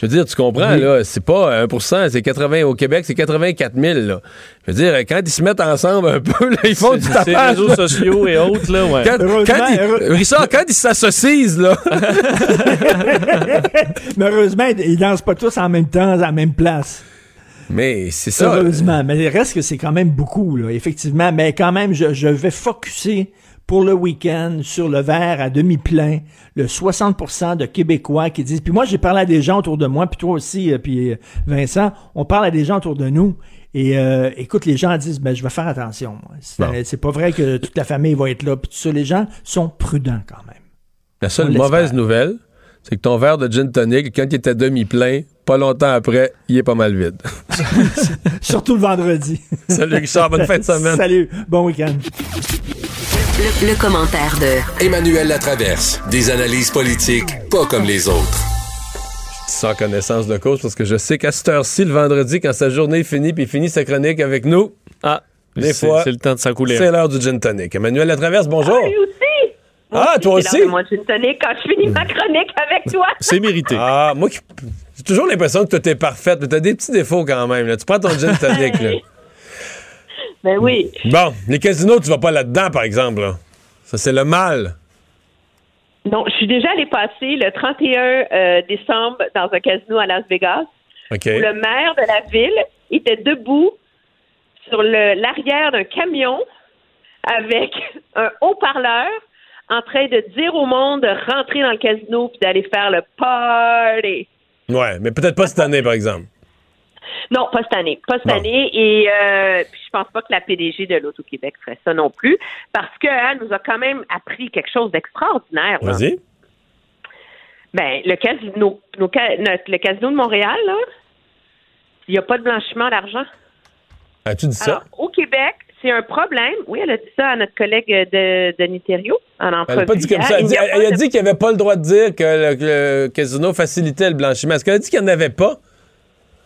Je veux dire, tu comprends, Oui. là, c'est pas 1% c'est 80 au Québec, c'est 84 000. Là. Je veux dire, quand ils se mettent ensemble un peu, là, ils font du Ces tapage. réseaux là. sociaux et autres, là, ouais. Quand, ils- Richard, quand ils s'associent, là, Mais heureusement, ils dansent pas tous en même temps, à la même place. mais c'est ça. Heureusement. Mais il reste que c'est quand même beaucoup, là, effectivement. Mais quand même, je, je vais focuser pour le week-end sur le verre à demi-plein, le 60% de Québécois qui disent... Puis moi, j'ai parlé à des gens autour de moi, puis toi aussi, euh, puis euh, Vincent, on parle à des gens autour de nous. Et euh, écoute, les gens disent, ben, je vais faire attention. C'est pas vrai que toute la famille va être là. Puis tout ça, les gens sont prudents quand même. La seule mauvaise nouvelle, c'est que ton verre de gin tonic, quand il est à demi-plein, pas longtemps après, il est pas mal vide. Surtout le vendredi. Salut Richard, bonne fin de semaine. Salut, bon week-end. Le, le commentaire de Emmanuel Latraverse. Des analyses politiques pas comme les autres. Sans connaissance de cause, parce que je sais qu'à cette heure-ci, le vendredi, quand sa journée est finie, puis il finit sa chronique avec nous, Ah, des c'est- fois, c'est le temps de s'en couler. c'est l'heure du gin tonic. Emmanuel Latraverse, bonjour. aussi! Ah, toi aussi? mon gin tonic quand je finis ma chronique avec toi. C'est mérité. Ah, moi, qui- j'ai toujours l'impression que toi, es parfaite, mais t'as des petits défauts quand même. là. Tu prends ton gin tonic, là. Ben oui. Bon, les casinos, tu vas pas là-dedans, par exemple. là. Ça, c'est le mal. Non, je suis déjà allée passer le 31 euh, décembre dans un casino à Las Vegas. OK. où le maire de la ville était debout sur l'arrière d'un camion avec un haut-parleur en train de dire au monde de rentrer dans le casino puis d'aller faire le party. Ouais, mais peut-être pas cette année, par exemple. Non, pas cette année. Pas cette année. Et euh, je pense pas que la PDG de l'Auto-Québec ferait ça non plus parce qu'elle nous a quand même appris quelque chose d'extraordinaire. Vas-y. Ben, le casino, nos notre- le casino de Montréal, là, il n'y a pas de blanchiment d'argent. As-tu dit ça? Au Québec, c'est un problème. Oui, elle a dit ça à notre collègue de, de Thériault en Elle entrevue. a pas dit comme ça. Elle, dit- a elle de- dit qu'il n'y avait pas le droit de dire que le, que le casino facilitait le blanchiment. Est-ce qu'elle a dit qu'il n'y en avait pas?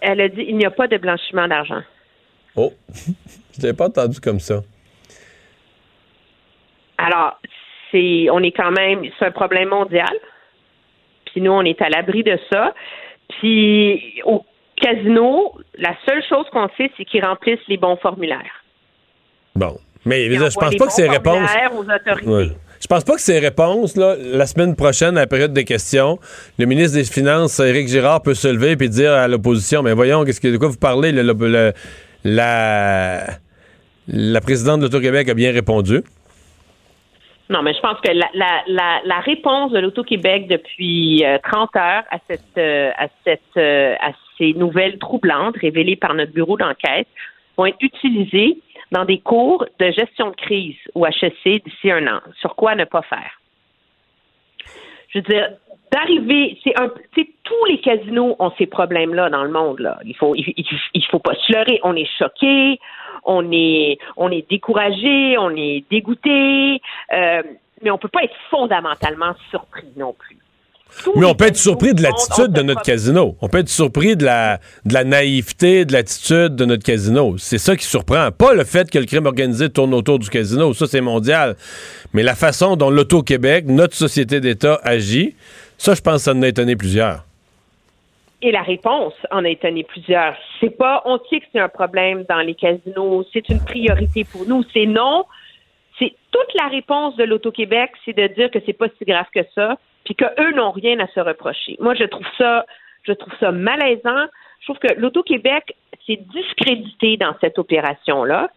Elle a dit il n'y a pas de blanchiment d'argent. Oh, je l'avais pas entendu comme ça. Alors, c'est, on est quand même, c'est un problème mondial. Puis nous, on est à l'abri de ça. Puis au casino, la seule chose qu'on sait, c'est qu'ils remplissent les bons formulaires. Bon. Mais je pense pas que bons ces réponses. formulaires aux autorités. Ouais. Je pense pas que ces réponses, là, la semaine prochaine, à la période des questions, le ministre des Finances, Éric Girard, peut se lever et dire à l'opposition Mais voyons, qu'est-ce que, de quoi vous parlez? Le- le- le- la, la présidente de l'Auto-Québec a bien répondu. Non, mais je pense que la, la réponse de l'Auto-Québec depuis euh, 30 heures à cette, euh, à cette, euh, à ces nouvelles troublantes révélées par notre bureau d'enquête vont être utilisées dans des cours de gestion de crise au HEC d'ici un an. Sur quoi ne pas faire? Je veux dire, d'arriver, c'est un, tous les casinos ont ces problèmes-là dans le monde. Là. Il faut, il faut pas se leurrer. On est choqué, on est, on est découragé, on est dégoûté, euh, mais on peut pas être fondamentalement surpris non plus. Mais on peut être surpris de l'attitude de notre casino. On peut être surpris de la, de la naïveté, de l'attitude de notre casino. C'est ça qui surprend. Pas le fait que le crime organisé tourne autour du casino, ça c'est mondial. Mais la façon dont l'Auto-Québec, notre société d'État, agit, ça je pense que ça en a étonné plusieurs. Et la réponse en a étonné plusieurs. C'est pas, on sait que c'est un problème dans les casinos, c'est une priorité pour nous. C'est non. C'est toute la réponse de l'Auto-Québec, c'est de dire que c'est pas si grave que ça, puis qu'eux n'ont rien à se reprocher. Moi, je trouve ça, je trouve ça malaisant. Je trouve que l'Auto-Québec s'est discrédité dans cette opération-là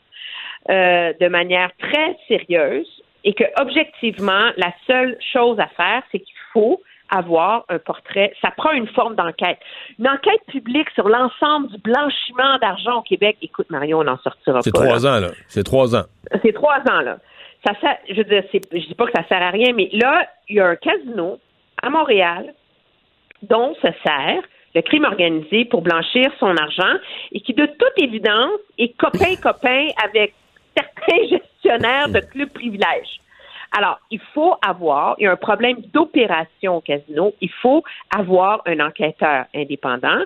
euh, de manière très sérieuse et que objectivement, la seule chose à faire, c'est qu'il faut avoir un portrait. Ça prend une forme d'enquête. Une enquête publique sur l'ensemble du blanchiment d'argent au Québec. Écoute, Mario, on n'en sortira pas. C'est là. trois ans, là. C'est trois ans. C'est trois ans, là. Ça sert, je veux dire, je dis pas que ça sert à rien, mais là, il y a un casino à Montréal dont se sert le crime organisé pour blanchir son argent et qui, de toute évidence, est copain-copain avec certains gestionnaires de clubs privilèges. Alors, il faut avoir, il y a un problème d'opération au casino, il faut avoir un enquêteur indépendant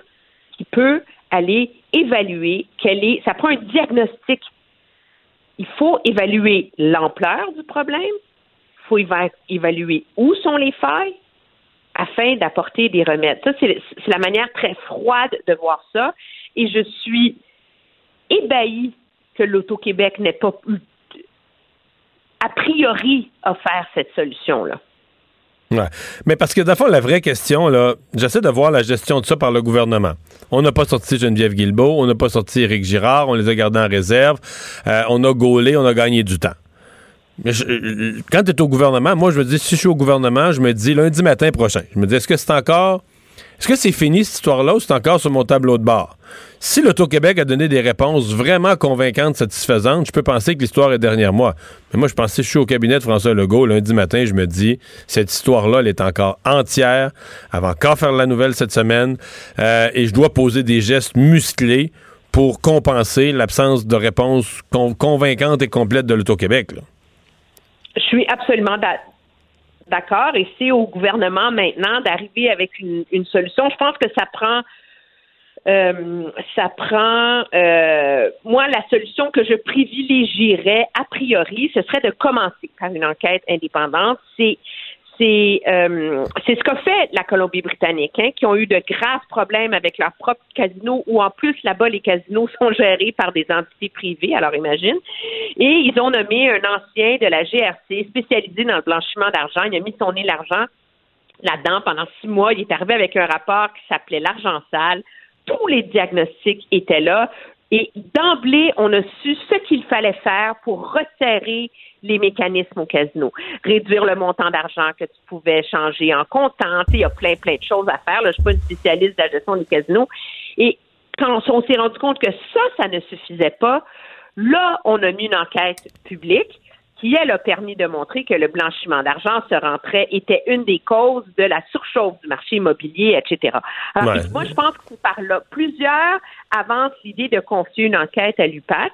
qui peut aller évaluer quel est, ça prend un diagnostic il faut évaluer l'ampleur du problème, il faut éva- évaluer où sont les failles afin d'apporter des remèdes. Ça, c'est la manière très froide de voir ça. Et je suis ébahie que l'Auto-Québec n'ait pas eu, a priori, offert cette solution-là. Mais parce que, d'abord, la vraie question, là, j'essaie de voir la gestion de ça par le gouvernement. On n'a pas sorti Geneviève Guilbeault, on n'a pas sorti Éric Girard, on les a gardés en réserve, euh, on a gaulé, on a gagné du temps. Euh, quand tu es au gouvernement, moi, je me dis, si je suis au gouvernement, je me dis lundi matin prochain. Je me dis, est-ce que c'est encore. Est-ce que c'est fini cette histoire-là ou c'est encore sur mon tableau de bord? Si l'Auto-Québec a donné des réponses vraiment convaincantes, satisfaisantes, je peux penser que l'histoire est derrière moi. Mais moi, je si je suis au cabinet de François Legault lundi matin, je me dis, cette histoire-là, elle est encore entière. Elle va faire la nouvelle cette semaine. euh, et je dois poser des gestes musclés pour compenser l'absence de réponse con- convaincante et complète de l'Auto-Québec. Je suis absolument d'a- d'accord et c'est au gouvernement maintenant d'arriver avec une solution. Je pense que ça prend Euh, ça prend, euh, moi, la solution que je privilégierais a priori, ce serait de commencer par une enquête indépendante. C'est c'est euh, c'est ce qu'a fait la Colombie-Britannique, hein, qui ont eu de graves problèmes avec leurs propres casinos, où en plus là-bas les casinos sont gérés par des entités privées. Alors imagine. Et ils ont nommé un ancien de la GRC spécialisé dans le blanchiment d'argent. Il a mis son nez l'argent là-dedans pendant six mois. Il est arrivé avec un rapport qui s'appelait l'argent sale. Tous les diagnostics étaient là. Et d'emblée, on a su ce qu'il fallait faire pour resserrer les mécanismes au casino. Réduire le montant d'argent que tu pouvais changer en comptant. Il y a plein, plein de choses à faire. Là. Je ne suis pas une spécialiste de la gestion des casinos. Et quand on s'est rendu compte que ça, ça ne suffisait pas, là, on a mis une enquête publique qui, elle, a permis de montrer que le blanchiment d'argent se rentrait, était une des causes de la surchauffe du marché immobilier, etc. Alors, Ouais. moi, je pense que c'est par là. Plusieurs avancent l'idée de confier une enquête à l'UPAC.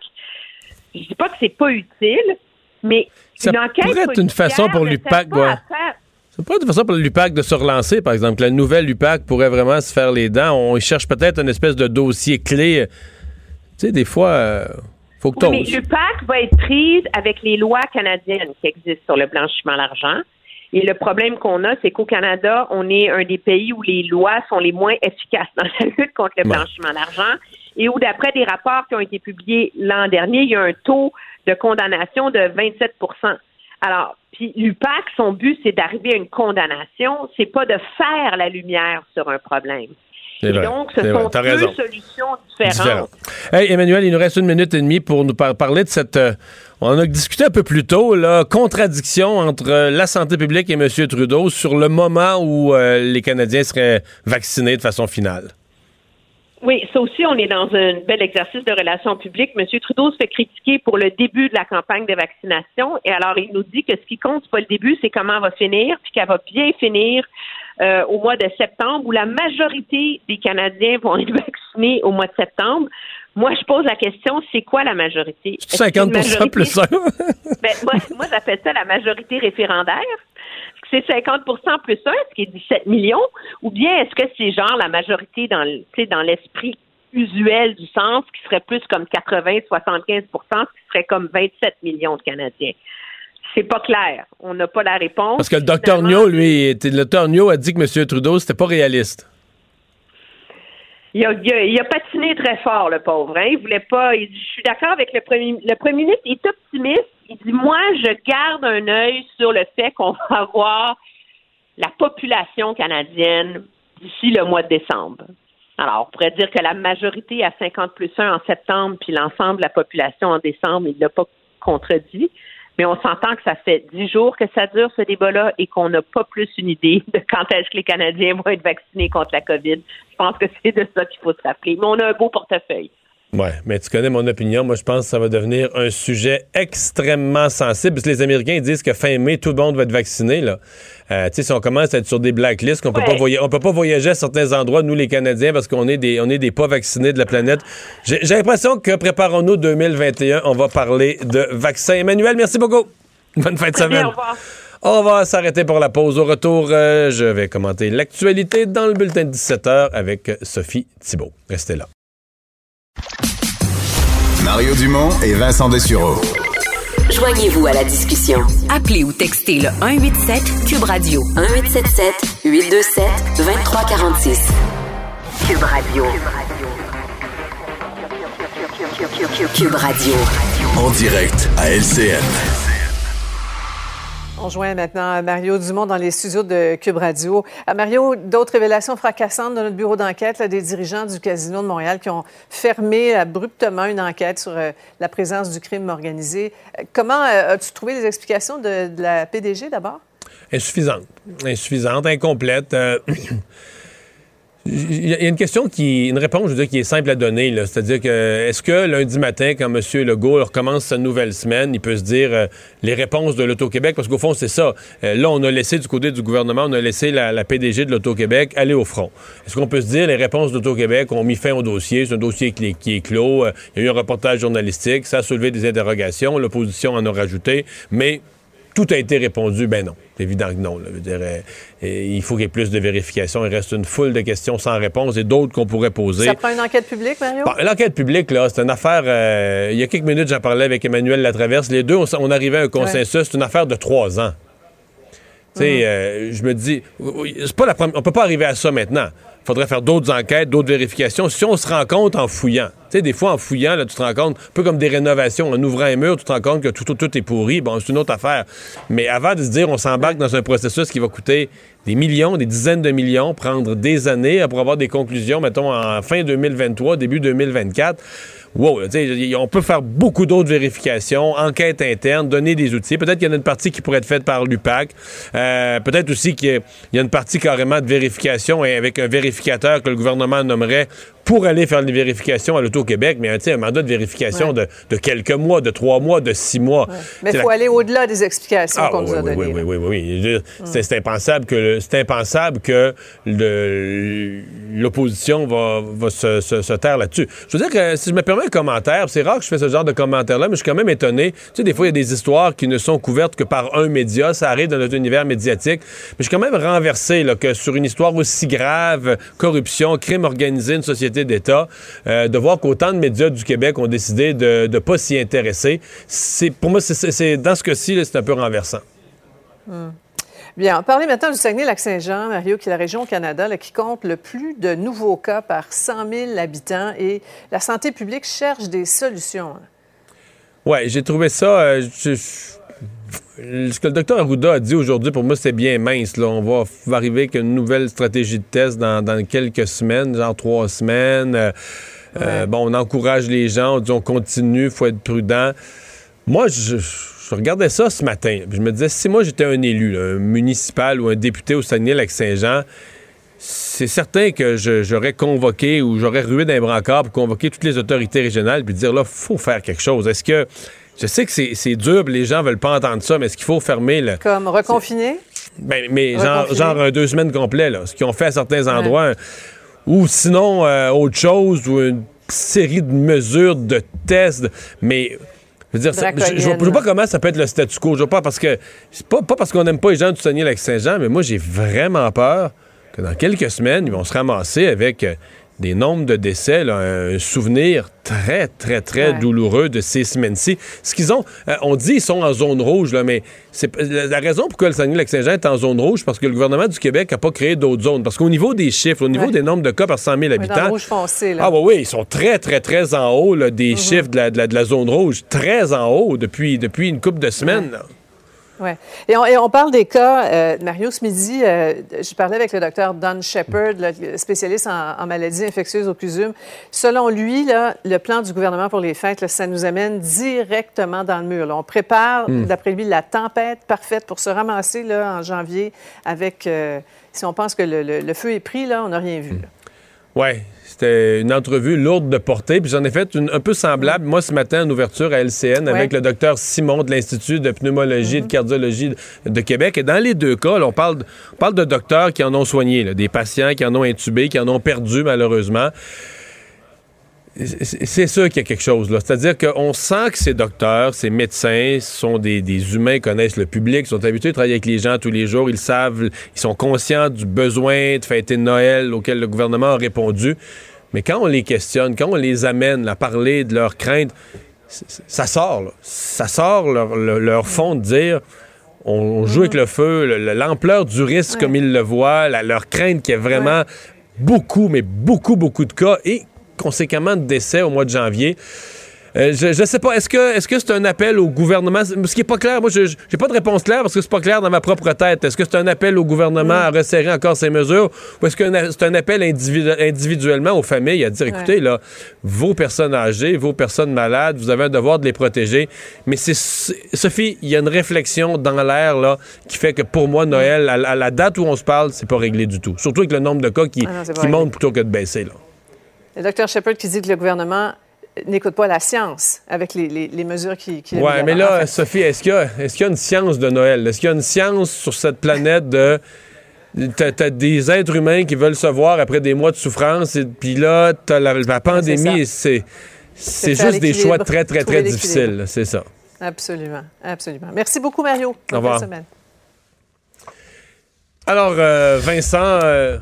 Je dis pas que c'est pas utile, mais Ça une enquête pourrait être une façon pour ne l'UPAC, Ça pourrait être une façon pour l'UPAC de se relancer, par exemple. La nouvelle UPAC pourrait vraiment se faire les dents. On cherche peut-être une espèce de dossier clé. Tu sais, des fois, euh, faut que Oui, mais l'UPAC va être prise avec les lois canadiennes qui existent sur le blanchiment d'argent. Et le problème qu'on a, c'est qu'au Canada, on est un des pays où les lois sont les moins efficaces dans la lutte contre le blanchiment d'argent et où, d'après des rapports qui ont été publiés l'an dernier, il y a un taux de condamnation de 27% Alors, puis l'UPAC, son but, c'est d'arriver à une condamnation, c'est pas de faire la lumière sur un problème. C'est Et vrai, donc, ce sont deux raison. solutions différentes. Hey, Emmanuel, il nous reste une minute et demie pour nous par- parler de cette. euh, on en a discuté un peu plus tôt, la contradiction entre euh, la santé publique et M. Trudeau sur le moment où euh, les Canadiens seraient vaccinés de façon finale. Oui, ça aussi, on est dans un bel exercice de relations publiques. M. Trudeau se fait critiquer pour le début de la campagne de vaccination. Et alors, il nous dit que ce qui compte, c'est pas le début, c'est comment elle va finir, puis qu'elle va bien finir euh, au mois de septembre, où la majorité des Canadiens vont être vaccinés au mois de septembre. Moi, je pose la question, c'est quoi la majorité? Est-ce que c'est une 50 majorité- plus 1. Ben, moi, moi j'appelle ça la majorité référendaire. Est-ce que c'est 50% plus 1, ce qui est 17 millions, ou bien est-ce que c'est genre la majorité dans dans l'esprit usuel du sens, qui serait plus comme 80-75% ce qui serait comme 27 millions de Canadiens? C'est pas clair. On n'a pas la réponse. Parce que le docteur Nio, lui, le docteur Nio a dit que M. Trudeau, c'était pas réaliste. Il a, il, a, il a patiné très fort, le pauvre. Hein? Il voulait pas. il dit, je suis d'accord avec le premier. Le premier ministre il est optimiste. Il dit Moi, je garde un œil sur le fait qu'on va avoir la population canadienne d'ici le mois de décembre. Alors, on pourrait dire que la majorité à 50 plus 1 en septembre, puis l'ensemble de la population en décembre, il ne l'a pas contredit. Mais on s'entend que ça fait dix jours que ça dure, ce débat-là, et qu'on n'a pas plus une idée de quand est-ce que les Canadiens vont être vaccinés contre la COVID. Je pense que c'est de ça qu'il faut se rappeler. Mais on a un beau portefeuille. Ouais, mais tu connais mon opinion. Moi, je pense que ça va devenir un sujet extrêmement sensible. Parce que les Américains disent que fin mai, tout le monde va être vacciné. Là. Euh, si on commence à être sur des blacklists, qu'on peut pas voyager, on peut pas voyager à certains endroits, nous les Canadiens, parce qu'on est des, on est des pas vaccinés de la planète. J'ai j'ai l'impression que préparons-nous 2021, on va parler de vaccins. Emmanuel, merci beaucoup. Bonne fin de bien, semaine. au revoir. On va s'arrêter pour la pause. Au retour, euh, je vais commenter l'actualité dans le bulletin de 17h avec Sophie Thibault. Restez là. Mario Dumont et Vincent Dessureau. Joignez-vous à la discussion. Appelez ou textez le 187 Cube Radio 1877 827 2346. Cube Radio. Cube Radio. En direct à LCN. On joint maintenant Mario Dumont dans les studios de Cube Radio. Euh, Mario, d'autres révélations fracassantes de notre bureau d'enquête, des dirigeants du Casino de Montréal qui ont fermé abruptement une enquête sur euh, la présence du crime organisé. Euh, comment as-tu trouvé les explications de, la PDG d'abord? Insuffisante. Insuffisante, incomplète. Il y a une question qui, une réponse, je veux dire, qui est simple à donner. C'est-à-dire que, est-ce que lundi matin, quand M. Legault recommence sa nouvelle semaine, il peut se dire euh, les réponses de l'Auto-Québec? Parce qu'au fond, c'est ça. Euh, là, on a laissé du côté du gouvernement, on a laissé la, PDG de l'Auto-Québec aller au front. Est-ce qu'on peut se dire les réponses de l'Auto-Québec ont mis fin au dossier? C'est un dossier qui, est- qui est clos. Euh, il y a eu un reportage journalistique. Ça a soulevé des interrogations. L'opposition en a rajouté. Mais tout a été répondu? Ben non. C'est évident que non. là. Je veux dire, euh, euh, il faut qu'il y ait plus de vérifications. Il reste une foule de questions sans réponse et d'autres qu'on pourrait poser. Ça prend une enquête publique, Mario? Bon, L'enquête publique, là, c'est une affaire. euh, il y a quelques minutes, j'en parlais avec Emmanuel Latraverse. Les deux, on, arrivait à un consensus. C'est une affaire de trois ans. Tu sais, euh, je me dis, c'est pas la première. On peut pas arriver à ça maintenant. Faudrait faire d'autres enquêtes, d'autres vérifications. Si on se rend compte en fouillant, tu sais, des fois en fouillant, là, tu te rends compte, un peu comme des rénovations, en ouvrant un mur, tu te rends compte que tout, tout, tout est pourri. Bon, c'est une autre affaire. Mais avant de se dire, on s'embarque dans un processus qui va coûter des millions, des dizaines de millions, prendre des années pour avoir des conclusions, mettons, en fin 2023, début 2024. Wow, on peut faire beaucoup d'autres vérifications, enquête interne, donner des outils. Peut-être qu'il y en a une partie qui pourrait être faite par l'UPAC. Euh, Peut-être aussi qu'il y a une partie carrément de vérification et avec un vérificateur que le gouvernement nommerait pour aller faire les vérifications à l'Auto-Québec, mais un mandat de vérification Ouais. de, de quelques mois, de trois mois, de six mois. Mais il faut la- aller au-delà des explications ah, qu'on oui, nous a oui, données. oui, oui, oui, oui. Dire, C'est impensable que c'est impensable que l'opposition va, va se, se- se taire là-dessus. Je veux dire que si je me permets un commentaire, c'est rare que je fais ce genre de commentaire-là, mais je suis quand même étonné. Tu sais, des fois, il y a des histoires qui ne sont couvertes que par un média. Ça arrive dans notre univers médiatique. Mais je suis quand même renversé que sur une histoire aussi grave, corruption, crime organisé, une société d'État, euh, de voir qu'autant de médias du Québec ont décidé de ne pas s'y intéresser. Pour moi, c'est- dans ce cas-ci, c'est un peu renversant. Hmm. Bien, parlez maintenant du Saguenay-Lac-Saint-Jean, Mario, qui est la région au Canada là, qui compte le plus de nouveaux cas par 100 000 habitants et la santé publique cherche des solutions. Ouais, j'ai trouvé ça. euh, je- je- ce que le docteur Arruda a dit aujourd'hui, pour moi, c'est bien mince. Là. On va, arriver avec une nouvelle stratégie de test dans, dans quelques semaines, genre trois semaines. Euh, euh, bon, on encourage les gens, on dit on continue, il faut être prudent. Moi, je, je regardais ça ce matin. Je me disais, si moi j'étais un élu, là, un municipal ou un député au Saguenay-Lac-Saint-Jean, c'est certain que je- j'aurais convoqué ou j'aurais rué d'un brancard pour convoquer toutes les autorités régionales puis dire là, faut faire quelque chose. Est-ce que. Je sais que c'est dur, les gens veulent pas entendre ça, mais est-ce qu'il faut fermer le. Comme reconfiner? Ben, mais genre, genre un deux semaines complet, là, ce qu'ils ont fait à certains endroits. Ou sinon, euh, autre chose, ou une série de mesures, de tests, mais. Je veux dire, ça- je, je vois- pas comment ça peut être le statu quo. Je vois pas parce que. c'est Pas, pas parce qu'on n'aime pas les gens du Saguenay-Lac-Saint-Jean, mais moi, j'ai vraiment peur que dans quelques semaines, ils vont se ramasser avec euh, des nombres de décès, là, un souvenir très, très, très Ouais. douloureux de ces semaines-ci. Ce qu'ils ont, euh, on dit ils sont en zone rouge, là, mais c'est la, raison pourquoi le Saguenay-Lac-Saint-Jean est en zone rouge, parce que le gouvernement du Québec n'a pas créé d'autres zones. Parce qu'au niveau des chiffres, au niveau Ouais. des nombres de cas par 100 000 Oui, dans le habitants, rouge foncé. Là. ah oui, oui, ils sont très, très, très en haut là, des Mhm. chiffres de la, de la- de la zone rouge. Très en haut depuis, depuis une couple de semaines. là. Ouais. Et, on, et on parle des cas, euh, Mario, ce midi, euh, je parlais avec le docteur Don Shepard, le spécialiste en, en maladies infectieuses au CUSUM. Selon lui, là, le plan du gouvernement pour les fêtes, là, ça nous amène directement dans le mur. là. On prépare, Hmm. d'après lui, la tempête parfaite pour se ramasser là, en janvier avec... euh, si on pense que le, le- le feu est pris, là, on n'a rien vu. là. C'était une entrevue lourde de portée. Puis j'en ai fait une un peu semblable, moi, ce matin, en ouverture à LCN, avec le docteur Simon de l'Institut de pneumologie et de cardiologie de, Québec. Et dans les deux cas, là, on, parle, de- on parle de docteurs qui en ont soigné, là, des patients qui en ont intubé, qui en ont perdu, malheureusement. C'est sûr qu'il y a quelque chose là. C'est-à-dire qu'on sent que ces docteurs, ces médecins sont des, des humains, connaissent le public, sont habitués à travailler avec les gens tous les jours, ils savent, ils sont conscients du besoin de fêter Noël auquel le gouvernement a répondu. Mais quand on les questionne, quand on les amène à parler de leurs craintes, ça sort, là. Ça sort leur, leur- leur fond de dire on, joue avec le feu, le- le- l'ampleur du risque comme ils le voient, la- leur crainte qu'il y ait vraiment beaucoup, mais beaucoup, beaucoup de cas et conséquemment de décès au mois de janvier. Euh, je ne sais pas, est-ce que est-ce que c'est un appel au gouvernement? Ce qui n'est pas clair, moi, je n'ai pas de réponse claire parce que c'est pas clair dans ma propre tête. Est-ce que c'est un appel au gouvernement à resserrer encore ces mesures ou est-ce que c'est un appel individu- individuellement aux familles à dire, Ouais. écoutez, là, vos personnes âgées, vos personnes malades, vous avez un devoir de les protéger. Mais c'est Sophie, il y a une réflexion dans l'air là qui fait que pour moi, Noël, à, à la date où on se parle, c'est pas réglé du tout. Surtout avec le nombre de cas qui, Ah non, qui monte plutôt que de baisser. Là. Le docteur Shepard qui dit que le gouvernement n'écoute pas la science avec les, les- les mesures qui... qui Ouais, mais là, Sophie, est-ce qu'il y, a- y une science de Noël? Est-ce qu'il y a une science sur cette planète de. T'as, des êtres humains qui veulent se voir après des mois de souffrance, et puis là, t'as la, la pandémie, c'est, juste des choix très, très, très difficiles. C'est ça. Absolument, absolument. Merci beaucoup, Mario. Au revoir. Semaine. Alors, euh, Vincent, euh,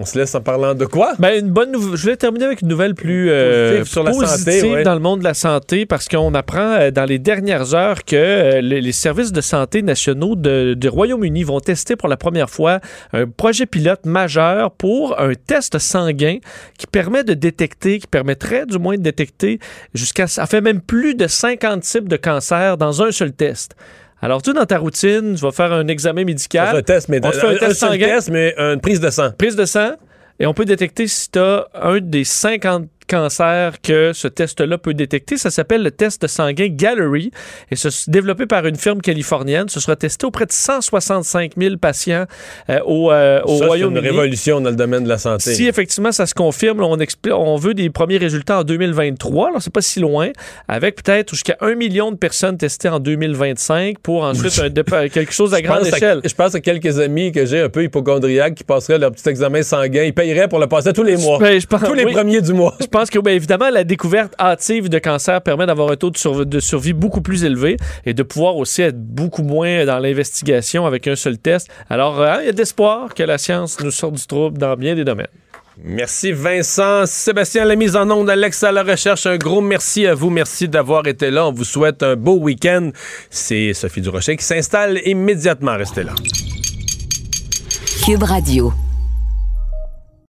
on se laisse en parlant de quoi? Ben, une bonne nouvelle. Je voulais terminer avec une nouvelle plus euh, Positive sur la positive santé, ouais. dans le monde de la santé parce qu'on apprend euh, dans les dernières heures que euh, les, les services de santé nationaux de- du Royaume-Uni vont tester pour la première fois un projet pilote majeur pour un test sanguin qui permet de détecter, qui permettrait du moins de détecter jusqu'à, ça fait même plus de 50 types de cancers dans un seul test. Alors, tu dans ta routine, tu vas faire un examen médical. Un test, mais on te fait un, un test sanguin test, mais une prise de sang. prise de sang et on peut détecter si tu as un des 50 cancers que ce test-là peut détecter. Ça s'appelle le test sanguin Gallery et c'est développé par une firme californienne. Ce sera testé auprès de 165 000 patients euh, au, euh, au Ça, c'est une Royaume-Uni. révolution dans le domaine de la santé. Si effectivement ça se confirme, on, on veut des premiers résultats en 2023, alors c'est pas si loin, avec peut-être jusqu'à un million de personnes testées en 2025 pour ensuite un quelque chose à Je grande pense à- échelle. je pense à quelques amis que j'ai un peu hypochondriaques qui passeraient leur petit examen sanguin. Ils payeraient pour le passer tous les mois. Ben, je pense- tous les oui. premiers du mois. Je pense que, bien évidemment, la découverte hâtive de cancer permet d'avoir un taux de, surv- de survie beaucoup plus élevé et de pouvoir aussi être beaucoup moins dans l'investigation avec un seul test. Alors, hein, il y a d'espoir que la science nous sorte du trouble dans bien des domaines. Merci Vincent. Sébastien, la mise en onde, Alex à la recherche. Un gros merci à vous. Merci d'avoir été là. On vous souhaite un beau week-end. C'est Sophie Durocher qui s'installe immédiatement. Restez là. Cube Radio.